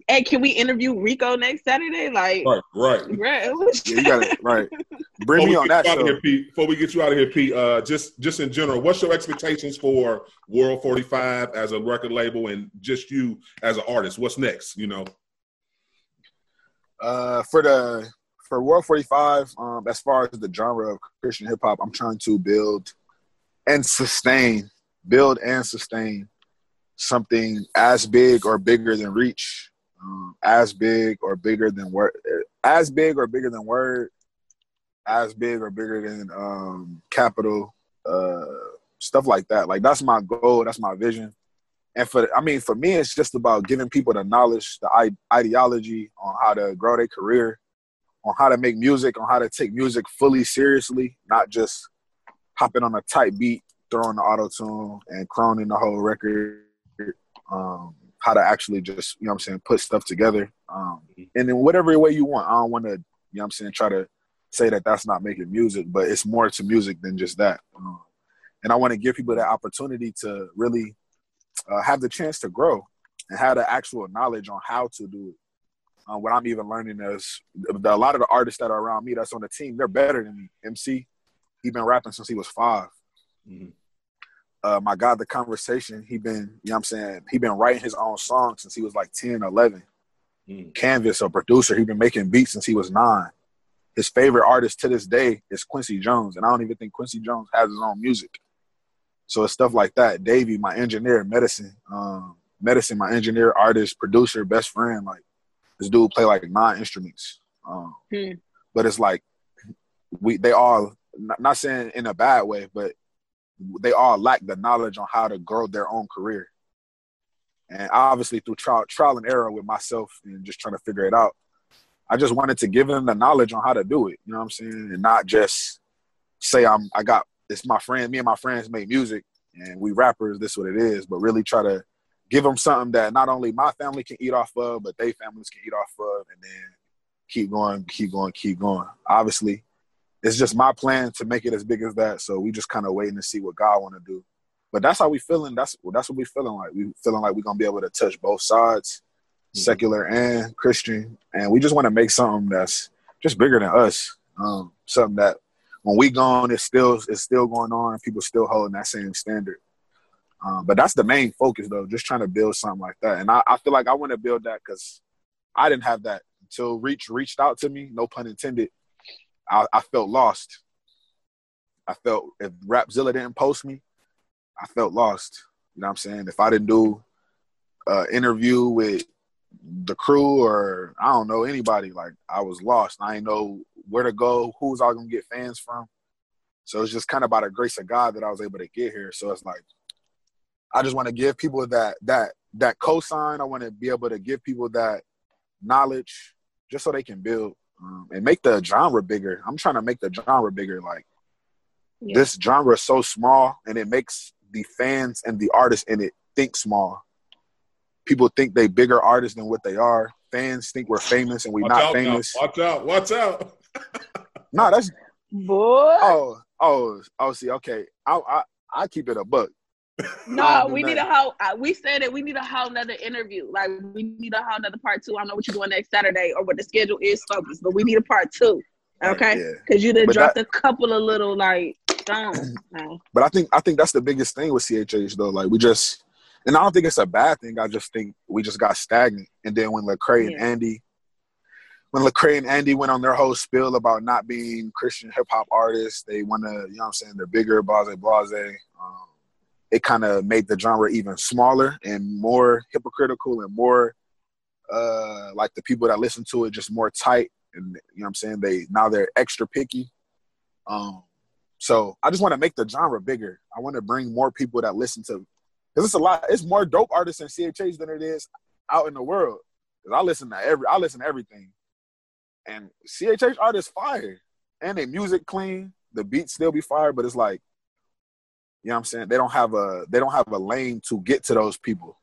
F: hey, can we interview Rico next Saturday? Like,
D: Right, right.
F: bruh, it was-
R: Yeah, you got it right. Bring
D: Before
R: me on that
D: out
R: show.
D: here, Pete. Before we get you out of here, Pete, uh, just just in general, what's your expectations for World Forty Five as a record label, and just you as an artist? What's next? You know,
R: Uh, for the for World 45, um, as far as the genre of Christian hip hop, I'm trying to build and sustain, build and sustain something as big or bigger than Reach, um, as big or bigger than Word, as big or bigger than Word, as big or bigger than um, Capitol, uh, stuff like that. Like that's my goal. That's my vision. And for I mean, for me, it's just about giving people the knowledge, the ideology on how to grow their career, on how to make music, on how to take music fully seriously, not just hopping on a tight beat, throwing the auto tune and croning the whole record. Um, how to actually just, you know what I'm saying, put stuff together. Um, and in whatever way you want. I don't want to, you know what I'm saying, try to say that that's not making music, but it's more to music than just that. Um, and I want to give people that opportunity to really uh, have the chance to grow and have the actual knowledge on how to do it. Uh, what I'm even learning is the, a lot of the artists that are around me that's on the team, they're better than me. MC, he been rapping since he was 5 Uh, my God, the conversation, he been, you know what I'm saying, he been writing his own songs since he was like 10, 11. Canvas, a producer, he been making beats since he was nine. His favorite artist to this day is Quincy Jones, and I don't even think Quincy Jones has his own music. So it's stuff like that. Davey, my engineer, medicine, um, medicine, my engineer, artist, producer, best friend. Like this dude play like nine instruments. Um, but it's like we they all not, not saying in a bad way, but they all lack the knowledge on how to grow their own career. And obviously through trial trial and error with myself and just trying to figure it out, I just wanted to give them the knowledge on how to do it. You know what I'm saying? And not just say I'm I got it's my friend, me and my friends make music and we rappers, this is what it is, but really try to give them something that not only my family can eat off of, but they families can eat off of, and then keep going, keep going, keep going. Obviously, it's just my plan to make it as big as that. So we just kind of waiting to see what God want to do. But that's how we feeling. That's that's what we feeling like. We feeling like we're gonna be able to touch both sides, mm-hmm. secular and Christian, and we just want to make something that's just bigger than us. Um, something that when we gone, it's still it's still going on. People still holding that same standard. Um, but that's the main focus, though, just trying to build something like that. And I, I feel like I want to build that because I didn't have that until Reach reached out to me. No pun intended. I, I felt lost. I felt if Rapzilla didn't post me, I felt lost. You know what I'm saying? If I didn't do an interview with the crew or I don't know anybody, like I was lost. I didn't know where to go, who's all gonna get fans from. So it's just kind of by the grace of God that I was able to get here. So it's like I just want to give people that that that cosign. I want to be able to give people that knowledge just so they can build um, and make the genre bigger. I'm trying to make the genre bigger. Like yeah. this genre is so small, and it makes the fans and the artists in it think small. People think they bigger artists than what they are. Fans think we're famous and we're watch not famous.
D: Now. Watch out! Watch out!
R: no, that's
F: boy.
R: Oh, oh, oh. See, okay. I I, I keep it a book.
F: No, we need a whole. Uh, we said that we need a whole nother interview. Like we need a whole nother part two. I don't know what you're doing next Saturday or what the schedule is focused, but we need a part two. Okay, because yeah. you done dropped that, a couple of little like stones.
R: But I think I think that's the biggest thing with CHH though. Like we just, and I don't think it's a bad thing. I just think we just got stagnant. And then when Lecrae yeah. and Andy, when Lecrae and Andy went on their whole spill about not being Christian hip hop artists, they want to, you know, what I'm saying they're bigger, blase, blase. Um, it kind of made the genre even smaller and more hypocritical and more uh, like the people that listen to it just more tight and you know what I'm saying they now they're extra picky. Um, so I just want to make the genre bigger. I want to bring more people that listen to because it's a lot. It's more dope artists in CHH than it is out in the world. Because I listen to every I listen to everything, and CHH artists fire and they music clean. The beats still be fire, but it's like you know what I'm saying? They don't have a they don't have a lane to get to those people.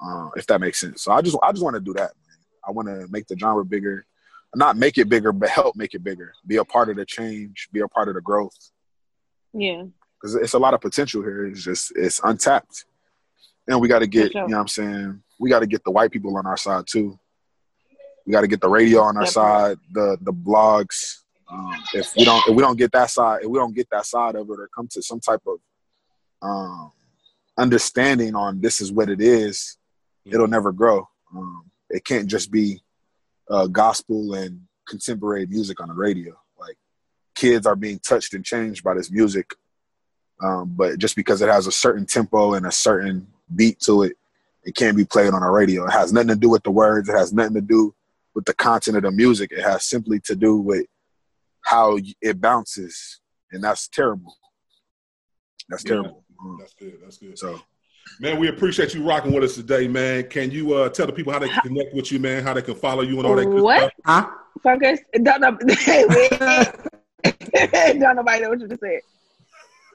R: Uh, if that makes sense. So I just I just want to do that. Man. I want to make the genre bigger, not make it bigger, but help make it bigger. Be a part of the change. Be a part of the growth.
F: Yeah.
R: Because it's a lot of potential here. It's just it's untapped, and we got to get sure. you know what I'm saying. We got to get the white people on our side too. We got to get the radio on our Definitely. side, the the blogs, um, if we don't if we don't get that side, if we don't get that side of it, or come to some type of um, understanding on this is what it is, it'll never grow. Um, it can't just be uh, gospel and contemporary music on the radio. Like kids are being touched and changed by this music, um, but just because it has a certain tempo and a certain beat to it, it can't be played on a radio. It has nothing to do with the words. It has nothing to do with the content of the music. It has simply to do with how it bounces, and that's terrible. That's yeah, terrible.
D: That's good. That's good. So, man, we appreciate you rocking with us today, man. Can you uh, tell the people how they can connect with you, man? How they can follow you and all that good
F: what?
D: stuff?
F: Huh? Focus. Don't know. don't nobody know what you just said.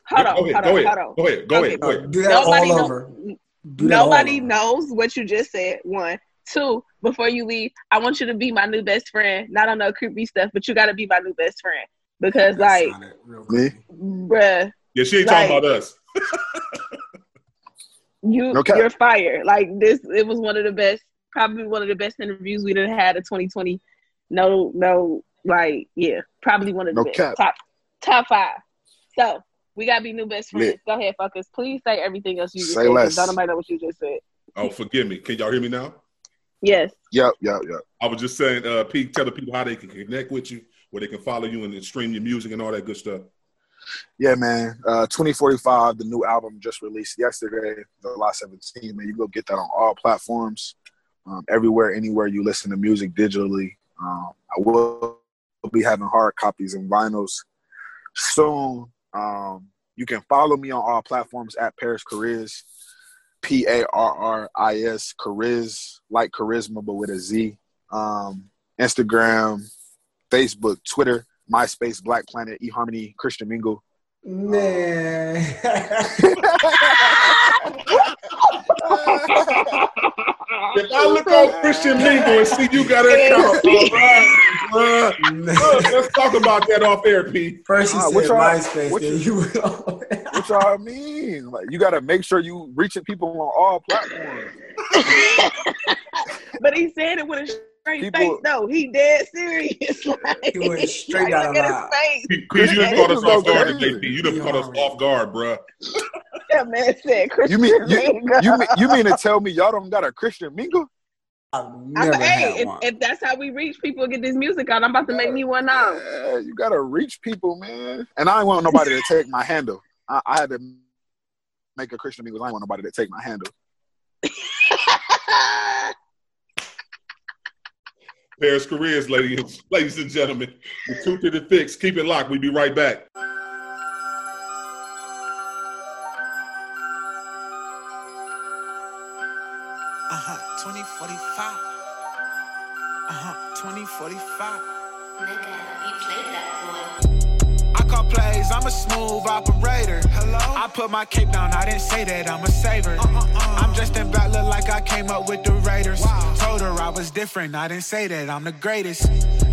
F: Hold on,
D: go ahead,
F: hold
D: go
F: on,
D: ahead,
F: hold on.
D: Go ahead, go ahead, go ahead.
E: Do that
F: Nobody
E: all over. Do
F: Nobody
E: all over.
F: knows what you just said. One. Two, before you leave, I want you to be my new best friend. Not on no creepy stuff, but you got to be my new best friend because, like,
R: Me?
F: bruh,
D: Yeah, she ain't
F: Like-
D: talking about us.
F: you
R: No cap.
F: you're fire. Like this, it was one of the best, probably one of the best interviews we'd have had in 2020. No, no, like yeah, probably one of the
R: No
F: best.
R: cap.
F: Top top five. So we gotta be new best friends.
R: Lit.
F: Go ahead, fuckers. Please say everything else you just
R: Say
F: said. 'cause
R: less.
F: Don't nobody know what you just said.
D: Oh, forgive me. Can y'all hear me now?
F: Yes.
R: Yep, yep, yep.
D: I was just saying, uh, Pete, tell the people how they can connect with you, where they can follow you and stream your music and all that good stuff.
R: Yeah, man. Uh, 2045, the new album just released yesterday, July 17. Man, you go get that on all platforms, um, everywhere, anywhere you listen to music digitally. Um, I will be having hard copies and vinyls soon. Um, You can follow me on all platforms at Parris Chariz, P A R R I S Chariz, like charisma but with a Z. Um, Instagram, Facebook, Twitter, MySpace, Black Planet, eHarmony, Christian Mingle.
E: Man.
D: If I look on Christian Mingle and see you got an account, all right, bruh. Look, let's talk about that off air, Pete.
E: First you
R: what
E: said MySpace, then
R: you-
E: you went on.
R: What y'all mean? Like you gotta make sure you reaching people on all platforms.
F: But he said it with a straight
R: People-
F: face. No, he dead serious. Like,
E: He went straight
F: like,
E: out
F: look at
E: loud.
F: his face.
D: P, P, you done caught us off guard
R: crazy.
D: today, P. You done caught us off guard, bruh.
F: That man said
R: You
F: Christian
R: mean you,
F: Mingle.
R: you mean you mean to tell me y'all don't got a Christian Mingle?
E: I've
F: I
E: never
F: hey,
E: had
F: if,
E: one.
F: if that's how we reach people get this music out, I'm about to make me one now.
R: Yeah, you gotta reach people, man. And I ain't want nobody to take my handle. I, I had to make a Christian because I ain't want nobody to take my handle.
D: Parris Chariz, ladies, ladies and gentlemen. The two to the fix. Keep it locked. We'll be right back.
L: Uh-huh, 2045. Uh-huh, 2045. I call plays, I'm a smooth operator. Hello? I put my cape down, I didn't say that I'm a saver. Uh-uh-uh. I'm dressed in black, look like I came up with the Raiders. Told her I was different, I didn't say that I'm the greatest.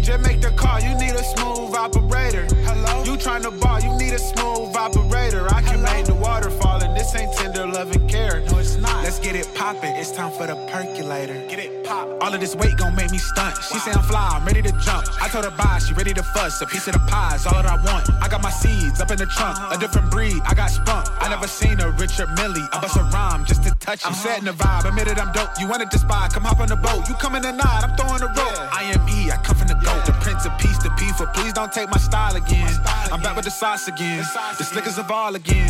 L: Just make the call, you need a smooth operator. Hello? You trying to ball, you need a smooth operator. I can make the waterfall, and this ain't tender love and care. No, it's. Let's get it poppin', it's time for the percolator. Get it pop. All of this weight gon' make me stunt. She say I'm fly, I'm ready to jump. I told her bye, she ready to fuss. A piece of the pie is all that I want. I got my seeds up in the trunk, a uh-huh. different breed. I got spunk. I never seen a Richard Mille. I bust a uh-huh. rhyme just to touch it. I'm uh-huh. setting the vibe, admitted I'm dope. You wanted to spy, come hop on the boat. You coming tonight, I'm throwing the rope. I come from the goat. The prince of peace, the P for please don't take my style again. I'm back with the sauce again. The slickers of all again.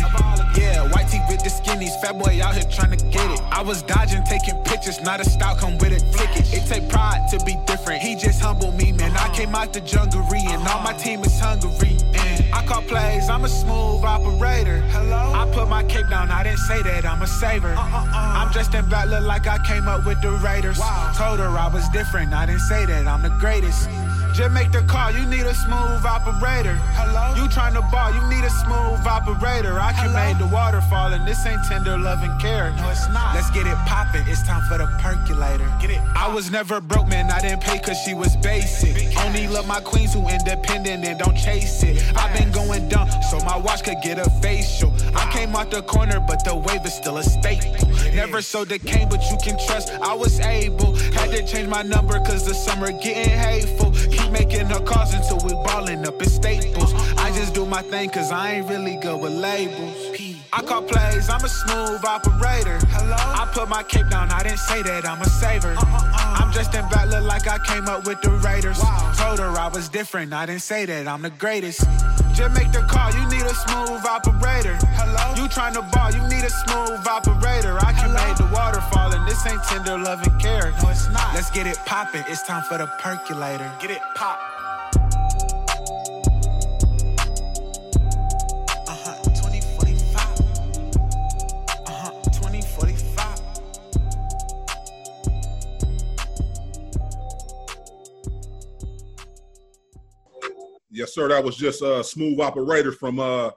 L: Yeah, white tee with the skinnies. Fat boy out here trying to get it. I was dodging, taking pictures, not a stout, come with it. Flick it. It take pride to be different. He just humble me, man. I came out the junglery and all my team is hungry. And I call plays, I'm a smooth operator. Hello? I put my cape down, I didn't say that I'm a saver. I'm dressed in black, look like I came up with the Raiders. Wow. Told her I was different, I didn't say that I'm the greatest. Just make the call, you need a smooth operator. Hello? You trying to ball, you need a smooth operator. I can make the waterfall, and this ain't tender love and care. No, it's not. Let's get it poppin', it's time for the percolator. Get it. I was never broke, man, I didn't pay cause she was basic. Only love my queens who independent and don't chase it. I've been going dumb, so my watch could get a facial. I came out the corner, but the wave is still a staple. Never so decayed, but you can trust I was able. Had to change my number cause the summer getting hateful. Making her calls until we ballin' up in staples. I just do my thing cause I ain't really good with labels. I call plays, I'm a smooth operator. Hello? I put my cape down, I didn't say that I'm a saver. I'm dressed in black, look like I came up with the Raiders. Told her I was different, I didn't say that I'm the greatest. Just make the call, you need a smooth operator. Hello? You trying to ball, you need a smooth operator. I can make the waterfall, and this ain't tender love and care. No, it's not. Let's get it poppin', it's time for the percolator. Get it pop.
D: Yes, sir. That was just a smooth operator from uh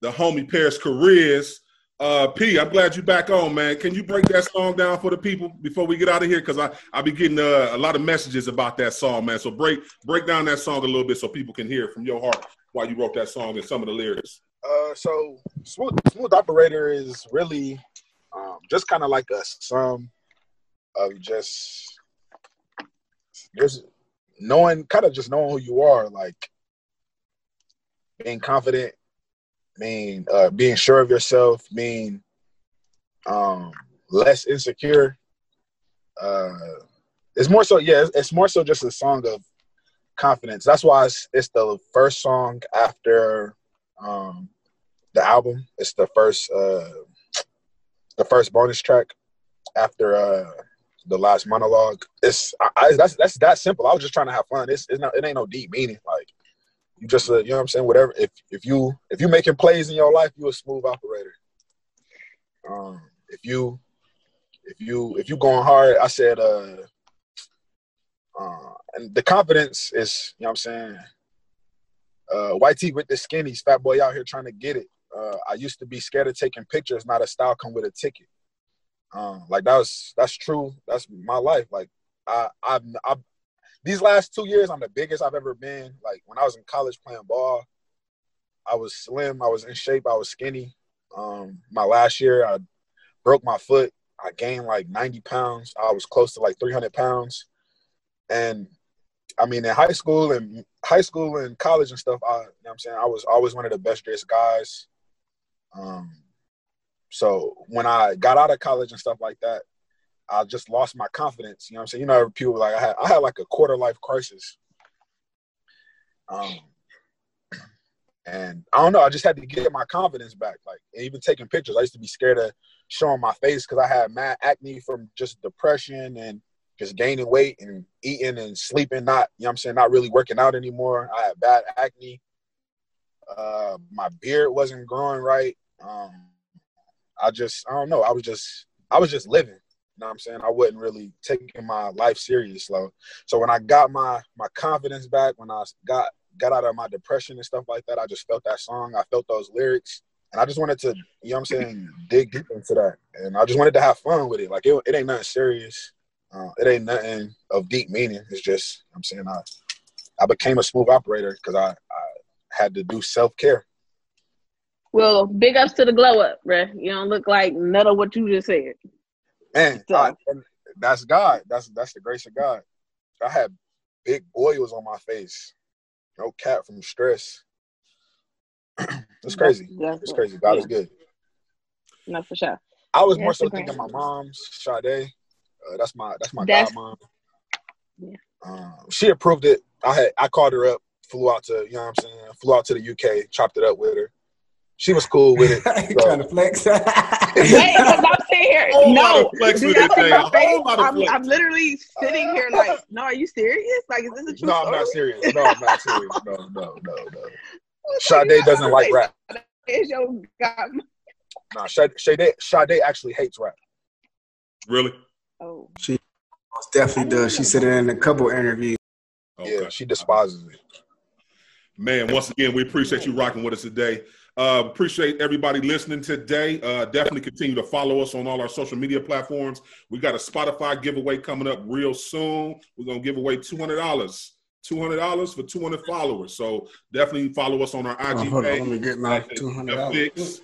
D: the homie Parris Chariz. Uh P, I'm glad you back on, man. Can you break that song down for the people before we get out of here? Because I I'll be getting uh, a lot of messages about that song, man. So break break down that song a little bit so people can hear from your heart why you wrote that song and some of the lyrics.
R: Uh, so smooth, smooth operator is really um, just kind of like a sum of just just knowing, kind of just knowing who you are, like being confident, being uh, being sure of yourself, being um, less insecure. Uh, it's more so, yeah, it's, more so just a song of confidence. That's why it's, it's the first song after um, the album. It's the first uh, the first bonus track after uh, the last monologue. It's I, I, that's that's that simple. I was just trying to have fun. It's, it's not it ain't no deep meaning. Like you just uh, you know what I'm saying. Whatever. If if you if you making plays in your life, you a smooth operator. Um, if you if you if you going hard, I said uh, uh and the confidence is you know what I'm saying. Uh, tee with the skinnies, fat boy out here trying to get it. Uh, I used to be scared of taking pictures. Not a style come with a ticket. Um, like that was that's true. That's my life. Like I I've, I've these last two years I'm the biggest I've ever been. Like when I was in college playing ball, I was slim. I was in shape. I was skinny. Um, my last year I broke my foot. I gained like 90 pounds. I was close to like 300 pounds. And I mean, in high school and high school and college and stuff, I, you know I'm saying, I was always one of the best dressed guys. Um, so when I got out of college and stuff like that, I just lost my confidence. You know what I'm saying? You know, people like I had, I had like a quarter life crisis. Um, and I don't know, I just had to get my confidence back. Like even taking pictures, I used to be scared of showing my face because I had mad acne from just depression and just gaining weight and eating and sleeping, not, you know I'm saying, not really working out anymore. I had bad acne. Uh, my beard wasn't growing right. Um, I just, I don't know. I was just, I was just living. You know what I'm saying? I wasn't really taking my life serious. So, so when I got my my confidence back, when I got got out of my depression and stuff like that, I just felt that song. I felt those lyrics. And I just wanted to, you know what I'm saying, dig deep into that. And I just wanted to have fun with it. Like it, it ain't nothing serious. Uh, it ain't nothing of deep meaning. It's just, I'm saying, I I became a smooth operator because I, I had to do self care.
F: Well, big ups to the glow up, bruh. You don't look like none of what you just said.
R: Man, I, that's God. That's that's the grace of God. I had big boils on my face. No cap from stress. it's crazy.
F: That's,
R: it's crazy. God
F: yeah.
R: is good.
F: No, for sure.
R: I was more so thinking my mom's Sade. Uh, that's my that's my
F: That's-
R: godmom.
F: Yeah.
R: Um, she approved it. I had I called her up, flew out to you know what I'm saying, flew out to the UK, chopped it up with her. She was cool with it.
E: trying to flex.
F: Wait, because I'm sitting here.
R: Whole
F: No,
R: flex
F: do
R: with
F: y'all
R: it,
F: see my face?
R: lot
F: I'm,
R: flex.
F: I'm literally sitting here like, no, are you serious? Like, is this a true
R: no, I'm not serious. No, I'm not serious. No, no, no, no. Sade doesn't like rap.
F: Is your god?
R: No, Sade, Sade, Sade actually hates rap.
D: Really?
F: Oh,
E: She definitely does. She said it in a couple interviews.
R: Yeah, she despises it.
D: Man, once again, we appreciate you rocking with us today. Uh, appreciate everybody listening today. Uh, definitely continue to follow us on all our social media platforms. We got a Spotify giveaway coming up real soon. We're gonna give away two hundred dollars. Two hundred dollars for two hundred followers. So definitely follow us on our IG
E: Oh, hold on,
D: page.
E: let me get my $200.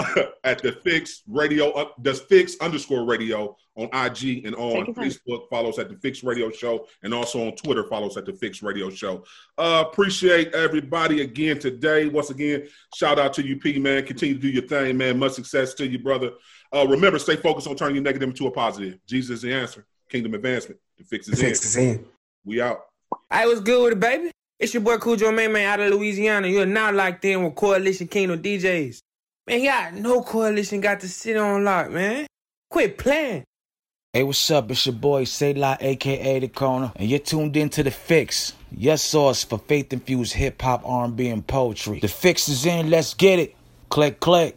D: The Fix, at the Fix Radio, uh, the Fix underscore Radio on IG and on
F: Take your time.
D: Facebook. Follow us at the Fix Radio Show, and also on Twitter. Follow us at the Fix Radio Show. Uh, appreciate everybody again today. Once again, shout out to you, P man. Continue to do your thing, man. Much success to you, brother. Uh, remember, stay focused on turning your negative into a positive. Jesus is the answer. Kingdom advancement. The fix is
E: Fix is in.
D: We out.
S: I was good with it, baby? It's your boy Cujo Man Man out of Louisiana. You're now locked in with Coalition Kingdom DJs. Man, y'all no coalition got to sit on lock, man. Quit playing.
M: Hey, what's up? It's your boy Sayla, aka The Corner, and you're tuned in to The Fixx, your source for faith-infused hip-hop, R&B, and poetry. The Fixx is in, let's get it. Click, click.